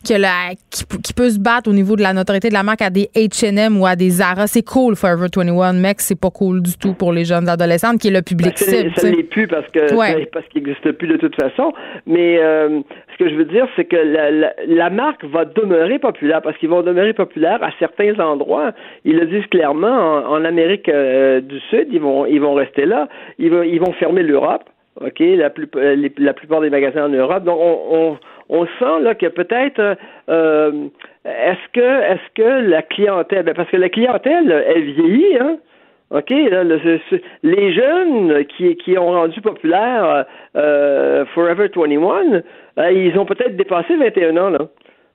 S3: qui, la, qui, peut se battre au niveau de la notoriété de la marque à des H&M ou à des Zara. C'est cool, Forever 21. Mex, c'est pas cool du tout pour les jeunes adolescentes qui est le public ben, cible.
S10: Ça l'est plus parce que parce qu'il n'existe plus de toute façon. Mais euh, ce que je veux dire, c'est que la, la, marque va demeurer populaire parce qu'ils vont demeurer populaires à certains endroits. Ils le disent clairement. En, Amérique euh, du Sud, ils vont ils vont rester là. Ils vont ils vont fermer l'Europe. OK, la, plus, la plupart des magasins en Europe. Donc, on, on, sent là que peut-être euh, est-ce que est-ce que la clientèle, ben, parce que la clientèle, elle vieillit, hein? OK, les jeunes qui, qui ont rendu populaire euh, Forever 21, euh, ils ont peut-être dépassé 21 ans, là.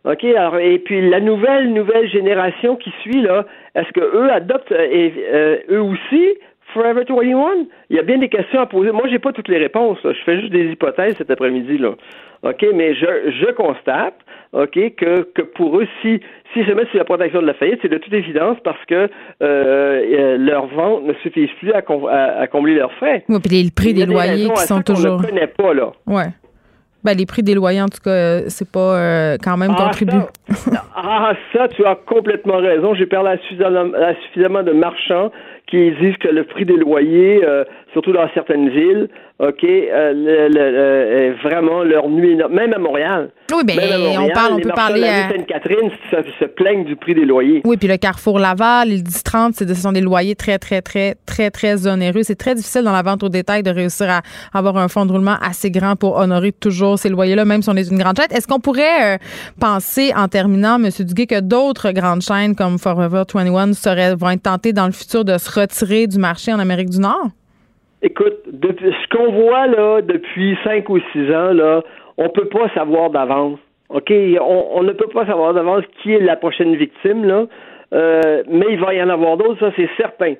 S10: OK, alors, et puis la nouvelle, nouvelle génération qui suit, là, est-ce que eux adoptent eux aussi Forever 21? Il y a bien des questions à poser. Moi, j'ai pas toutes les réponses. Je fais juste des hypothèses cet après-midi. là. OK, mais je, je constate, OK, que, que pour eux, si, si se mettent sur la protection de la faillite, c'est de toute évidence parce que euh, euh leurs ventes ne suffisent plus à, à, combler leurs frais.
S3: Oui, puis le prix des loyers qui sont toujours.
S10: On ne connaît pas, là.
S3: Ouais. Ben, les prix des loyers, en tout cas, euh, c'est pas euh, quand même ah, contribué.
S10: ah, ça, tu as complètement raison. J'ai parlé à suffisamment, de marchands qui disent que le prix des loyers, euh, surtout dans certaines villes, OK, euh, le, le, vraiment leur nuit, même à Montréal.
S3: Oui, bien, on parle, on peut parler
S10: à Sainte-Catherine se, plaignent du prix des loyers.
S3: Oui, puis le Carrefour Laval, les 10-30, ce sont des loyers très, très, très, très, très onéreux. C'est très difficile dans la vente au détail de réussir à avoir un fonds de roulement assez grand pour honorer toujours ces loyers-là, même si on est une grande chaîne. Est-ce qu'on pourrait euh, penser, en terminant, M. Duguay, que d'autres grandes chaînes comme Forever 21 seraient, vont être tentées dans le futur de se retirer du marché en Amérique du Nord?
S10: Écoute, depuis, ce qu'on voit là depuis cinq ou six ans, là, on peut pas savoir d'avance. OK? On, ne peut pas savoir d'avance qui est la prochaine victime, là. Euh, mais il va y en avoir d'autres, ça c'est certain.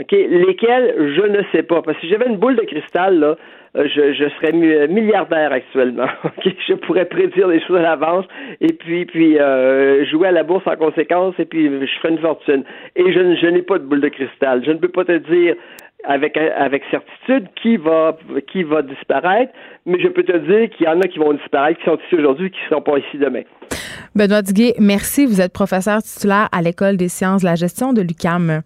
S10: OK? Lesquels, je ne sais pas. Parce que si j'avais une boule de cristal, là, euh, je, je serais milliardaire actuellement. OK? Je pourrais prédire les choses à l'avance et puis, puis euh, jouer à la bourse en conséquence et puis je ferais une fortune. Et je, je n'ai pas de boule de cristal. Je ne peux pas te dire avec, avec certitude qui va, qui va disparaître, mais je peux te dire qu'il y en a qui vont disparaître, qui sont ici aujourd'hui, qui ne seront pas ici demain.
S3: Benoît Duguay, merci. Vous êtes professeur titulaire à l'École des sciences de la gestion de l'UCAM. Euh,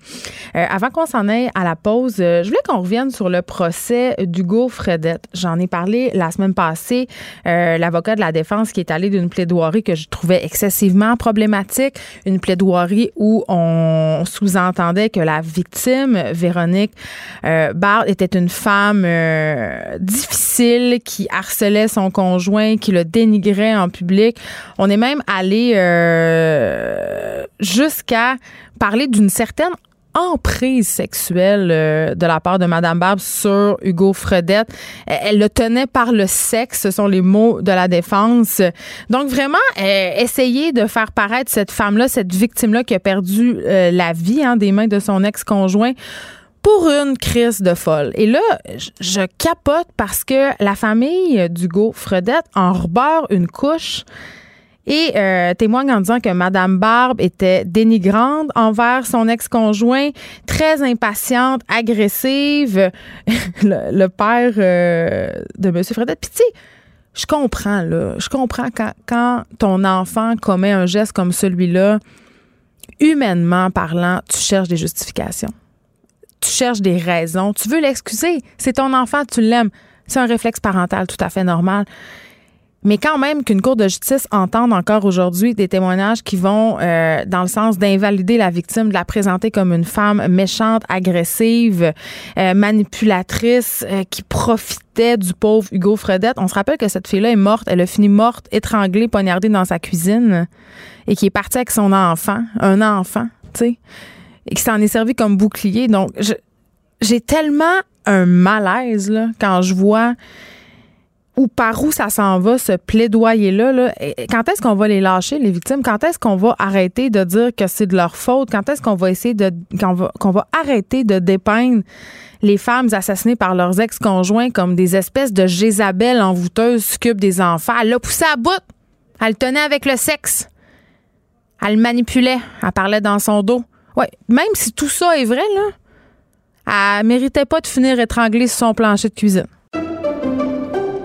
S3: avant qu'on s'en aille à la pause, euh, je voulais qu'on revienne sur le procès d'Hugo Fredette. J'en ai parlé la semaine passée. Euh, l'avocat de la défense qui est allé d'une plaidoirie que je trouvais excessivement problématique, une plaidoirie où on sous-entendait que la victime, Véronique Bard, était une femme difficile qui harcelait son conjoint, qui le dénigrait en public. Est même aller euh, jusqu'à parler d'une certaine emprise sexuelle euh, de la part de Madame Barbe sur Hugo Fredette. Elle, le tenait par le sexe, ce sont les mots de la défense. Donc vraiment, euh, essayer de faire paraître cette femme-là, cette victime-là qui a perdu la vie hein, des mains de son ex-conjoint pour une crise de folle. Et là, je capote parce que la famille d'Hugo Fredette en rebeure une couche et euh, témoigne en disant que Madame Barbe était dénigrante envers son ex-conjoint, très impatiente, agressive. le, père euh, de M. Fredette. Puis je comprends, là. Je comprends quand, quand ton enfant commet un geste comme celui-là, humainement parlant, tu cherches des justifications. Tu cherches des raisons. Tu veux l'excuser. C'est ton enfant, tu l'aimes. C'est un réflexe parental tout à fait normal. Mais quand même qu'une cour de justice entende encore aujourd'hui des témoignages qui vont euh, dans le sens d'invalider la victime, de la présenter comme une femme méchante, agressive, euh, manipulatrice, euh, qui profitait du pauvre Hugo Fredette. On se rappelle que cette fille-là est morte. Elle a fini morte, étranglée, poignardée dans sa cuisine et qui est partie avec son enfant, un enfant, tu sais, et qui s'en est servi comme bouclier. Donc, j'ai tellement un malaise là, quand je vois ou par où ça s'en va, ce plaidoyer-là. Quand est-ce qu'on va les lâcher, les victimes? Quand est-ce qu'on va arrêter de dire que c'est de leur faute? Quand est-ce qu'on va essayer de. qu'on va, qu'on va arrêter de dépeindre les femmes assassinées par leurs ex-conjoints comme des espèces de Jézabel envoûteuses qui des enfants? Elle l'a poussé à bout. Elle le tenait avec le sexe. Elle le manipulait. Elle parlait dans son dos. Ouais, même si tout ça est vrai, là, elle méritait pas de finir étranglée sur son plancher de cuisine.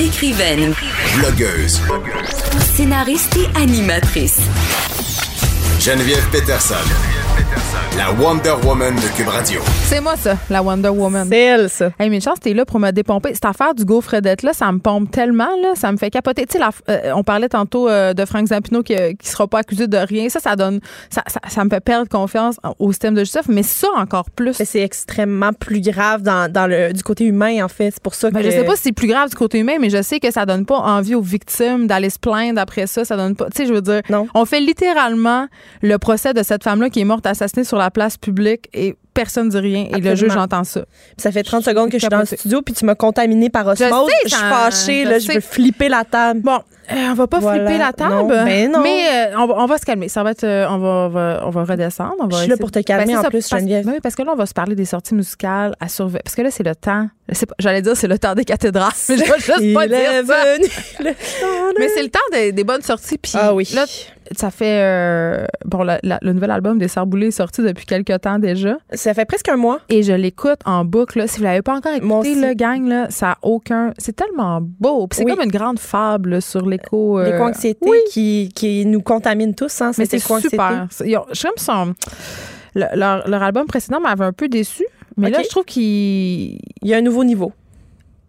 S1: Écrivaine.
S2: Blogueuse.
S1: Scénariste et animatrice.
S2: Geneviève Peterson la Wonder Woman de Cube Radio.
S3: C'est moi, ça, la Wonder Woman.
S9: C'est elle, ça.
S3: Hey, mais chance, t'es là pour me dépomper. Cette affaire du gaufredette là, ça me pompe tellement, là, ça me fait capoter. Tu sais, euh, on parlait tantôt euh, de Frank Zampino qui, euh, qui sera pas accusé de rien. Ça, ça donne, ça, ça, ça me fait perdre confiance au système de justice, mais ça encore plus.
S11: C'est extrêmement plus grave dans, dans le, du côté humain, en fait. C'est pour ça
S3: Ben,
S11: que.
S3: je sais pas si c'est plus grave du côté humain, mais je sais que ça donne pas envie aux victimes d'aller se plaindre après ça. Ça donne pas. Tu sais, je veux dire,
S11: Non.
S3: on fait littéralement le procès de cette femme-là qui est morte assassinée sur la place publique et personne dit rien. Et le juge entend ça.
S11: Ça fait 30 secondes que je suis dans le studio, puis tu m'as contaminé par osmose.
S3: sais,
S11: Je, suis fâchée,
S3: je
S11: là, je veux flipper la table.
S3: Bon, euh, on va pas
S11: Voilà.
S3: flipper la table.
S11: Non, ben non.
S3: Mais euh, on, va, on va se calmer. Ça va être, euh, on, va, on, va, on va redescendre. On va
S11: Je suis là pour te calmer,
S3: Ben,
S11: en
S3: ça,
S11: plus,
S3: parce,
S11: Geneviève.
S3: oui, parce que là, on va se parler des sorties musicales à surveiller. Parce que là, c'est le temps. J'allais dire, c'est le temps des cathédrales. Mais je vais juste pas dire ça. Mais c'est le temps des, des bonnes sorties. Puis
S11: Ah oui.
S3: là, ça fait. euh, bon, la- la- le nouvel album des Sarboulés est sorti depuis quelques temps déjà.
S11: Ça fait presque un mois.
S3: Et je l'écoute en boucle. là. Si vous l'avez pas encore écouté, le gang, là, ça a aucun. C'est tellement beau. Puis c'est
S11: Oui.
S3: comme une grande fable là, sur l'écho. euh,
S11: L'éco-anxiété
S3: oui.
S11: qui, qui nous contamine tous. Hein,
S3: Mais c'est super. C'est- ils ont- Je trouve son, le- leur, leur album précédent m'avait un peu déçu. Mais là, je trouve qu'il.
S11: Il y a un nouveau niveau.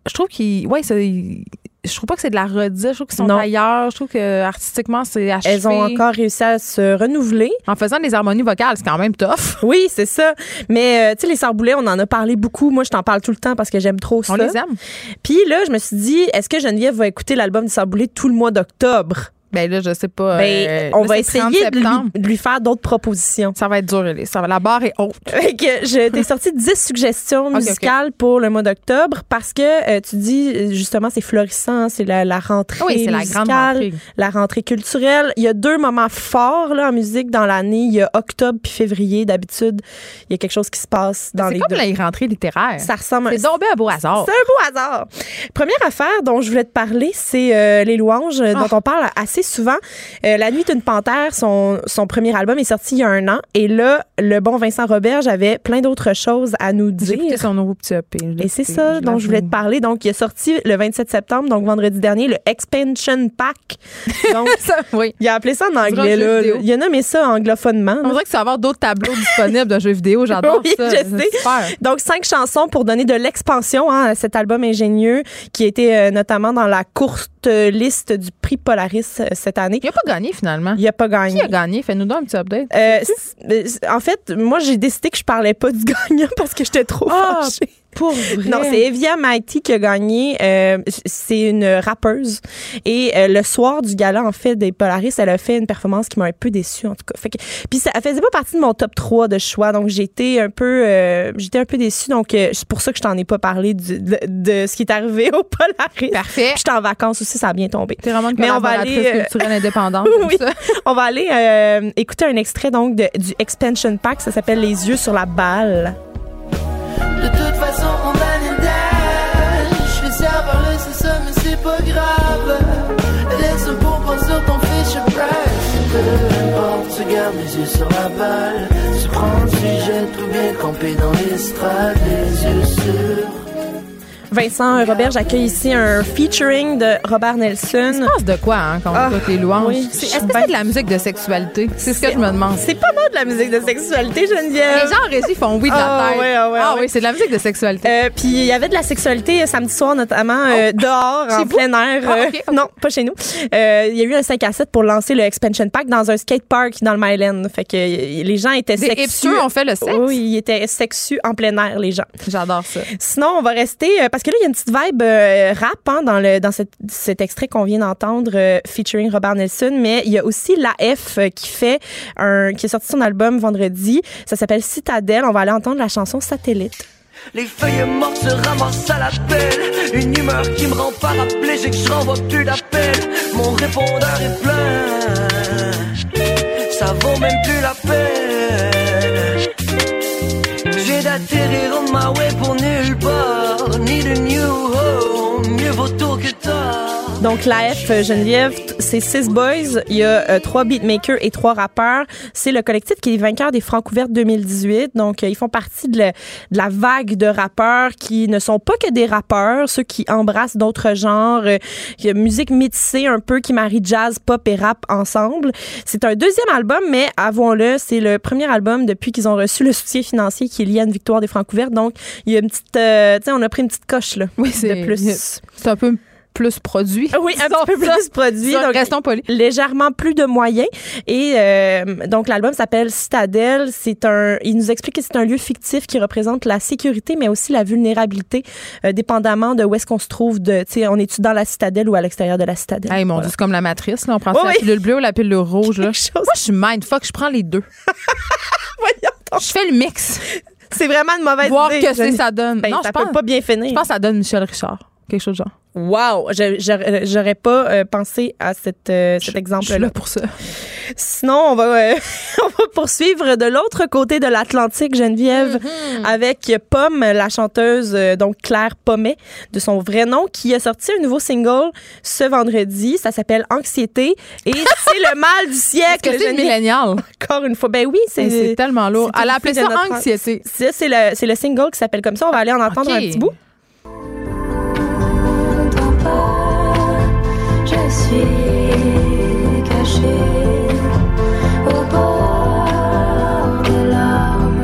S3: Je trouve qu'il. Ouais, ça- il- je trouve pas que c'est de la redite. Je trouve qu'ils sont
S11: Non.
S3: ailleurs. Je trouve que artistiquement, c'est achevé.
S11: Elles ont encore réussi à se renouveler.
S3: En faisant des harmonies vocales, c'est quand même tough.
S11: Oui, c'est ça. Mais, euh, tu sais, les sarboulets, on en a parlé beaucoup. Moi, je t'en parle tout le temps parce que j'aime trop ça.
S3: On les aime.
S11: Puis là, je me suis dit, est-ce que Geneviève va écouter l'album du Sarboulé tout le mois d'octobre?
S3: Ben là, je sais pas.
S11: Ben,
S3: euh,
S11: on
S3: là,
S11: va
S3: c'est 30
S11: essayer de lui, de lui faire d'autres propositions.
S3: Ça va être dur, Elise. Ça va, la barre est haute.
S11: Je t'ai sorti 10 suggestions musicales pour le mois d'octobre parce que euh, tu dis justement c'est florissant, c'est la, la rentrée
S3: Oui, c'est la
S11: musicale,
S3: grande rentrée.
S11: la rentrée culturelle. Il y a deux moments forts là en musique dans l'année, il y a octobre puis février d'habitude, il y a quelque chose qui se passe dans
S3: C'est
S11: les
S3: comme
S11: deux.
S3: la rentrée littéraire.
S11: Ça ressemble à
S3: C'est tombé un beau hasard.
S11: c'est un beau hasard. Première affaire dont je voulais te parler, c'est euh, les louanges
S3: Ah.
S11: dont on parle assez souvent. Euh, la nuit d'une panthère, son, son premier album est sorti il y a un an. Et là, le bon Vincent Robert avait plein d'autres choses à nous
S3: J'ai
S11: dire.
S3: son nouveau petit EP.
S11: Et c'est ça
S3: je
S11: dont je voulais te parler. Donc, il est sorti le 27 septembre, donc vendredi dernier, le Expansion Pack. Donc,
S3: Ça, oui.
S11: il a appelé ça en anglais. Là. Il a nommé ça anglophonement.
S3: On dirait que tu vas avoir d'autres tableaux disponibles de jeux vidéo. J'adore
S11: Oui,
S3: ça.
S11: Donc, cinq chansons pour donner de l'expansion hein, à cet album ingénieux qui été euh, notamment dans la courte euh, liste du prix Polaris euh, cette année.
S3: Il a pas gagné finalement.
S11: Il a pas
S3: Qui
S11: gagné.
S3: a gagné? Fais-nous donc un petit update.
S11: Euh, en fait, moi, j'ai décidé que je parlais pas du gagnant parce que j'étais trop
S3: Ah,
S11: fâchée.
S3: Pour vrai.
S11: Non, c'est Evia Mighty qui a gagné. Euh, c'est une rappeuse. Et euh, le soir du gala, en fait, des Polaris, elle a fait une performance qui m'a un peu déçue, en tout cas. Fait que, puis ça elle faisait pas partie de mon top 3 de choix. Donc, j'étais un peu, euh, j'étais un peu déçue. Donc, euh, c'est pour ça que je t'en ai pas parlé du- de, de ce qui est arrivé au Polaris.
S3: Parfait.
S11: Puis j'étais en vacances aussi, ça a bien tombé.
S3: T'es vraiment une
S11: Mais on va aller, euh,
S3: culturelle indépendante.
S11: Oui.
S3: ça.
S11: On va aller euh, écouter un extrait donc de- du Expansion Pack. Ça s'appelle Les yeux sur la balle.
S12: De toute façon, on a l'idée. Je vais savoir le c'est ça, mais c'est pas grave. Laisse un bonbon sur ton fiche price. Peu importe, tu gardes les yeux sur la balle. Tu prends le sujet tout bien campé dans l'estrade, les yeux sur.
S11: Vincent Robert, j'accueille ici un featuring de Robert Nelson.
S3: se passe de quoi hein, quand on
S11: Ah,
S3: écoute les louanges?
S11: oui.
S3: Est-ce que c'est de la musique de sexualité? C'est ce que je me demande.
S11: C'est pas mal de la musique de sexualité, Geneviève.
S3: Les gens en régie font oui de la
S11: Ah,
S3: tête.
S11: ouais, ah, ouais,
S3: ah oui, c'est de la musique de sexualité.
S11: Euh, puis il y avait de la sexualité samedi soir notamment euh, dehors
S3: Chez
S11: en
S3: vous?
S11: plein air.
S3: Ah,
S11: euh. Non, pas chez nous. Il y a eu un 5 à 7 pour lancer le expansion pack dans un skate park dans le Myland. Fait que les gens étaient
S3: Des hipsters ont fait le sexe?
S11: Oui, ils étaient sexus en plein air les gens.
S3: J'adore ça.
S11: Sinon, on va rester euh, parce que là il y a une petite vibe euh, rap hein, dans le dans cet, cet extrait qu'on vient d'entendre euh, featuring Robert Nelson, mais il y a aussi la F euh, qui fait un qui a sorti son album vendredi. Ça s'appelle Citadelle. On va aller entendre la chanson Satellite.
S12: Les feuilles mortes se ramassent à la pelle. Une humeur qui me rend pas rappeler, j'ai que je renvoie plus d'appel? Mon répondeur est plein. Ça vaut même plus la peine. J'ai d'atterrir on my way pour nulle part. Ni de new home, mieux vaut tôt que tard.
S11: Donc, la F euh, Geneviève, c'est six boys. Il y a euh, trois beatmakers et trois rappeurs. C'est le collectif qui est vainqueur des Francs ouvertes 2018. Donc, euh, ils font partie de la, de la vague de rappeurs qui ne sont pas que des rappeurs, ceux qui embrassent d'autres genres. Euh, il y a musique métissée un peu qui marie jazz, pop et rap ensemble. C'est un deuxième album, mais avouons-le, c'est le premier album depuis qu'ils ont reçu le soutien financier qui est lié à une victoire des Francs ouvertes. Donc, il y a une petite, tu sais, on a pris une petite coche là.
S3: Oui, c'est
S11: de plus.
S3: C'est un peu plus produit.
S11: Ah Oui, un petit peu plus produit. Donc,
S3: restons polis.
S11: légèrement plus de moyens. Et euh, donc, l'album s'appelle Citadelle. C'est un, il nous explique que c'est un lieu fictif qui représente la sécurité, mais aussi la vulnérabilité, euh, dépendamment de où est-ce qu'on se trouve. De, tu sais, on est-tu dans la citadelle ou à l'extérieur de la citadelle?
S3: Hey, mon Dieu, c'est comme la matrice. Là. On prend
S11: Oui,
S3: la pilule bleue ou la pilule rouge. Là.
S11: Chose.
S3: Moi, je suis mindfuck. Je prends les deux.
S11: Voyons donc.
S3: Je fais le mix.
S11: C'est vraiment une mauvaise
S3: Voir
S11: idée.
S3: que c'est ça donne.
S11: Ben,
S3: non,
S11: ça
S3: je
S11: peut
S3: pense,
S11: pas bien finir.
S3: je pense que ça donne Michel Richard. Quelque chose de genre.
S11: Wow, Je- j'aurais pas euh, pensé à cette, euh, cet
S3: Je suis
S11: exemple-là.
S3: là pour ça.
S11: Sinon, on va, euh, on va poursuivre de l'autre côté de l'Atlantique, Geneviève,
S3: Mm-hmm.
S11: avec Pomme, la chanteuse, euh, donc Claire Pommet, de son vrai nom, qui a sorti un nouveau single ce vendredi. Ça s'appelle Anxiété. Et c'est le mal du siècle.
S3: c'est millénial?
S11: Encore une fois. Ben oui, c'est.
S3: Tellement lourd. Elle a appelé ça anxiété.
S11: Ça, c'est le, le single qui s'appelle comme ça. On va aller en entendre un petit bout.
S13: Suis cachée au bord des larmes.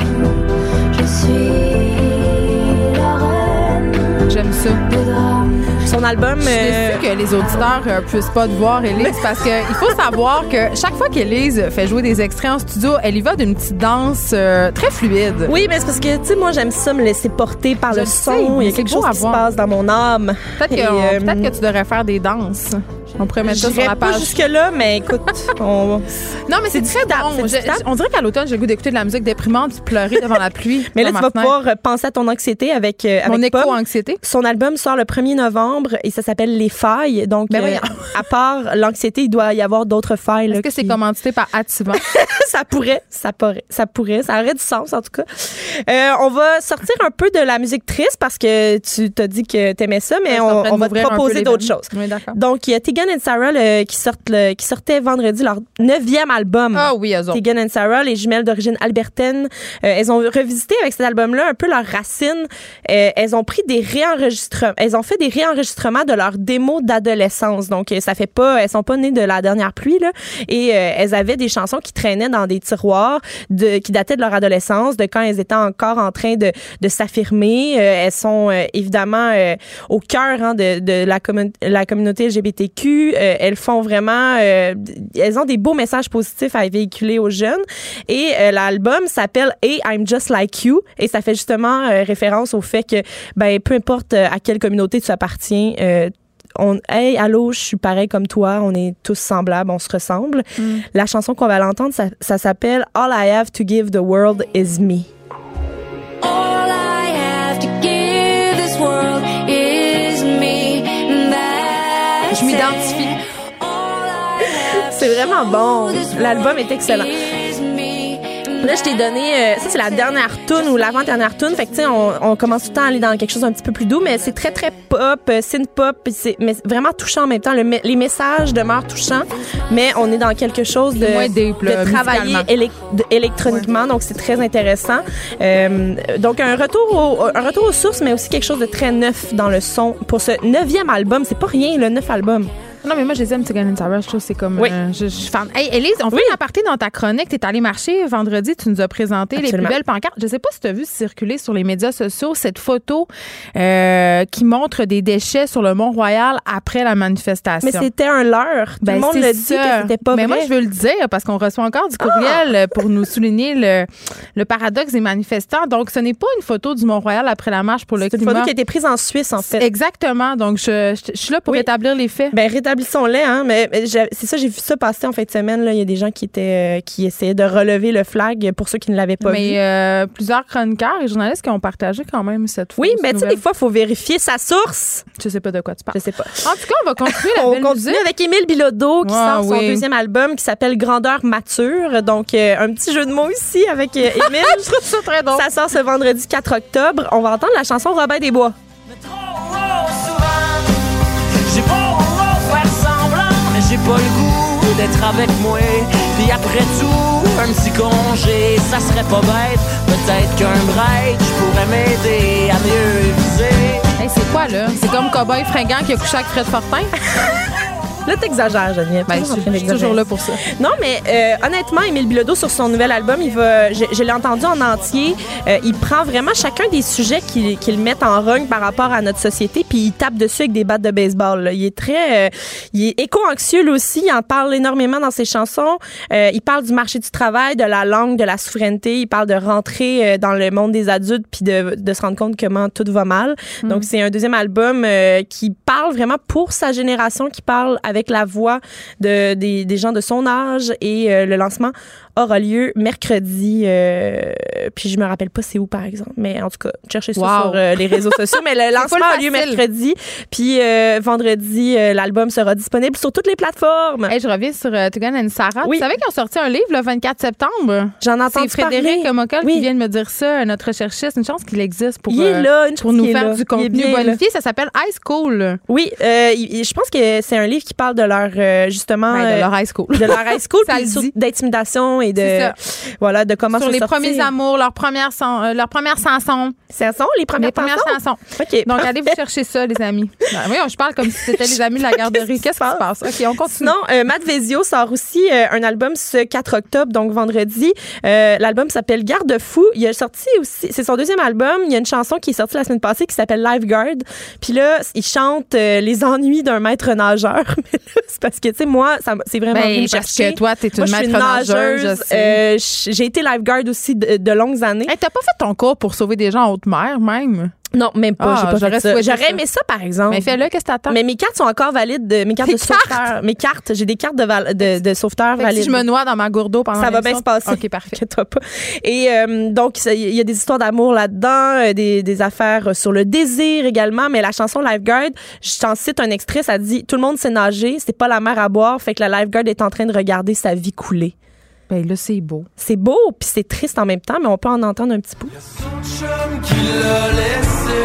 S13: Je suis la reine
S3: J'aime ça.
S13: des drames.
S11: Son album.
S3: Je suis
S11: euh,
S3: que les auditeurs euh, puissent pas te voir Élise parce que il faut savoir que chaque fois qu'Élise fait jouer des extraits en studio, elle y va d'une petite danse euh, très fluide.
S11: Oui, mais c'est parce que, tu sais, moi, j'aime ça me laisser porter par
S3: Je
S11: le son.
S3: sais,
S11: Il y a quelque chose qui se passe dans mon âme.
S3: Peut-être que,
S11: euh,
S3: peut-être que tu devrais faire des danses. On pourrait mettre ça sur
S11: J'irai
S3: la
S11: pas
S3: page.
S11: jusque-là, mais écoute, on...
S3: Non, mais c'est très bon. Je- on dirait qu'à l'automne, j'ai le goût d'écouter de la musique déprimante puis pleurer devant la pluie.
S11: Mais là, tu
S3: ma
S11: vas
S3: fenêtre.
S11: pouvoir euh, penser à ton anxiété avec, euh,
S3: Mon
S11: Pomme.
S3: éco-anxiété.
S11: Son album sort le 1er novembre et ça s'appelle Les Failles. Donc,
S3: Ben
S11: euh,
S3: voyons.
S11: à part l'anxiété, il doit y avoir d'autres failles. là,
S3: Est-ce que c'est
S11: qui-
S3: commandité par Ativan?
S11: ça pourrait, ça pourrait, ça pourrait, ça aurait du sens en tout cas. Euh, on va sortir un peu de la musique triste parce que tu t'as dit que t'aimais ça, mais on,
S3: de
S11: va te proposer d'autres choses.
S3: Oui, d'accord.
S11: Donc, il y a Tegan et Sarah le- qui, sortent le- qui sortaient vendredi leur neuvième album.
S3: Ah oui, eux autres.
S11: Tegan and Sarah, les jumelles d'origine albertaine, euh, elles ont revisité avec cet album-là un peu leurs racines. Euh, elles ont pris des réenregistrements, elles ont fait des réenregistrements de leurs démos d'adolescence. Donc, euh, ça fait pas, elles sont pas nées de la dernière pluie là, et euh, elles avaient des chansons qui traînaient dans des tiroirs, de, qui dataient de leur adolescence, de quand elles étaient encore en train de, de s'affirmer. Elles sont évidemment au cœur hein, de, de la, commun- la communauté LGBTQ. Euh, elles font vraiment, euh, elles ont des beaux messages positifs à véhiculer aux jeunes. Et euh, l'album s'appelle Hey, I'm Just Like You. Et ça fait justement référence au fait que, ben, peu importe à quelle communauté tu appartiens, on, hey, allô, je suis pareil comme toi, on est tous semblables, on se ressemble. La chanson qu'on va l'entendre, ça, ça s'appelle All I Have to Give the World Is Me. C'est vraiment bon. L'album est excellent. Là, je t'ai donné, euh, ça c'est la dernière tune ou l'avant-dernière tune. Fait que tu sais, on, on commence tout le temps à aller dans quelque chose un petit peu plus doux, mais c'est très très pop, euh, synth pop, mais vraiment touchant en même temps. Le les messages demeurent touchants, mais on est dans quelque chose de,
S3: moins deep, là,
S11: de travailler
S3: musicalement.
S11: élec- de- électroniquement, donc c'est très intéressant. Euh, donc un retour au, un retour aux sources, mais aussi quelque chose de très neuf dans le son pour ce neuvième album. C'est pas rien, le neuf album.
S3: Non, mais moi, je les aime. Je trouve que c'est comme.
S11: Oui.
S3: euh, je, je suis fan. Hey, Élise, on fait une aparté dans ta chronique. Tu es allée marcher vendredi. Tu nous as présenté les plus belles pancartes. Je sais pas si tu as vu circuler sur les médias sociaux cette photo euh, qui montre des déchets sur le Mont-Royal après la manifestation.
S11: Mais c'était un leurre. Tout
S3: Ben,
S11: le monde le dit que c'était pas
S3: Mais
S11: vrai.
S3: moi, je veux le dire parce qu'on reçoit encore du courriel euh, pour nous souligner le, le paradoxe des manifestants. Donc, ce n'est pas une photo du Mont-Royal après la marche pour le
S11: C'est une
S3: climat.
S11: photo qui a été prise en Suisse, en fait.
S3: Exactement. Donc, je, je- je suis là pour
S11: Oui.
S3: établir les faits.
S11: Ben rétablissons-les, hein. Mais, mais c'est ça, j'ai vu ça passer en fin de semaine. Là, il y a des gens qui étaient, euh, qui essayaient de relever le flag pour ceux qui ne l'avaient pas
S3: mais
S11: vu.
S3: euh, plusieurs chroniqueurs et journalistes qui ont partagé quand même cette
S11: Oui,
S3: fausse
S11: mais tu sais, des fois, il faut vérifier sa source.
S3: Je sais pas de quoi tu parles.
S11: Je sais pas.
S3: En tout cas, on va continuer la
S11: On
S3: belle
S11: continue
S3: musique.
S11: avec Émile Bilodeau qui
S3: Ah,
S11: sort son
S3: oui.
S11: deuxième album qui s'appelle Grandeur mature. Donc, euh, un petit jeu de mots ici avec Émile.
S3: Je trouve ça très drôle.
S11: ça sort ce vendredi 4 octobre. On va entendre la chanson Robin des Bois.
S14: Pas le goût d'être avec moi. Puis après tout, un petit congé, ça serait pas bête. Peut-être qu'un break, je pourrais m'aider à mieux viser.
S3: Hey, c'est quoi, là? C'est comme Cowboy fringant qui a couché avec Fred Fortin?
S11: Là, t'exagères, Geneviève.
S3: Ben, je suis toujours là pour ça.
S11: Non, mais euh, honnêtement, Émile Bilodeau, sur son nouvel album, il va, je, je l'ai entendu en entier. euh, il prend vraiment chacun des sujets qu'il qu'il met en rogne par rapport à notre société, puis il tape dessus avec des battes de baseball. là. Il est très, euh, il est éco-anxieux lui aussi. Il en parle énormément dans ses chansons. Euh, il parle du marché du travail, de la langue, de la souveraineté. Il parle de rentrer euh, dans le monde des adultes, puis de, de se rendre compte comment tout va mal. Donc c'est un deuxième album euh, qui parle vraiment pour sa génération, qui parle avec la voix de, des, des gens de son âge et euh, le lancement aura lieu mercredi. euh, puis je me rappelle pas c'est où par exemple, mais en tout cas cherchez ça
S3: Wow.
S11: sur euh, les réseaux sociaux. Mais le lancement a lieu mercredi, puis euh, vendredi euh, l'album sera disponible sur toutes les plateformes.
S3: Hey, je reviens sur euh, Tegan and Sarah.
S11: Oui.
S3: Tu savais qu'ils ont sorti un livre le 24 septembre?
S11: J'en entends
S3: C'est Frédéric. Mockel
S11: Oui.
S3: qui vient de me dire ça, notre recherchiste. Une chance qu'il existe pour,
S11: Il est
S3: euh,
S11: là, une
S3: pour nous faire
S11: là.
S3: du
S11: Il est
S3: contenu bonifié. Ça s'appelle High School.
S11: Oui, je pense que c'est un livre qui parle de leur justement
S3: Ben, de leur high school.
S11: de leur high school, puis d'intimidation et de voilà de comment
S3: Sur les premiers amours, leurs premières, san- euh, leurs premières chansons.
S11: chansons, les premières,
S3: Les premières
S11: chansons. Ok.
S3: Donc, allez vous chercher ça, les amis. Ben, oui, je parle comme si c'était les amis de la garderie. Qu'est-ce qui se passe? OK, on continue.
S11: Sinon, euh, Matt Vezio sort aussi euh, un album ce 4 octobre, donc vendredi. Euh, L'album s'appelle Garde-fou. Il a sorti aussi, c'est son deuxième album. Il y a une chanson qui est sortie la semaine passée qui s'appelle Lifeguard. Puis là, il chante euh, les ennuis d'un maître nageur. C'est parce que, tu sais, moi, c'est vraiment
S3: Ben, parce que toi, t'es une
S11: Moi,
S3: maître nageuse,
S11: Euh, J'ai été lifeguard aussi de, de longues années.
S3: Hey, t'as pas fait ton cours pour sauver des gens en haute mer, même?
S11: Non, même pas.
S3: Ah,
S11: j'ai pas
S3: j'aurais
S11: fait ça.
S3: souhaité
S11: J'aurais
S3: ça.
S11: aimé ça, par exemple.
S3: Mais fais-le, qu'est-ce que t'attends?
S11: Mais mes cartes sont encore valides, de, mes cartes
S3: Tes
S11: de sauveteur. Mes cartes, j'ai des cartes de, val- de, de sauveteur
S3: Fait
S11: valides.
S3: si je me noie dans ma gourde d'eau pendant
S11: ça va bien se passer.
S3: OK, parfait.
S11: Pas. Et euh, donc, il y a des histoires d'amour là-dedans, euh, des, des affaires sur le désir également. Mais la chanson Lifeguard, je t'en cite un extrait, ça dit Tout le monde sait nager, c'est pas la mer à boire, fait que la Lifeguard est en train de regarder sa vie couler.
S3: Ben là, c'est beau.
S11: C'est beau, puis c'est triste en même temps, mais on peut en entendre un petit bout.
S12: chum qui l'a laissé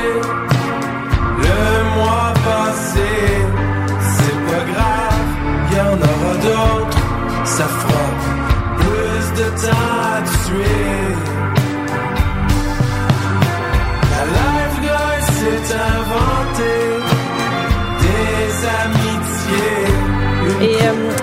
S12: le mois passé. C'est pas grave, y en aura d'autres. Ça fera plus de temps à tuer. La lifeguard s'est inventée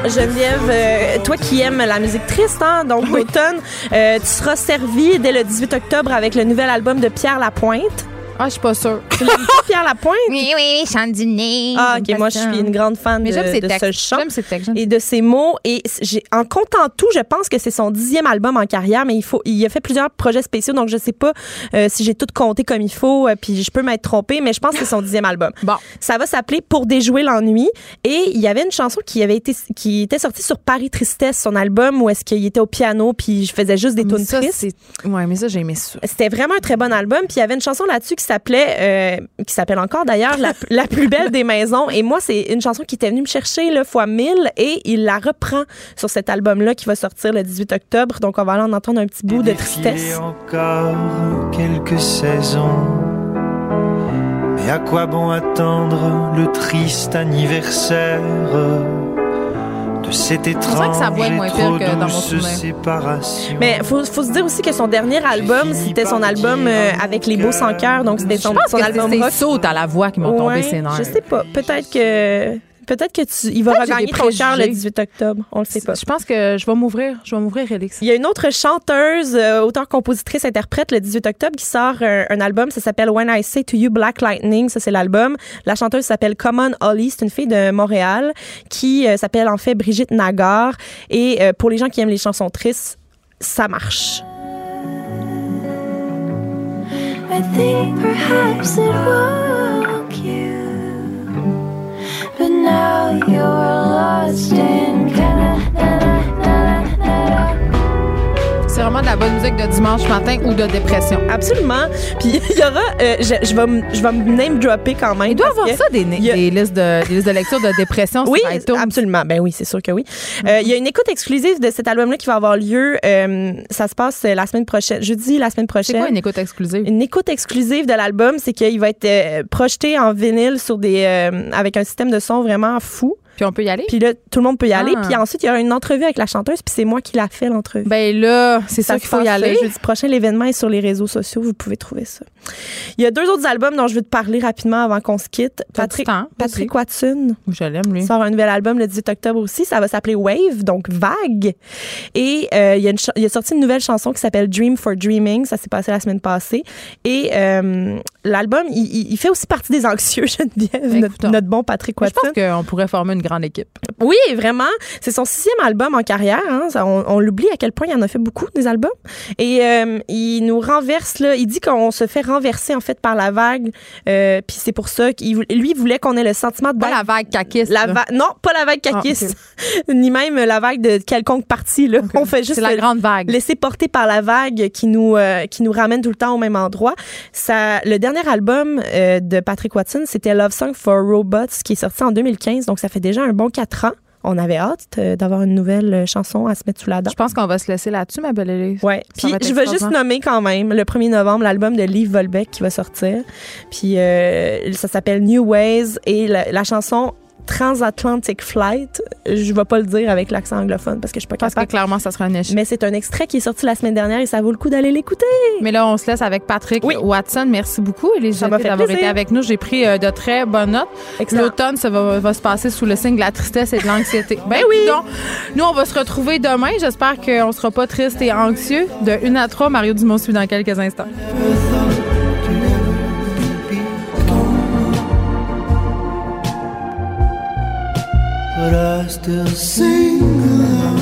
S11: Geneviève, euh, toi qui aimes la musique triste, hein, donc l'automne, euh, tu seras servi dès le 18 octobre avec le nouvel album de Pierre Lapointe.
S3: Ah, je suis pas sûre.
S11: Tu l'aimes pas, Pierre Lapointe?
S3: Oui, oui, chante du nez.
S11: Ah, ok, moi, je suis une grande fan
S3: Mais
S11: de,
S3: j'aime ses
S11: de
S3: textes.
S11: ce chant
S3: J'aime ses textes.
S11: et de ses mots. Et j'ai, en comptant tout, je pense que c'est son dixième album en carrière, mais il faut, il a fait plusieurs projets spéciaux, donc je sais pas euh, si j'ai tout compté comme il faut, euh, puis je peux m'être trompée, mais je pense que c'est son dixième album.
S3: Bon.
S11: Ça va s'appeler Pour déjouer l'ennui. Et il y avait une chanson qui avait été, qui était sortie sur Paris Tristesse, son album, où est-ce qu'il était au piano, puis je faisais juste des tunes
S3: ça,
S11: tristes.
S3: c'est- Ouais, mais ça, j'ai aimé ça.
S11: C'était vraiment un très bon album. Puis il y avait une chanson là-dessus qui s'appelait, euh, qui s'appelle encore d'ailleurs, la, la plus belle des maisons. Et moi, c'est une chanson qui était venue me chercher là, fois 1000 et il la reprend sur cet album-là qui va sortir le 18 octobre. Donc on va aller en entendre un petit bout de tristesse.
S15: encore quelques saisons. Mais à quoi bon attendre le triste anniversaire? De cette étrange
S3: voix est moins pire
S15: trop
S3: que dans mon
S15: séparation
S11: Mais faut, faut se dire aussi que son dernier album, c'était son album euh, avec les beaux sans cœur. Donc c'était son,
S3: Je pense
S11: son
S3: que
S11: album
S3: c'est sautes à la voix qui m'ont tombé ses nerfs.
S11: Je sais pas. Peut-être que peut-être que tu, il va regagner ton cœur le
S3: préjugés.
S11: 18 octobre. On le sait pas.
S3: Je pense que je vais m'ouvrir. Je vais m'ouvrir, Elix.
S11: Il y a une autre chanteuse, euh, auteur, compositrice, interprète le 18 octobre qui sort un album. Ça s'appelle When I Say to You Black Lightning. Ça, c'est l'album. La chanteuse s'appelle Common Holly. C'est une fille de Montréal qui euh, s'appelle en fait Brigitte Nagar. Et euh, pour les gens qui aiment les chansons tristes, ça marche.
S13: I think perhaps it woke you, but now you're lost in
S3: C'est vraiment de la bonne musique de dimanche matin ou de dépression.
S11: Absolument. Puis il y aura, euh, je, je vais me- je vais me name dropper quand même.
S3: Il doit avoir ça, des,
S11: a-
S3: des listes de, des listes de lecture de dépression
S11: Oui,
S3: sur
S11: absolument. Ben oui, c'est sûr que oui. Euh, Il y a une écoute exclusive de cet album-là qui va avoir lieu. euh, ça se passe euh, la semaine prochaine, jeudi, la semaine prochaine.
S3: C'est quoi une écoute exclusive?
S11: Une écoute exclusive de l'album, c'est qu'il va être projeté en vinyle sur des, avec un système de son vraiment fou.
S3: Puis on peut y aller?
S11: Puis là, tout le monde peut y aller.
S3: Ah.
S11: Puis ensuite, il y aura une entrevue avec la chanteuse, puis c'est moi qui l'a fait, l'entrevue.
S3: Ben là, c'est
S11: Ça
S3: qu'il faut y aller.
S11: euh, Jeudi prochain, l'événement est sur les réseaux sociaux. Vous pouvez trouver ça. Il y a deux autres albums dont je veux te parler rapidement avant qu'on se quitte. Patrick,
S3: temps?
S11: Patrick Watson
S3: Je l'aime, lui.
S11: sort un nouvel album le 18 octobre aussi. Ça va s'appeler Wave, donc vague. Et euh, il, y a une cha- il a sorti une nouvelle chanson qui s'appelle Dream for Dreaming. Ça s'est passé la semaine passée. Et euh, l'album, il, fait aussi partie des anxieux, Geneviève, notre, notre bon Patrick
S3: Je
S11: Watson.
S3: pense qu'on pourrait former une grande équipe.
S11: Oui, vraiment. C'est son sixième album en carrière. hein. Ça, on on l'oublie à quel point il en a fait beaucoup des albums. Et euh, il nous renverse là. Il dit qu'on se fait renverser en fait par la vague. Euh, Puis c'est pour ça qu'il lui voulait qu'on ait le sentiment de
S3: Pas la vague caquiste.
S11: La
S3: là.
S11: va- non, pas la vague
S3: Ah,
S11: caquiste, ni même la vague de quelconque partie. Là. On fait juste
S3: C'est la grande vague.
S11: laisser porter par la vague qui nous euh, qui nous ramène tout le temps au même endroit. Ça, le dernier album de Patrick Watson, c'était Love Song for Robots, qui est sorti en 2015, donc ça fait déjà un bon quatre ans. On avait hâte d'avoir une nouvelle euh, chanson à se mettre sous la dent.
S3: Je pense qu'on va se laisser là-dessus, ma belle Élise. Ça
S11: Puis je veux juste nommer quand même le 1er novembre l'album de Liv Volbeck qui va sortir. Puis euh, ça s'appelle New Ways et la, la chanson Transatlantic Flight, je vais pas le dire avec l'accent anglophone parce que je suis pas
S3: Parce que
S11: capable.
S3: clairement, ça sera un échec.
S11: Mais c'est un extrait qui est sorti la semaine dernière et ça vaut le coup d'aller l'écouter.
S3: Mais là, on se laisse avec Patrick Watson. Merci beaucoup,
S11: fait
S3: d'avoir été avec nous. J'ai pris euh, de très bonnes notes. L'automne, ça va, va se passer sous le signe de la tristesse et de l'anxiété. Ben oui! nous, on va se retrouver demain. J'espère qu'on sera pas triste et anxieux. De 1 à 3, Mario Dumont suit dans quelques instants.
S12: But I still sing along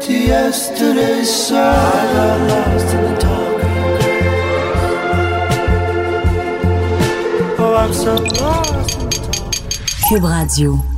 S12: to yesterday's song. I got lost in the talking grass. Oh, I'm so lost.
S1: Cube Radio.